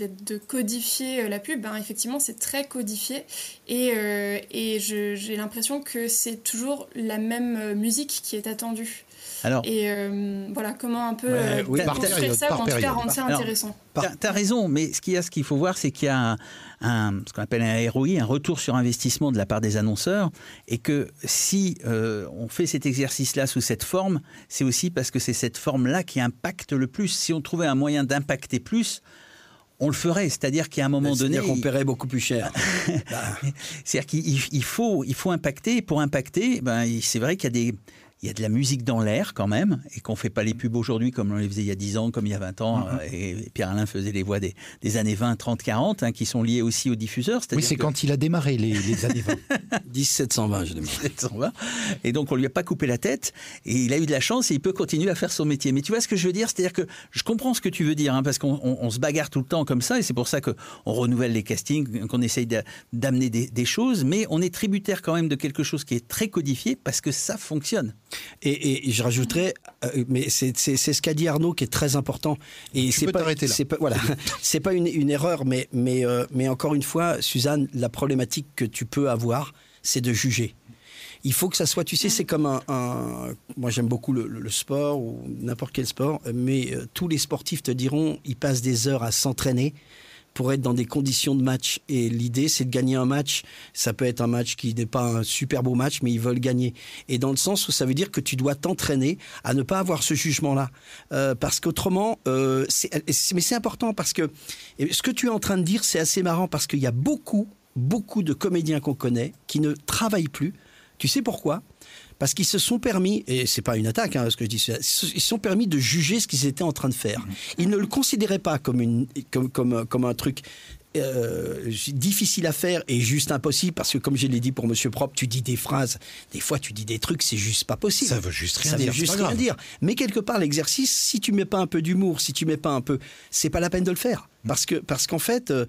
codifier euh, la pub. Ben, effectivement, c'est très codifié et, euh, et j'ai l'impression que c'est toujours la même musique qui est attendue. Alors, et euh, voilà, comment un peu euh, construire ça, en tout cas rendre ça intéressant. Tu as, raison, mais ce qu'il y a, ce qu'il faut voir, c'est qu'il y a un, ce qu'on appelle un ROI, un retour sur investissement de la part des annonceurs, et que si euh, on fait cet exercice-là sous cette forme, c'est aussi parce que c'est cette forme-là qui impacte le plus. Si on trouvait un moyen d'impacter plus, on le ferait. C'est-à-dire qu'à un moment donné. C'est-à-dire qu'on paierait beaucoup plus cher. C'est-à-dire qu'il faut, il faut impacter. Pour impacter, ben, c'est vrai qu'il y a des il y a de la musique dans l'air quand même, et qu'on ne fait pas les pubs aujourd'hui comme on les faisait il y a 10 ans, comme il y a 20 ans, mm-hmm. euh, et Pierre-Alain faisait les voix des, années 20, 30, 40, qui sont liées aussi aux diffuseurs. Oui, c'est quand il a démarré les, années 20. 1720, je démarre. 1720. Et donc on lui a pas coupé la tête, et il a eu de la chance, et il peut continuer à faire son métier. Mais tu vois ce que je veux dire? C'est-à-dire que je comprends ce que tu veux dire, hein, parce qu'on se bagarre tout le temps comme ça, et c'est pour ça qu'on renouvelle les castings, qu'on essaye d'amener des, des choses, mais on est tributaire quand même de quelque chose qui est très codifié, parce que ça fonctionne. Et, je rajouterais, euh, mais c'est ce qu'a dit Arnaud qui est très important. Et c'est pas, c'est pas, voilà, c'est pas une, erreur, mais, mais, euh, mais encore une fois, Suzanne, la problématique que tu peux avoir, c'est de juger. Il faut que ça soit, tu sais, c'est comme un, moi j'aime beaucoup le, sport ou n'importe quel sport, mais euh, tous les sportifs te diront, ils passent des heures à s'entraîner pour être dans des conditions de match. Et l'idée, c'est de gagner un match. Ça peut être un match qui n'est pas un super beau match, mais ils veulent gagner. Et dans le sens où ça veut dire que tu dois t'entraîner à ne pas avoir ce jugement-là. Euh, parce qu'autrement, euh, mais c'est important parce que ce que tu es en train de dire, c'est assez marrant parce qu'il y a beaucoup, beaucoup de comédiens qu'on connaît qui ne travaillent plus. Tu sais pourquoi? Parce qu'ils se sont permis, et c'est pas une attaque, hein, ce que je dis, ils se sont permis de juger ce qu'ils étaient en train de faire. Ils ne le considéraient pas comme, une, comme, comme, comme un truc euh, difficile à faire et juste impossible parce que comme je l'ai dit pour Monsieur Propre, tu dis des phrases, des fois tu dis des trucs, c'est juste pas possible. Ça veut juste rien dire. Veut juste rien dire. Mais quelque part l'exercice, si tu mets pas un peu d'humour, si tu mets pas un peu, c'est pas la peine de le faire parce que parce qu'en fait, euh,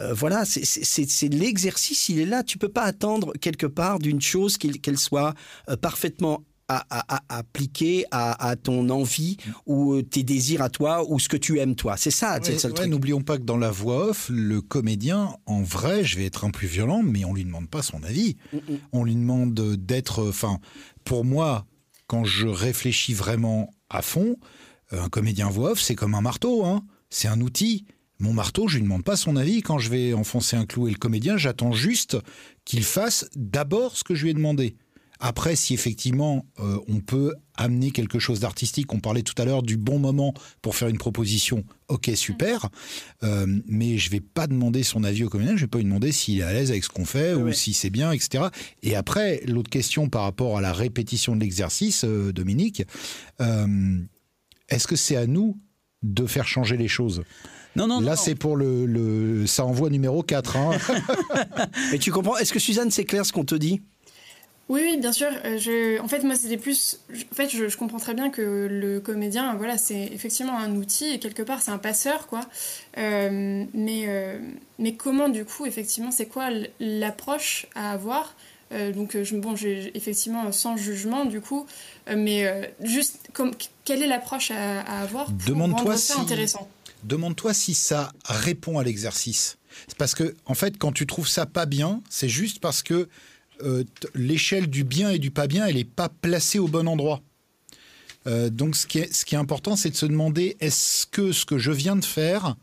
euh, voilà, c'est l'exercice, il est là. Tu peux pas attendre quelque part d'une chose qu'elle soit parfaitement à, appliquer à, ton envie ou euh, tes désirs à toi ou ce que tu aimes toi. C'est ça, N'oublions pas que dans la voix off, le comédien, en vrai, je vais être un plus violent, mais on lui demande pas son avis. Mm, mm. On lui demande d'être. Enfin, pour moi, quand je réfléchis vraiment à fond, euh, un comédien voix off, c'est comme un marteau. Hein. C'est un outil. Mon marteau, je lui demande pas son avis quand je vais enfoncer un clou et le comédien, j'attends juste qu'il fasse d'abord ce que je lui ai demandé. Après, si effectivement euh, on peut amener quelque chose d'artistique, on parlait tout à l'heure du bon moment pour faire une proposition, ok super, euh, mais je vais pas demander son avis au comédien, je vais pas lui demander s'il est à l'aise avec ce qu'on fait ou si c'est bien, etc. Et après, l'autre question par rapport à la répétition de l'exercice, euh, Dominique, est-ce que c'est à nous de faire changer les choses? Non, non, Là, c'est pour le, ça envoie numéro 4. Hein. Mais tu comprends Est-ce que Suzanne, c'est clair ce qu'on te dit? Oui, oui, bien sûr. Euh, je, en fait, moi, c'était plus. En fait, je, comprends très bien que le comédien, voilà, c'est effectivement un outil et quelque part, c'est un passeur, quoi. Euh, mais, euh, mais comment, du coup, effectivement, c'est quoi l'approche à avoir? Donc je, bon, j'ai effectivement sans jugement du coup, mais juste comme quelle est l'approche à, avoir pour Demande-toi ça intéressant? Demande-toi si ça répond à l'exercice. C'est parce que en fait, quand tu trouves ça pas bien, c'est juste parce que l'échelle du bien et du pas bien, elle n'est pas placée au bon endroit. Euh, donc ce qui, est, ce qui est important, c'est de se demander est-ce que ce que je viens de faire,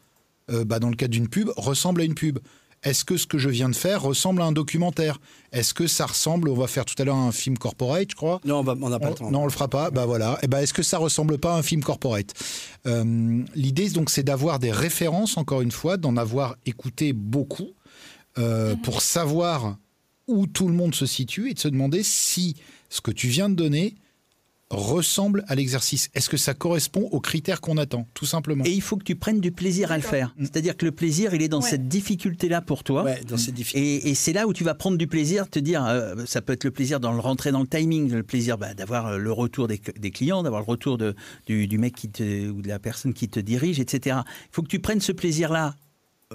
euh, bah, dans le cas d'une pub, ressemble à une pub? Est-ce que ce que je viens de faire ressemble à un documentaire? Est-ce que ça ressemble, on va faire tout à l'heure un film corporate, je crois? Non, on n'a pas le temps. Non, on le fera pas. Bah voilà. Et bah, est-ce que ça ressemble pas à un film corporate? Euh, L'idée donc c'est d'avoir des références, encore une fois, d'en avoir écouté beaucoup pour savoir où tout le monde se situe et de se demander si ce que tu viens de donner ressemble à l'exercice Est-ce que ça correspond aux critères qu'on attend, tout simplement? Et il faut que tu prennes du plaisir à le faire. Mm. C'est-à-dire que le plaisir, il est dans cette difficulté-là pour toi. dans cette difficulté. Et, c'est là où tu vas prendre du plaisir, te dire, euh, ça peut être le plaisir dans le rentrer dans le timing, le plaisir bah, d'avoir euh, le retour des, clients, d'avoir le retour de, du, mec qui te, ou de la personne qui te dirige, etc. Il faut que tu prennes ce plaisir-là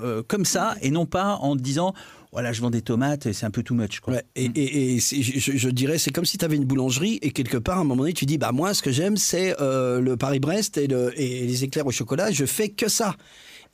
euh, comme ça et non pas en disant voilà, je vends des tomates, c'est un peu too much. Quoi. et, et, je, dirais, c'est comme si tu avais une boulangerie et quelque part, à un moment donné, tu dis, bah moi, ce que j'aime, c'est euh, le Paris-Brest et, les éclairs au chocolat, je fais que ça.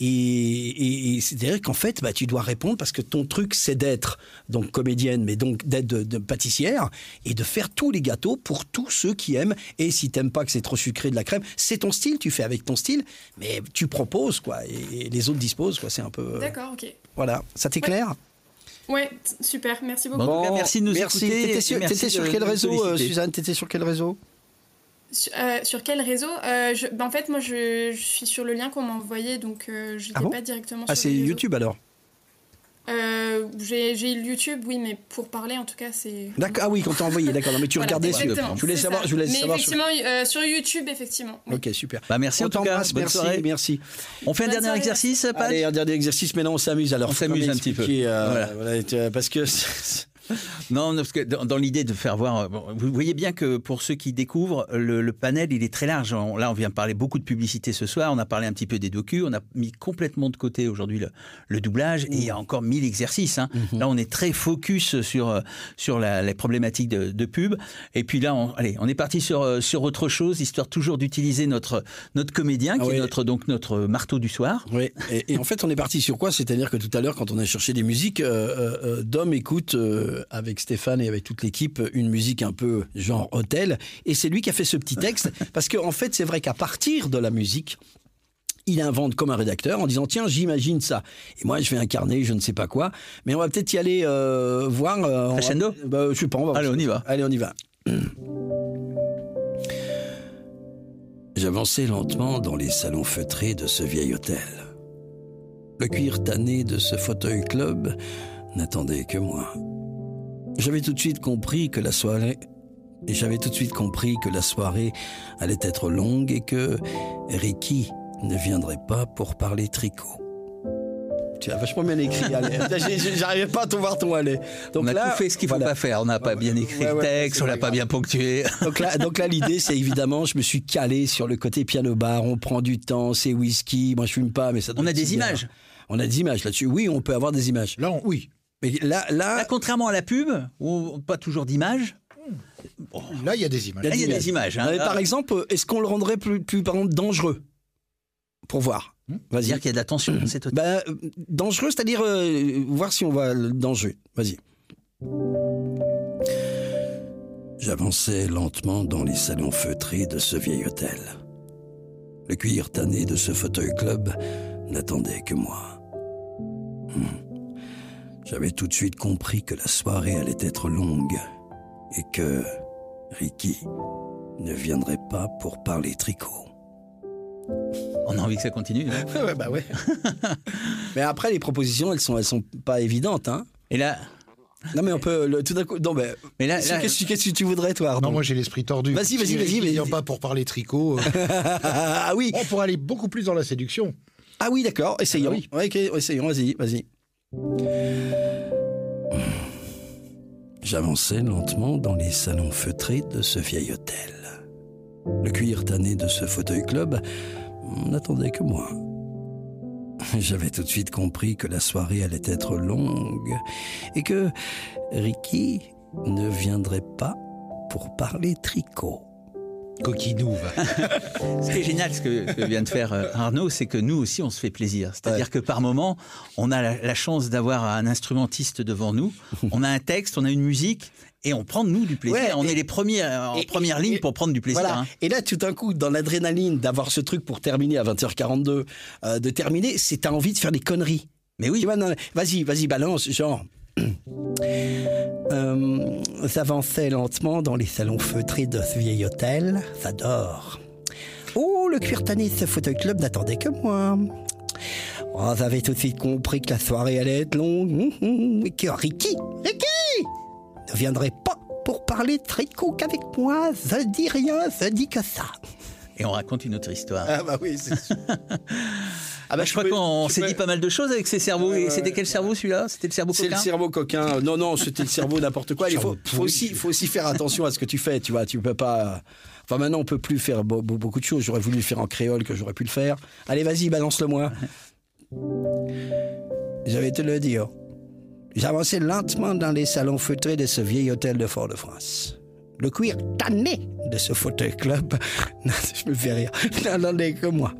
Et, c'est-à-dire qu'en fait, bah, tu dois répondre parce que ton truc, c'est d'être donc comédienne, mais donc d'être de, pâtissière et de faire tous les gâteaux pour tous ceux qui aiment. Et si t'aimes pas que c'est trop sucré de la crème, c'est ton style, tu fais avec ton style, mais tu proposes quoi, et, les autres disposent quoi. C'est un peu. D'accord, ok. Voilà, ça t'est clair Ouais, super, merci beaucoup. merci de nous merci. écouter. T'étais sur, quel réseau, euh, Suzanne? T'étais sur quel réseau? Euh, sur quel réseau euh, ben, En fait, moi, je, suis sur le lien qu'on m'a envoyé, donc je n'étais ah pas directement ah, sur Ah, c'est YouTube alors euh, j'ai YouTube, oui, mais pour parler, en tout cas, c'est. D'accord. Ah oui, quand t'as envoyé, d'accord. mais tu regardais sur. Je voulais savoir. Je voulais mais savoir effectivement, sur... Euh, sur... YouTube, effectivement. Ok, super. Bah merci on en tout cas. merci, merci. On fait un dernier exercice, Pat Allez, un dernier exercice. Mais non, on s'amuse. Alors, on s'amuse un petit peu. Euh, voilà. parce que non, parce que dans, l'idée de faire voir, vous voyez bien que pour ceux qui découvrent, le, panel, il est très large. là, on vient parler beaucoup de publicité ce soir, on a parlé un petit peu des docus, on a mis complètement de côté aujourd'hui le, doublage, et il y a encore mille exercices. Hein. Mhm. Là, on est très focus sur, sur les problématiques de, pub. Et puis là, on, allez, on est parti sur, sur autre chose, histoire toujours d'utiliser notre, notre comédien, qui est notre, donc notre marteau du soir. Oui, et, en fait, on est parti sur quoi? C'est-à-dire que tout à l'heure, quand on a cherché des musiques, euh, euh, euh Dom écoute... Euh, avec Stéphane et avec toute l'équipe une musique un peu genre hôtel. Et c'est lui qui a fait ce petit texte parce qu'en en fait, c'est vrai qu'à partir de la musique, il invente comme un rédacteur en disant tiens j'imagine ça. Et moi je vais incarner je ne sais pas quoi. Mais on va peut-être y aller euh, voir euh, Crescendo? Bah, je sais pas on va allez on y va. Allez on y va. J'avançais lentement dans les salons feutrés de ce vieil hôtel. Le cuir tanné de ce fauteuil club n'attendait que moi j'avais tout de suite compris que la soirée et j'avais tout de suite compris que la soirée allait être longue et que Ricky ne viendrait pas pour parler tricot. Tu as vachement bien écrit, J'arrivais pas à tout voir ton aller. Donc on a là, tout fait ce qu'il faut pas faire. On n'a pas bien écrit le texte, on l'a pas bien ponctué. Donc là, donc là l'idée, c'est évidemment, je me suis calé sur le côté piano bar. On prend du temps, c'est whisky. Moi, je fume pas, mais ça. On a des images. On a des images là-dessus. Oui, on peut avoir des images. Là, oui. Mais là, là... contrairement à la pub, où pas toujours d'images. Là, il y a des images. il y a des images. Hein. par exemple, est-ce qu'on le rendrait plus, plus par exemple, dangereux Pour voir? Hmm. Vas-y. dire qu'il y a de l'attention. C'est bah, dangereux, c'est-à-dire euh, voir si on va le danger. Vas-y. J'avançais lentement dans les salons feutrés de ce vieil hôtel. Le cuir tanné de ce fauteuil club n'attendait que moi. Hmm. J'avais tout de suite compris que la soirée allait être longue et que Ricky ne viendrait pas pour parler tricot. On a envie que ça continue. Ouais, bah ouais. mais après, les propositions, elles sont, elles sont pas évidentes, hein. Et là. Non mais on peut tout d'un coup. Non mais. Mais là, qu'est-ce que tu voudrais toi Non moi j'ai l'esprit tordu. Vas-y vas-y vas-y. Ne viens pas pour parler tricot. ah oui. On pourrait aller beaucoup plus dans la séduction. Ah oui d'accord. Essayons. Ah oui. ouais, essayons. Vas-y vas-y. J'avançais lentement dans les salons feutrés de ce vieil hôtel. Le cuir tanné de ce fauteuil club n'attendait que moi. J'avais tout de suite compris que la soirée allait être longue et que Ricky ne viendrait pas pour parler tricot. Coquinouve. ce qui est génial, ce que, vient de faire euh, Arnaud, c'est que nous aussi, on se fait plaisir. C'est-à-dire que par moment, on a la, chance d'avoir un instrumentiste devant nous, on a un texte, on a une musique, et on prend nous du plaisir. on est les premiers euh, en première ligne pour prendre du plaisir. Hein. Et là, tout d'un coup, dans l'adrénaline d'avoir ce truc pour terminer à 20h42, euh, de terminer, c'est t'as envie de faire des conneries. Mais oui. Vas-y, vas-y, balance, genre. Euh, s'avançait lentement dans les salons feutrés de ce vieil hôtel. Ça. Oh, le cuir tanné ce fauteuil club n'attendait que moi. Oh, j'avais tout de suite compris que la soirée allait être longue. Et que Ricky, Ricky, ne viendrait pas pour parler tricot qu'avec moi. Je dis rien, je dis que ça. Et on raconte une autre histoire. Ah bah oui, c'est sûr. Ah bah, je crois qu'on s'est dit pas mal de choses avec ces cerveaux. C'était quel cerveau celui-là? C'était le cerveau coquin C'est le cerveau coquin. Non, non, c'était le cerveau n'importe quoi. Il faut, aussi, faut aussi faire attention à ce que tu fais. Tu vois, tu peux pas. Enfin, maintenant, on peut plus faire beaucoup de choses. J'aurais voulu le faire en créole, que j'aurais pu le faire. Allez, vas-y, balance-le-moi. J'avais te le dire. J'avançais lentement dans les salons feutrés de ce vieil hôtel de Fort-de-France. Le cuir tanné de ce fauteuil club, je me fais rire, n'entendait que moi.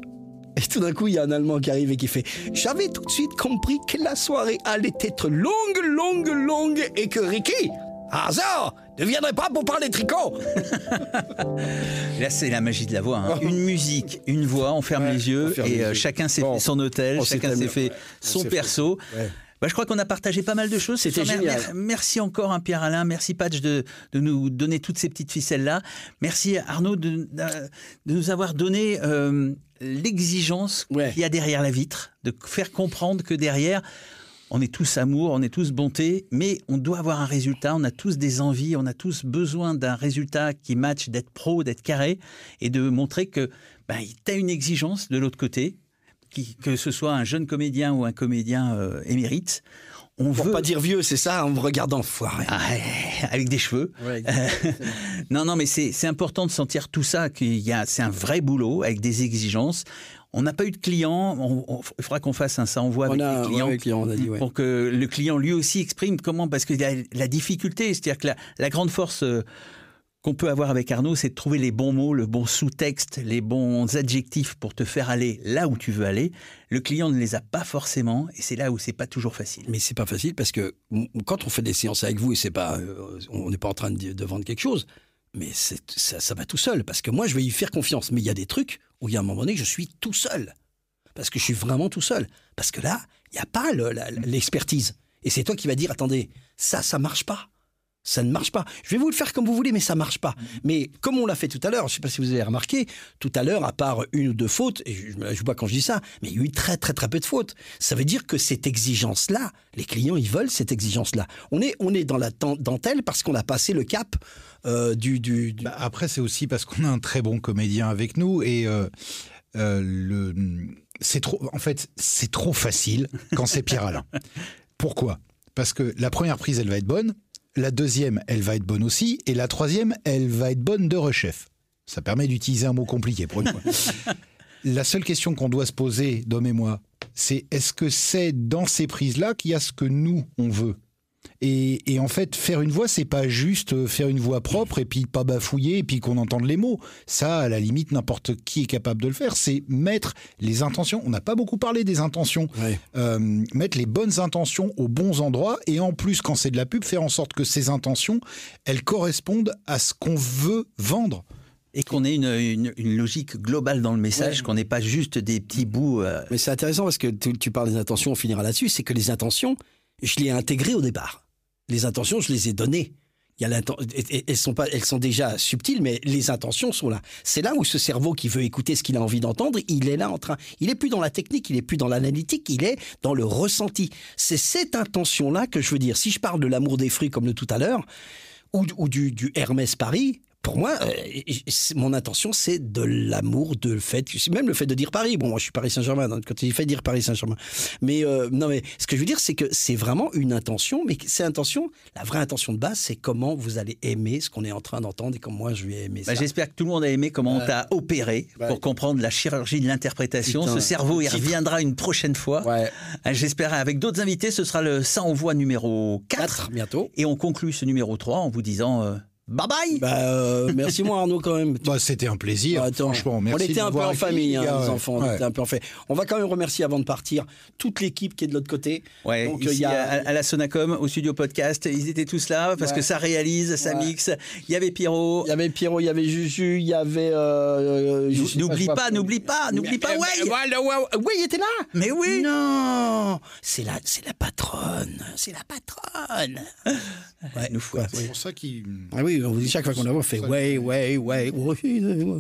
Et tout d'un coup, il y a un Allemand qui arrive et qui fait J'avais tout de suite compris que la soirée allait être longue, longue, longue et que Ricky, hasard, ne viendrait pas pour parler tricot. Là, c'est la magie de la voix. Hein. Une musique, une voix, on ferme les yeux et euh, chacun s'est fait son hôtel, chacun s'est fait son perso. Bah, je crois qu'on a partagé pas mal de choses. C'était génial. Merci encore, hein, Pierre-Alain. Merci, Patch, de, de, nous donner toutes ces petites ficelles-là. Merci, Arnaud, de, de, nous avoir donné euh, l'exigence qu'il y a derrière la vitre, de faire comprendre que derrière, on est tous amour, on est tous bonté, mais on doit avoir un résultat, on a tous des envies, on a tous besoin d'un résultat qui match, d'être pro, d'être carré, et de montrer que ben, tu as une exigence de l'autre côté, que ce soit un jeune comédien ou un comédien euh, émérite, on Pour veut pas dire vieux, c'est ça, en me regardant foiré. Ah, avec des cheveux. non, non, mais c'est important de sentir tout ça, qu'il y a, c'est un vrai boulot avec des exigences. On n'a pas eu de client. il faudra qu'on fasse un ça envoie avec les clients, on a dit, pour que le client lui aussi exprime comment, parce qu'il y a la difficulté, c'est-à-dire que la, la, grande force euh, qu'on peut avoir avec Arnaud, c'est de trouver les bons mots, le bon sous-texte, les bons adjectifs pour te faire aller là où tu veux aller. Le client ne les a pas forcément, et c'est là où c'est pas toujours facile. Mais c'est pas facile parce que quand on fait des séances avec vous, et c'est pas, euh, on n'est pas en train de, vendre quelque chose, mais ça, ça va tout seul parce que moi je vais y faire confiance. Mais il y a des trucs où il y a un moment donné, je suis tout seul parce que je suis vraiment tout seul. Parce que là, il n'y a pas l'expertise. Et c'est toi qui vas dire, attendez, ça, ça marche pas ça ne marche pas. Je vais vous le faire comme vous voulez, mais ça marche pas. Mais comme on l'a fait tout à l'heure, je ne sais pas si vous avez remarqué, tout à l'heure, à part une ou deux fautes, et je ne vois quand je dis ça, mais il y a eu très très très peu de fautes. Ça veut dire que cette exigence-là, les clients, ils veulent cette exigence-là. On est, on est dans la dentelle parce qu'on a passé le cap euh, du... du, bah, après, c'est aussi parce qu'on a un très bon comédien avec nous, et euh, euh, le... c'est trop... En fait, c'est trop facile quand c'est Pierre Alain. Pourquoi? Parce que la première prise, elle va être bonne, la deuxième, elle va être bonne aussi. Et la troisième, elle va être bonne de rechef. Ça permet d'utiliser un mot compliqué pour une fois. la seule question qu'on doit se poser, Dom et moi, c'est est-ce que c'est dans ces prises-là qu'il y a ce que nous, on veut? Et, en fait, faire une voix, c'est pas juste euh, faire une voix propre et puis pas bafouiller et puis qu'on entende les mots. Ça, à la limite, n'importe qui est capable de le faire. C'est mettre les intentions. On n'a pas beaucoup parlé des intentions. Euh, mettre les bonnes intentions aux bons endroits et en plus, quand c'est de la pub, faire en sorte que ces intentions, elles correspondent à ce qu'on veut vendre et qu'on ait une, logique globale dans le message, qu'on n'ait pas juste des petits bouts. Euh, Mais c'est intéressant parce que tu, tu parles des intentions, on finira là-dessus, c'est que les intentions, je les ai intégrées au départ les intentions, je les ai données. Elles sont pas, elles sont déjà subtiles, mais les intentions sont là. C'est là où ce cerveau qui veut écouter ce qu'il a envie d'entendre, il est là en train. Il est plus dans la technique, il est plus dans l'analytique, il est dans le ressenti. C'est cette intention-là que je veux dire. Si je parle de l'amour des fruits comme de tout à l'heure, ou, du Hermès Paris, pour moi, euh, mon intention, c'est de l'amour, de le fait, même le fait de dire Paris. Bon, moi, je suis Paris Saint-Germain, donc quand il fait dire Paris Saint-Germain. Mais euh, non, mais ce que je veux dire, c'est que c'est vraiment une intention, mais c'est intention, la vraie intention de base, c'est comment vous allez aimer ce qu'on est en train d'entendre et comme moi, je vais aimer bah, ça. J'espère que tout le monde a aimé comment on t'a opéré pour comprendre la chirurgie de l'interprétation. Ce cerveau, il reviendra une prochaine fois. Ouais. Euh, j'espère avec d'autres invités, ce sera le Ça en voix numéro 4. bientôt. Et on conclut ce numéro 3 en vous disant. Bye bye bah, euh, Merci moi Arnaud quand même. Bah, C'était un plaisir, bah, franchement. Merci on était un peu en famille, hein, les enfants. On était un peu en fait. On va quand même remercier avant de partir toute l'équipe qui est de l'autre côté. Ouais, Donc, ici, y a... à, la Sonacom, au studio podcast, ils étaient tous là parce que ça réalise, ça mixe. Il y avait Pierrot. Il y avait Pierrot, il y avait Juju, il y avait... Euh, euh n'oublie pas, n'oublie pas, n'oublie pas, ouais Oui, il était là Mais oui Non C'est la, la patronne, c'est la patronne Ouais, nous C'est pour ça qu'il... Ah oui, on vous dit chaque fois qu'on a fait ouais, ouais, ouais.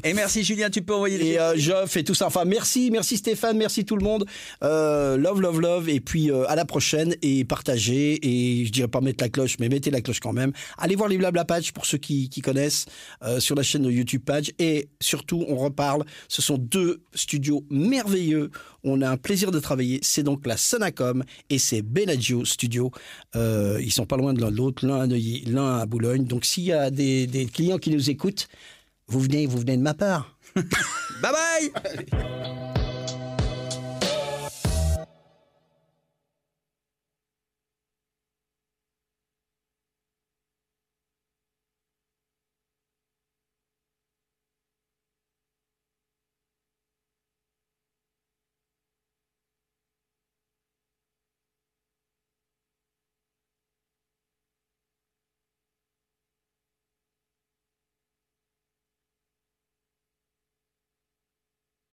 Et merci Julien, tu peux envoyer les. Et euh, je fais tout ça. Enfin, merci, merci Stéphane, merci tout le monde. Euh, love, love, love. Et puis euh, à la prochaine et partagez. Et je dirais pas mettre la cloche, mais mettez la cloche quand même. Allez voir les Blabla Page pour ceux qui, qui connaissent sur la chaîne de YouTube Page. Et surtout, on reparle. Ce sont deux studios merveilleux. On a un plaisir de travailler. C'est donc la Sonacom et c'est Benaggio Studio. ils sont pas loin de l'autre, l'un l'un à Boulogne. Donc s'il y a des, clients qui nous écoutent, vous venez, vous venez de ma part. bye bye